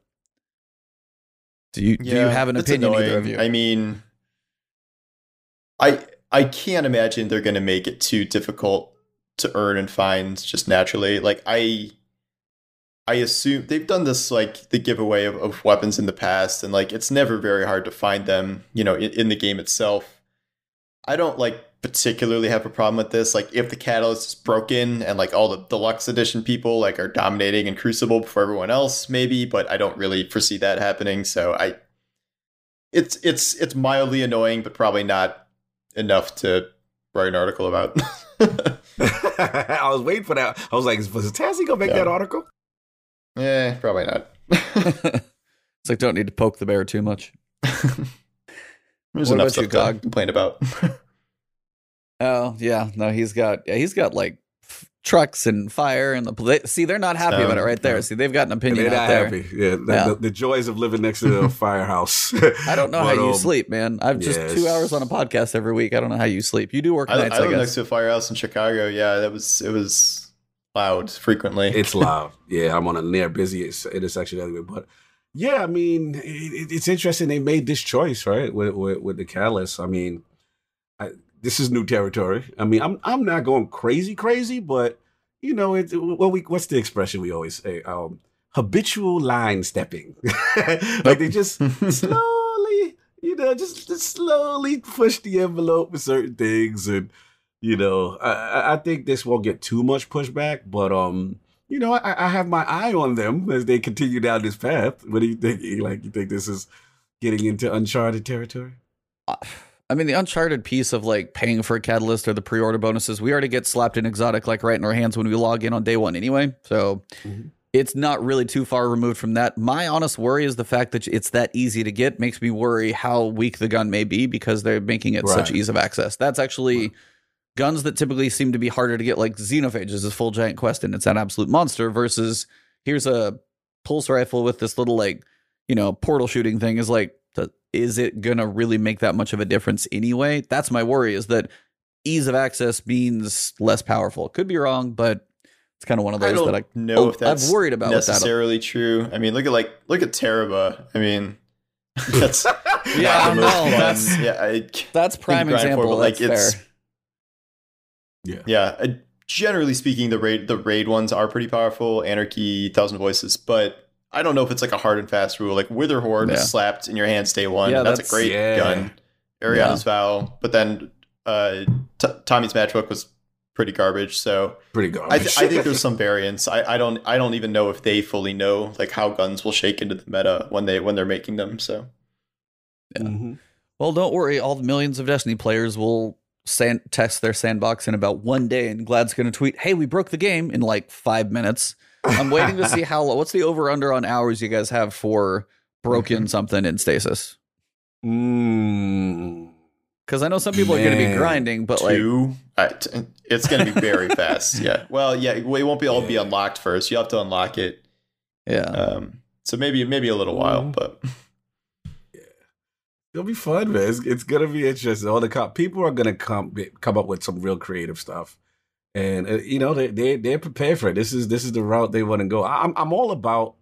Do you do you have an opinion either of you? I mean, I I can't imagine they're going to make it too difficult to earn and find just naturally. Like I I assume they've done this like the giveaway of, of weapons in the past, and like it's never very hard to find them. You know, in, in the game itself. I don't like particularly have a problem with this. Like if the catalyst is broken and like all the deluxe edition people like are dominating in Crucible before everyone else, maybe, but I don't really foresee that happening. So I it's it's it's mildly annoying, but probably not enough to write an article about. I was waiting for that. I was like, was Tassi gonna make Yeah. that article? Eh, probably not. it's like don't need to poke the bear too much. There's What enough about you, stuff to complain about. Oh yeah, no, he's got yeah, he's got like f- trucks and fire and the they, see they're not happy about it Um, right there. yeah. See, they've got an opinion They're not there. happy. Yeah, the, Yeah. The, the joys of living next to a firehouse. I don't know But, how you um, sleep, man. I've just yes. two hours on a podcast every week. I don't know how you sleep. You do work I, nights, I I, live next to a firehouse in Chicago. Yeah, that was it was loud frequently. It's loud. Yeah, I'm on a near busy intersection anyway. But yeah, I mean, it, it- it's interesting they made this choice, right? With with, with the catalyst. I mean, I, this is new territory. I mean, I'm I'm not going crazy, crazy, but you know, it. What we what's the expression we always say? Um, habitual line stepping. like they just slowly, you know, just, just slowly push the envelope with certain things, and you know, I- I, think this won't get too much pushback, but um, you know, I, I have my eye on them as they continue down this path. What do you think? Like, you think this is getting into uncharted territory? I mean, the Uncharted piece of like paying for a catalyst or the pre-order bonuses, we already get slapped in exotic like right in our hands when we log in on day one anyway. So Mhm. it's not really too far removed from that. My honest worry is the fact that it's that easy to get makes me worry how weak the gun may be because they're making it such ease of access. That's actually Right. Guns that typically seem to be harder to get, like Xenophage is a full giant quest and it's an absolute monster versus here's a pulse rifle with this little like you know portal shooting thing is like is it gonna really make that much of a difference anyway that's my worry is that ease of access means less powerful could be wrong but it's kind of one of those don't that i know oh, if that's I've worried about necessarily true. I mean, look at like look at Tarrabah. I mean, that's Yeah, not I the know, most fun. that's- yeah, I, that's prime grind for example like, that's it's- fair Yeah. yeah. uh, generally speaking, the raid the raid ones are pretty powerful. Anarchy, Thousand Voices, but I don't know if it's like a hard and fast rule. Like Witherhoard Yeah. was slapped in your hands day one. Yeah, that's, that's- a great Yeah. gun. Eriana's Vow, but then uh, T- Tommy's Matchbook was pretty garbage. So Pretty I, th- I think there's some variance. I, I don't I don't even know if they fully know like how guns will shake into the meta when they when they're making them. So Mhm. well don't worry all the millions of destiny players will sand- test their sandbox in about one day and glad's gonna tweet hey we broke the game in like five minutes i'm waiting to see how what's the over under on hours you guys have for broken something in stasis Mm. because i know some people are going to be grinding but like two, I- t- it's going to be very fast. Yeah. Well, yeah, it won't be all be unlocked first. You have to unlock it. yeah Um, so maybe maybe a little while, Mhm. but It'll be fun, man. It's, it's gonna be interesting. All the people are gonna come come up with some real creative stuff, and uh, you know they they they're prepared for it. This is this is the route they want to go. I'm I'm all about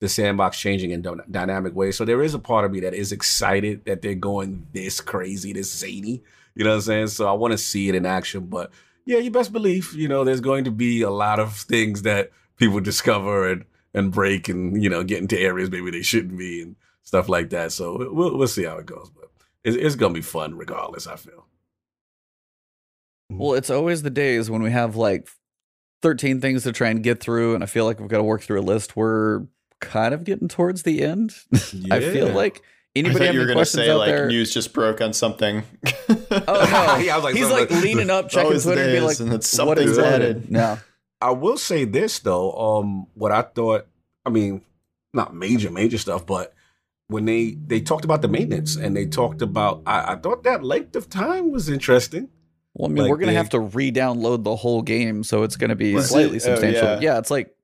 the sandbox changing in dy- dynamic ways. So there is a part of me that is excited that they're going this crazy, this zany. You know what I'm saying? So I want to see it in action. But yeah, you best believe you know there's going to be a lot of things that people discover and and break and you know get into areas maybe they shouldn't be and stuff like that. So we'll we'll see how it goes, but it's, it's gonna be fun regardless. I feel. well it's always the days when we have like 13 things to try and get through and i feel like we've got to work through a list we're kind of getting towards the end i feel like anybody thought have you were any going to say like there news just broke on something. Oh no! Yeah, I was like, He's something- like leaning up, checking Always Twitter, and be like, and it's "What is something's that?" added. No, I will say this though. Um, what I thought, I mean, not major major stuff, but when they they talked about the maintenance and they talked about, I, I thought that length of time was interesting. well, I mean, Like we're gonna they- have to re-download the whole game, so it's gonna be slightly Oh, substantial. yeah. yeah. it's like,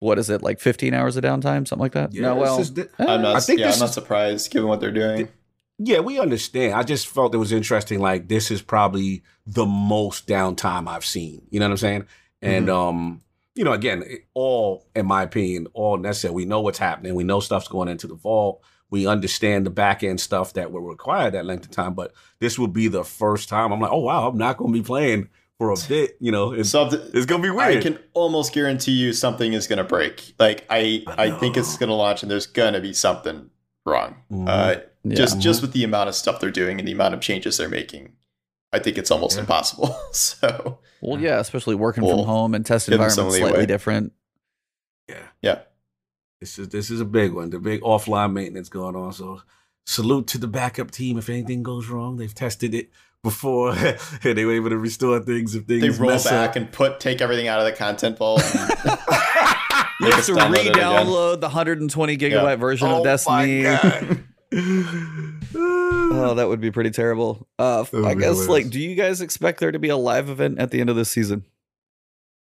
what is it, like 15 hours of downtime, something like that? Yeah, no, well, just di- eh, I'm not. I think yeah, this I'm not is- surprised given what they're doing. Yeah, we understand. I just felt it was interesting. Like this is probably the most downtime I've seen. You know what I'm saying? And um, you know, again, all in my opinion, all necessary. We know what's happening. We know stuff's going into the vault. We understand the back end stuff that will require that length of time. But this will be the first time I'm like, oh wow, I'm not going to be playing for a bit. You know, it's Something. it's going to be weird. I can almost guarantee you something is going to break. Like I, I I, think it's going to launch, and there's going to be something wrong. Mhm. Uh, yeah. just just with the amount of stuff they're doing and the amount of changes they're making, I think it's almost Yeah. impossible. so well, yeah, especially working Well, from home and test give them environment some slightly leeway. different. yeah. yeah, This is this is a big one. The big offline maintenance going on. So salute to the backup team. If anything goes wrong, they've tested it before and they were able to restore things if things they roll mess back up. and put take everything out of the content vault. and- You Make have us to download it again. re-download the 120 gigabyte Yeah. version Oh of Destiny. Oh, that would be pretty terrible. Uh, I be guess, like, do you guys expect there to be a live event at the end of this season?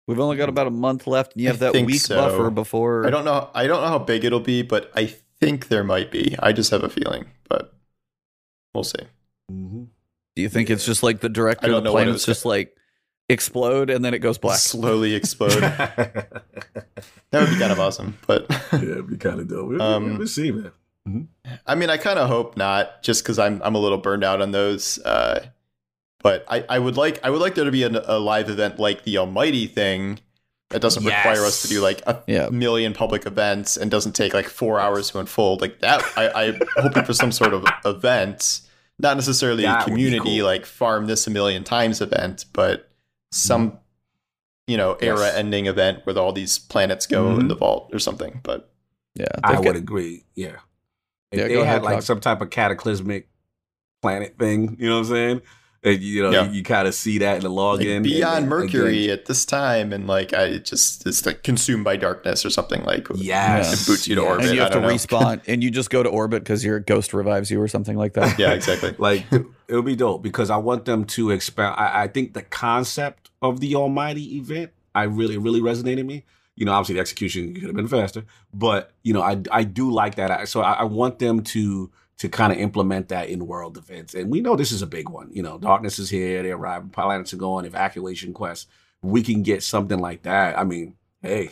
We've only got about a month left, and you I have that week so. buffer before. I don't know. I don't know how big it'll be, but I think there might be. I just have a feeling, but we'll see. Mm-hmm. Do you think it's just like the director of the plane what it planets was- just like explode and then it goes black? Slowly explode. that would be kind of awesome. But yeah, it'd be kind of dope. We'll, Um, we'll see, man. I mean, I kind of hope not, just because I'm I'm a little burned out on those. Uh, but I, I would like I would like there to be an, a live event like the Almighty thing that doesn't require us to do like a Yeah. million public events and doesn't take like four hours to unfold. Like that, I, I'm hoping for some sort of event, not necessarily That a community cool. like farm this a million times event, but some you know era Yes. ending event where all these planets go in Mhm. the vault or something. But Yeah, I would got- agree. Yeah. If Yeah, they had ahead, like Cox. some type of cataclysmic planet thing, you know what I'm saying? And, you know, Yeah. you, you kind of see that in the like, login. beyond and- Mercury again, at this time, and like I just it's like consumed by darkness or something like Yes. it boots you to yes. orbit. and you have to don't know. respawn, and you just go to orbit because your ghost revives you or something like that. Yeah, exactly. like it'll be dope because I want them to expand. I, I think the concept of the Almighty event, I really, really resonated with me. You know, obviously the execution could have been faster, but you know, I I do like that. I- So I, I want them to to kind of implement that in world events, and we know this is a big one. You know, darkness is here; they arrive, planets are going, evacuation quest. We can get something like that. I mean, hey,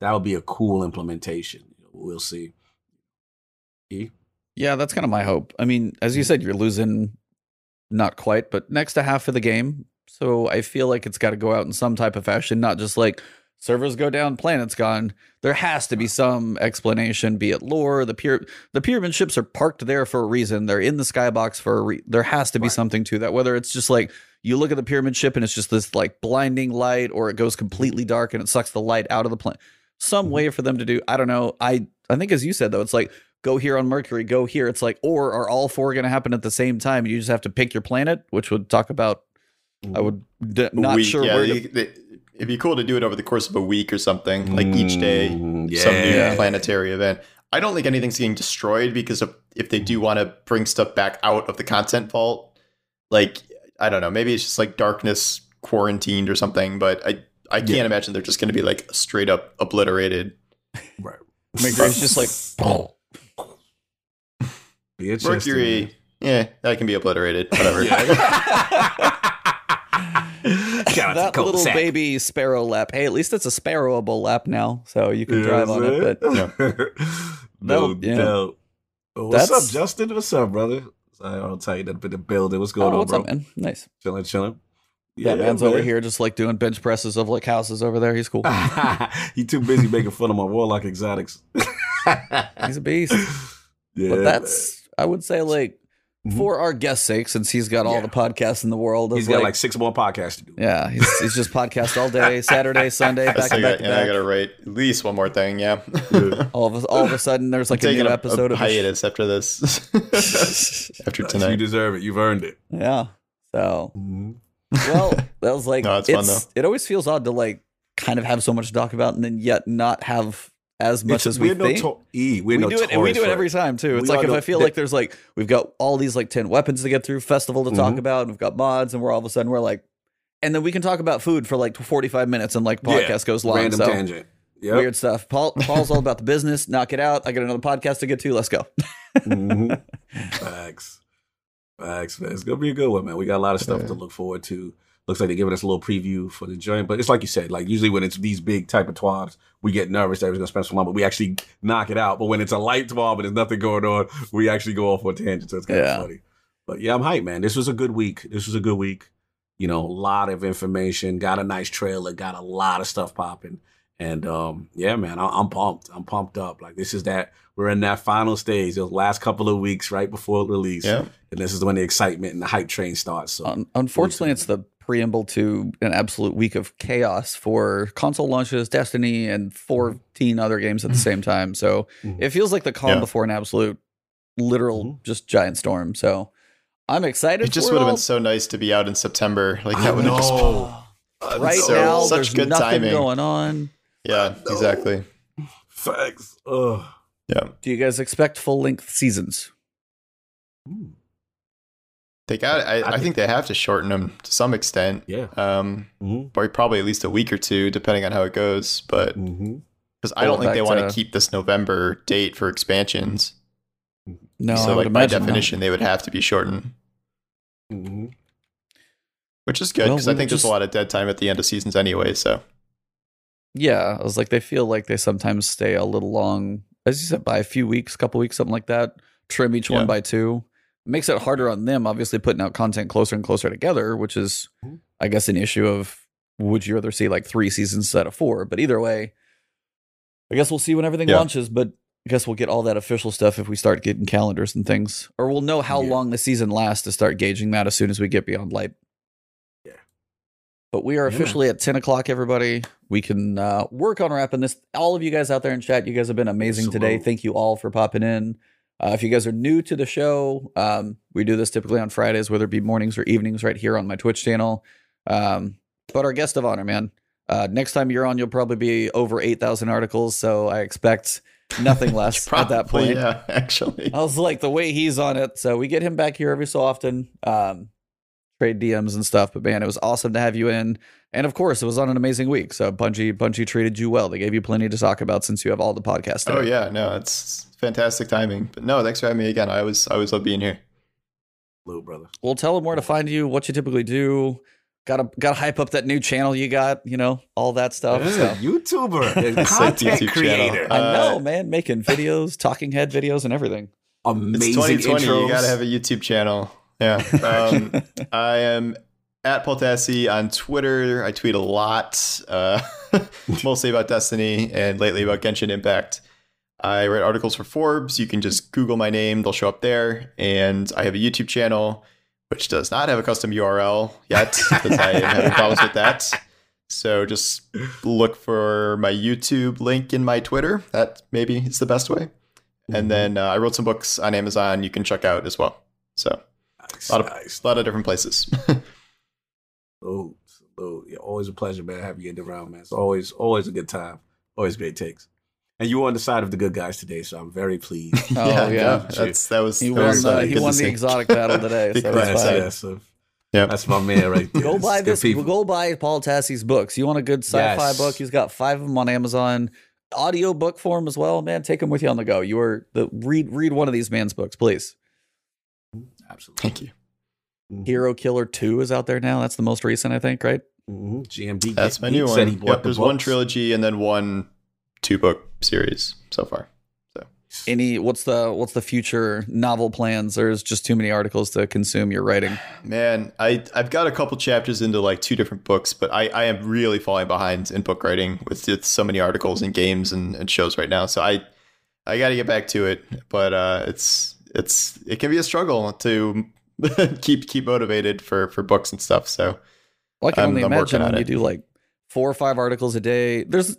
that would be a cool implementation. We'll see. E? Yeah, that's kind of my hope. I mean, as you said, you're losing not quite, but next to half of the game. So I feel like it's got to go out in some type of fashion, not just like servers go down, planets gone. There has to be some explanation, be it lore. The pyra- the pyramid ships are parked there for a reason. They're in the skybox for a re- there has to be Right. something to that. Whether it's just like you look at the pyramid ship and it's just this like blinding light, or it goes completely dark and it sucks the light out of the planet. Some Mhm. way for them to do. I don't know. I I think as you said though, it's like go here on Mercury, go here. It's like, or are all four going to happen at the same time? You just have to pick your planet, which would talk about. I would d- not Week, sure yeah, where. To, it'd be cool to do it over the course of a week or something, like each day, Mm, some new planetary event. I don't think anything's getting destroyed because of, if they do want to bring stuff back out of the content vault, like I don't know, maybe it's just like darkness quarantined or something. But I I can't Yeah. imagine they're just going to be like straight up obliterated. Right. Mercury's just like. Be interesting, man. Mercury, yeah, that can be obliterated. Whatever. Shout out that little Cul-de-sac. baby sparrow lap. Hey, at least it's a sparrowable lap now, so you can You drive on it. But no yeah. Oh, What's That's- up, Justin? What's up, brother? I'll tell you that in the building. What's going oh, on, what's bro? up, man? Nice. Chilling, chilling. that man's over here just like doing bench presses of like houses over there. He's cool. he too busy making fun of my warlock exotics. He's a beast. Yeah, but that's I would say like Mhm. for our guest's sake, since he's got all Yeah. the podcasts in the world. He's he's got like six more podcasts to do. yeah, he's, he's just podcast all day, Saturday, Sunday, I back still to back got, to yeah, I got to write at least one more thing. Yeah. Yeah. All of a, all of a sudden, there's like a new a, episode a of hiatus after this. after tonight, You deserve it. You've earned it. Yeah. So Mhm. well, that was like No, it's fun, It always feels odd to like kind of have so much to talk about and then yet not have as much It's- as we think. e, we're do it, and we do it every time too. It's We like if I feel like there's like we've got all these like ten weapons to get through, festival to talk Mhm. about, and we've got mods, and we're all of a sudden we're like, and then we can talk about food for like 45 minutes, and like Yeah. podcast goes long. Random so tangent. Yep. weird stuff. Paul Paul's all about the business. Knock it out. I got another podcast to get to. Let's go. Mhm. Facts. Facts, man. It's gonna be a good one, man. We got a lot of stuff Yeah. to look forward to. Looks like they're giving us a little preview for the joint, but it's like you said, like usually when it's these big type of twabs, we get nervous that we're gonna spend so long, but we actually knock it out. But when it's a light twab and there's nothing going on, we actually go off on a tangent. So it's kind of Yeah. funny. But yeah, I'm hyped, man. This was a good week. This was a good week. You know, a lot of information. Got a nice trailer. Got a lot of stuff popping. And um, yeah, man, I- I'm pumped. I'm pumped up. Like this is that we're in that final stage, those last couple of weeks right before release. Yeah. And this is when the excitement and the hype train starts. So Un- unfortunately, it's the preamble to an absolute week of chaos for console launches, Destiny, and 14 mm-hmm. other games at the mm-hmm. same time. So Mhm. it feels like the calm Yeah. before an absolute, literal, mm-hmm. just giant storm. So I'm excited. It just for would have all. been so nice to be out in September. Like I that would have just know. right so- now. such there's good nothing timing. going on. Yeah, exactly. Facts. Ugh. Yeah. Do you guys expect full length seasons? They got. I, I, think, think they have to shorten them to some extent. Yeah. Um, mm-hmm. probably at least a week or two, depending on how it goes. But because mm-hmm. I don't think they want to keep this November date for expansions. No, so like by definition, not. they would have to be shortened. Mm-hmm. Which is good because well, I think just... there's a lot of dead time at the end of seasons anyway. So. Yeah, I was like, they feel like they sometimes stay a little long, as you said, by a few weeks, a couple weeks, something like that. Trim each yeah. one by two makes it harder on them, obviously, putting out content closer and closer together, which is, mm-hmm. I guess, an issue of would you rather see like three seasons instead of four? But either way, I guess we'll see when everything yeah. launches. But I guess we'll get all that official stuff if we start getting calendars and things, or we'll know how yeah. long the season lasts to start gauging that as soon as we get beyond light. Yeah. But we are officially yeah. at 10 o'clock, everybody. We can uh, work on wrapping this. All of you guys out there in chat, you guys have been amazing today. Thank you all for popping in. Uh, if you guys are new to the show, um, we do this typically on Fridays, whether it be mornings or evenings, right here on my Twitch channel. Um, but our guest of honor, man, uh, next time you're on, you'll probably be over 8,000 articles. So I expect nothing less probably, at that point. Yeah, actually. I was like, the way he's on it. So we get him back here every so often, um, trade DMs and stuff. But man, it was awesome to have you in. And of course, it was on an amazing week. So Bungie, Bungie treated you well. They gave you plenty to talk about since you have all the podcasts. Oh yeah, no, it's fantastic timing. But no, thanks for having me again. I always, I always love being here. Hello, brother. We'll tell them where to find you, what you typically do. Gotta gotta hype up that new channel you got, you know, all that stuff. Yeah, so. YouTuber, content YouTube creator. I know, uh, man, making videos, talking head videos, and everything. Amazing. It's 2020. Intros. You gotta have a YouTube channel. Yeah. Um, I am at PaulTassi on Twitter. I tweet a lot, uh, mostly about Destiny and lately about Genshin Impact. I write articles for Forbes. You can just Google my name, they'll show up there. And I have a YouTube channel, which does not have a custom URL yet because I am having problems with that. So just look for my YouTube link in my Twitter. That maybe is the best way. And mm-hmm. then uh, I wrote some books on Amazon you can check out as well. So nice, a, lot of, nice. a lot of different places. oh, oh, yeah, always a pleasure, man, having you in the round, man. It's always always a good time. Always great takes. And you were on the side of the good guys today, so I'm very pleased. oh yeah, yeah. That's, that was he that won, was, uh, he won the exotic battle today. so that's, yeah, so, yeah, that's my man right there. go buy this. Go buy Paul Tassi's books. You want a good sci-fi yes. book? He's got five of them on Amazon, audio book form as well. Man, take them with you on the go. You are the read read one of these man's books, please. Absolutely. Thank you. Mm-hmm. Hero Killer Two is out there now. That's the most recent, I think. Right? Mm-hmm. GMD. That's my new one. Yep, there's one trilogy and then one two book series so far. So any what's the what's the future novel plans? There's just too many articles to consume your writing. Man, I I've got a couple chapters into like two different books, but I, I am really falling behind in book writing with, with so many articles and games and, and shows right now. So I I got to get back to it, but uh, it's it's it can be a struggle to keep keep motivated for for books and stuff. So well, I can only I'm, imagine when you do like four or five articles a day. There's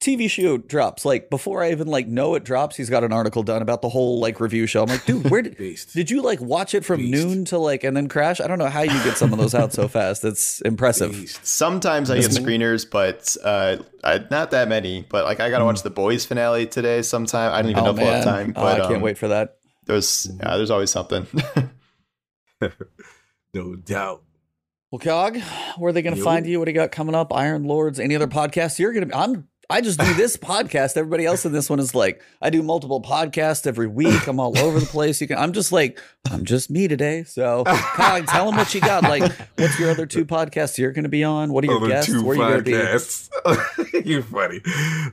TV show drops. Like before I even like know it drops, he's got an article done about the whole like review show. I'm like, dude, where did did you like watch it from Beast. noon to like and then crash? I don't know how you get some of those out so fast. It's impressive. Beast. Sometimes I get screeners, but uh, I, not that many. But like I gotta mm. watch the boys finale today. Sometime I don't even oh, know if we'll have time. Oh, but I can't um, wait for that. There's mm-hmm. yeah, there's always something. no doubt. Well, Cog, where are they going to find you? What do you got coming up? Iron Lords, any other podcasts? You're going to. I'm I just do this podcast. Everybody else in this one is like, I do multiple podcasts every week. I'm all over the place. You can. I'm just like, I'm just me today. So, Kai, tell them what you got. Like, what's your other two podcasts you're going to be on? What are your other guests? Two Where podcasts. you going to be? you're funny.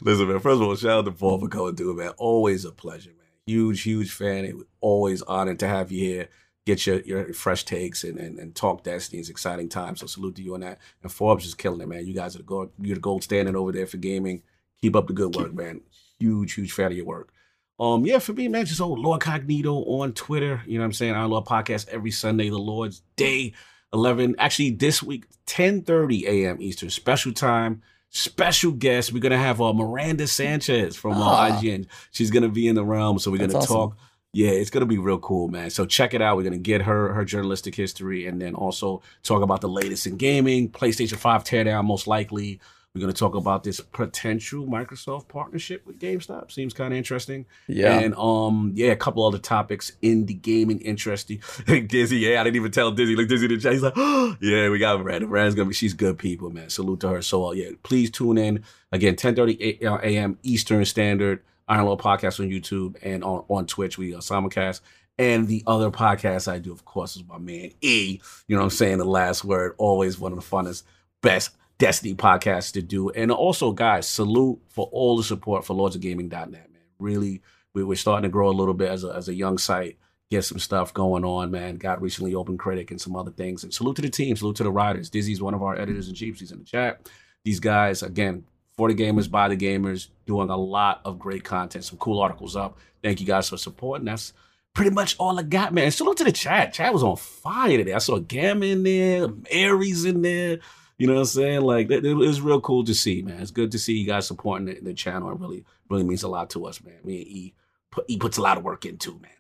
Listen, man. First of all, shout out to Paul for coming through, man. Always a pleasure, man. Huge, huge fan. It was Always honored to have you here get your, your fresh takes and, and, and talk Destiny. It's exciting time. So salute to you on that. And Forbes is killing it, man. You guys are the gold, you're the gold standard over there for gaming. Keep up the good work, man. Huge, huge fan of your work. Um, yeah, for me, man, just old Lord Cognito on Twitter. You know what I'm saying? Our Lord podcast every Sunday, the Lord's Day, 11. Actually, this week, 10:30 a.m. Eastern, special time, special guest. We're gonna have uh, Miranda Sanchez from uh, ah. IGN. She's gonna be in the realm, so we're gonna awesome. talk yeah, it's gonna be real cool, man. So check it out. We're gonna get her her journalistic history, and then also talk about the latest in gaming, PlayStation Five teardown, most likely. We're going to talk about this potential Microsoft partnership with GameStop. Seems kind of interesting. Yeah. And um, yeah, a couple other topics in the gaming interesting. Dizzy, yeah, I didn't even tell Dizzy. Look, Dizzy the chat. He's like, oh, yeah, we got Miranda. Miranda's gonna be. She's good people, man. Salute to her. So uh, yeah, please tune in again, 10:30 a.m. Eastern Standard. Iron Law podcast on YouTube and on on Twitch. We uh, simulcast. And the other podcast I do, of course, is my man E. You know what I'm saying? The last word, always one of the funnest, best Destiny podcast to do. And also, guys, salute for all the support for lordsofgaming.net, man. Really, we, we're starting to grow a little bit as a, as a young site, get some stuff going on, man. Got recently open critic and some other things. And salute to the team, salute to the writers. Dizzy's one of our editors in chiefs. He's in the chat. These guys, again, for the gamers, by the gamers, doing a lot of great content, some cool articles up. Thank you guys for supporting. That's pretty much all I got, man. Salute to the chat. Chat was on fire today. I saw Gamma in there, Mary's in there. You know what I'm saying? Like it, it was real cool to see, man. It's good to see you guys supporting the, the channel. It really, really means a lot to us, man. Me and E, put, e puts a lot of work into, man.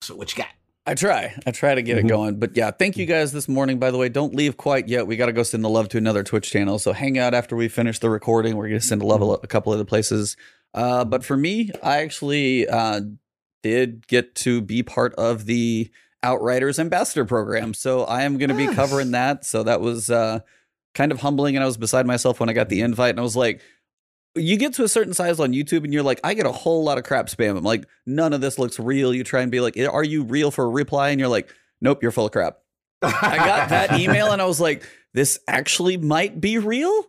So what you got? I try. I try to get Mhm. it going. But yeah, thank you guys this morning. By the way, don't leave quite yet. We got to go send the love to another Twitch channel. So hang out after we finish the recording. We're going to send a love a a couple other places. Uh, but for me, I actually uh, did get to be part of the Outriders Ambassador program. So I am going to be covering that. So that was uh, kind of humbling. And I was beside myself when I got the invite. And I was like, you get to a certain size on YouTube and you're like, I get a whole lot of crap spam. I'm like, none of this looks real. You try and be like, are you real for a reply? And you're like, nope, you're full of crap. I got that email and I was like, this actually might be real.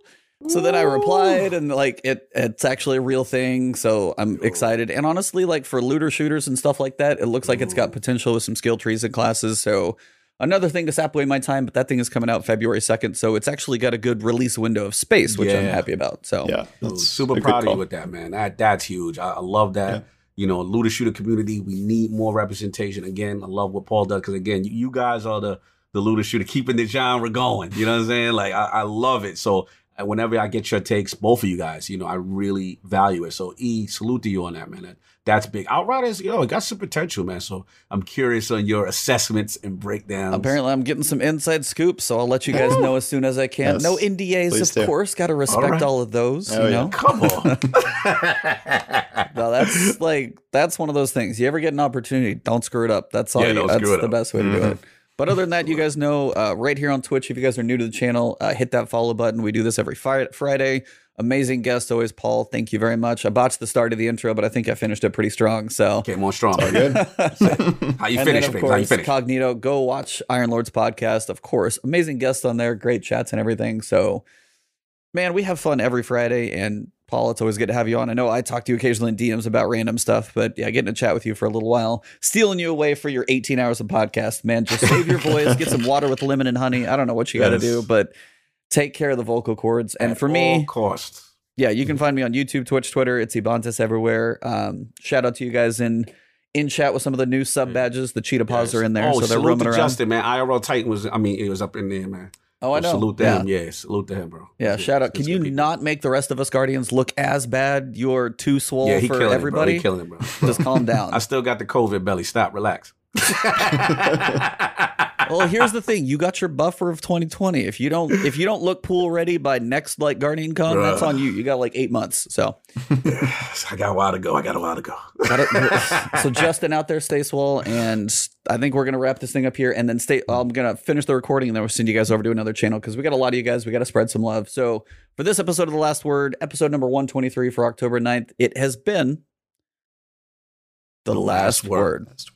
So then I replied and like it it's actually a real thing. So I'm excited. And honestly, like for looter shooters and stuff like that, it looks like it's got potential with some skill trees and classes. So another thing to sap away my time, but that thing is coming out February 2nd. So it's actually got a good release window of space, which I'm happy about. So Yeah, Dude, that's super proud of you with that, man. That that's huge. I, I love that. Yeah. You know, looter shooter community. We need more representation. Again, I love what Paul does because again, you, you guys are the the looter shooter keeping the genre going. You know what I'm saying? Like I, I love it. So uh, whenever I get your takes, both of you guys, you know, I really value it. So E, salute to you on that, man. That, that's big. Outriders, you know, it got some potential, man. So I'm curious on your assessments and breakdowns. apparently I'm getting some inside scoops. So I'll let you guys know as soon as I can. Yes, no NDAs, please of do. course. Got to respect right. all of those. Oh, you yeah. know? Come on. No, that's like that's one of those things. You ever get an opportunity, don't screw it up. That's all. Yeah, you, don't that's screw it the up. best way to do Mhm. it. But other than that, you guys know uh, right here on Twitch. If you guys are new to the channel, uh, hit that follow button. We do this every Fri- Friday. Amazing guest always, Paul. Thank you very much. I botched the start of the intro, but I think I finished it pretty strong. So. Came on strong. Good. How you and finish, then, of Biggs? How you course, finish? Cognito. Go watch Iron Lord's podcast, of course. Amazing guests on there, great chats and everything. So, man, we have fun every Friday. And Paul, it's always good to have you on. I know I talk to you occasionally in DMs about random stuff, but yeah, getting to chat with you for a little while, stealing you away for your 18 hours of podcast, man. Just save your voice, get some water with lemon and honey. I don't know what you got to Yes. do, but take care of the vocal cords. And At for me, costs. yeah, you can find me on YouTube, Twitch, Twitter. It's Ebontis everywhere. Um, shout out to you guys in in chat with some of the new sub badges. The cheetah paws Yes. are in there, Oh, so they're roaming around. Justin, man. IRL Titan was, I mean, it was up in there, man. oh, I know. Salute to yeah. him. Yeah, salute to him, bro. Yeah, shout out. Can you people. not make the rest of us Guardians look as bad? You're too swole Yeah, he for killing everybody. It, bro. He killing it, bro. Just calm down. I still got the COVID belly. Stop, relax. well, here's the thing: you got your buffer of 2020. If you don't, if you don't look pool ready by next like Guardian Con, that's on you. You got like eight months. So, I got a while to go. I got a while to go. so Justin out there, stay swole, and I think we're gonna wrap this thing up here, and then stay. I'm gonna finish the recording, and then we'll send you guys over to another channel because we got a lot of you guys. We got to spread some love. So, for this episode of the Last Word, episode number 123 for October 9th, it has been the, last, word. That's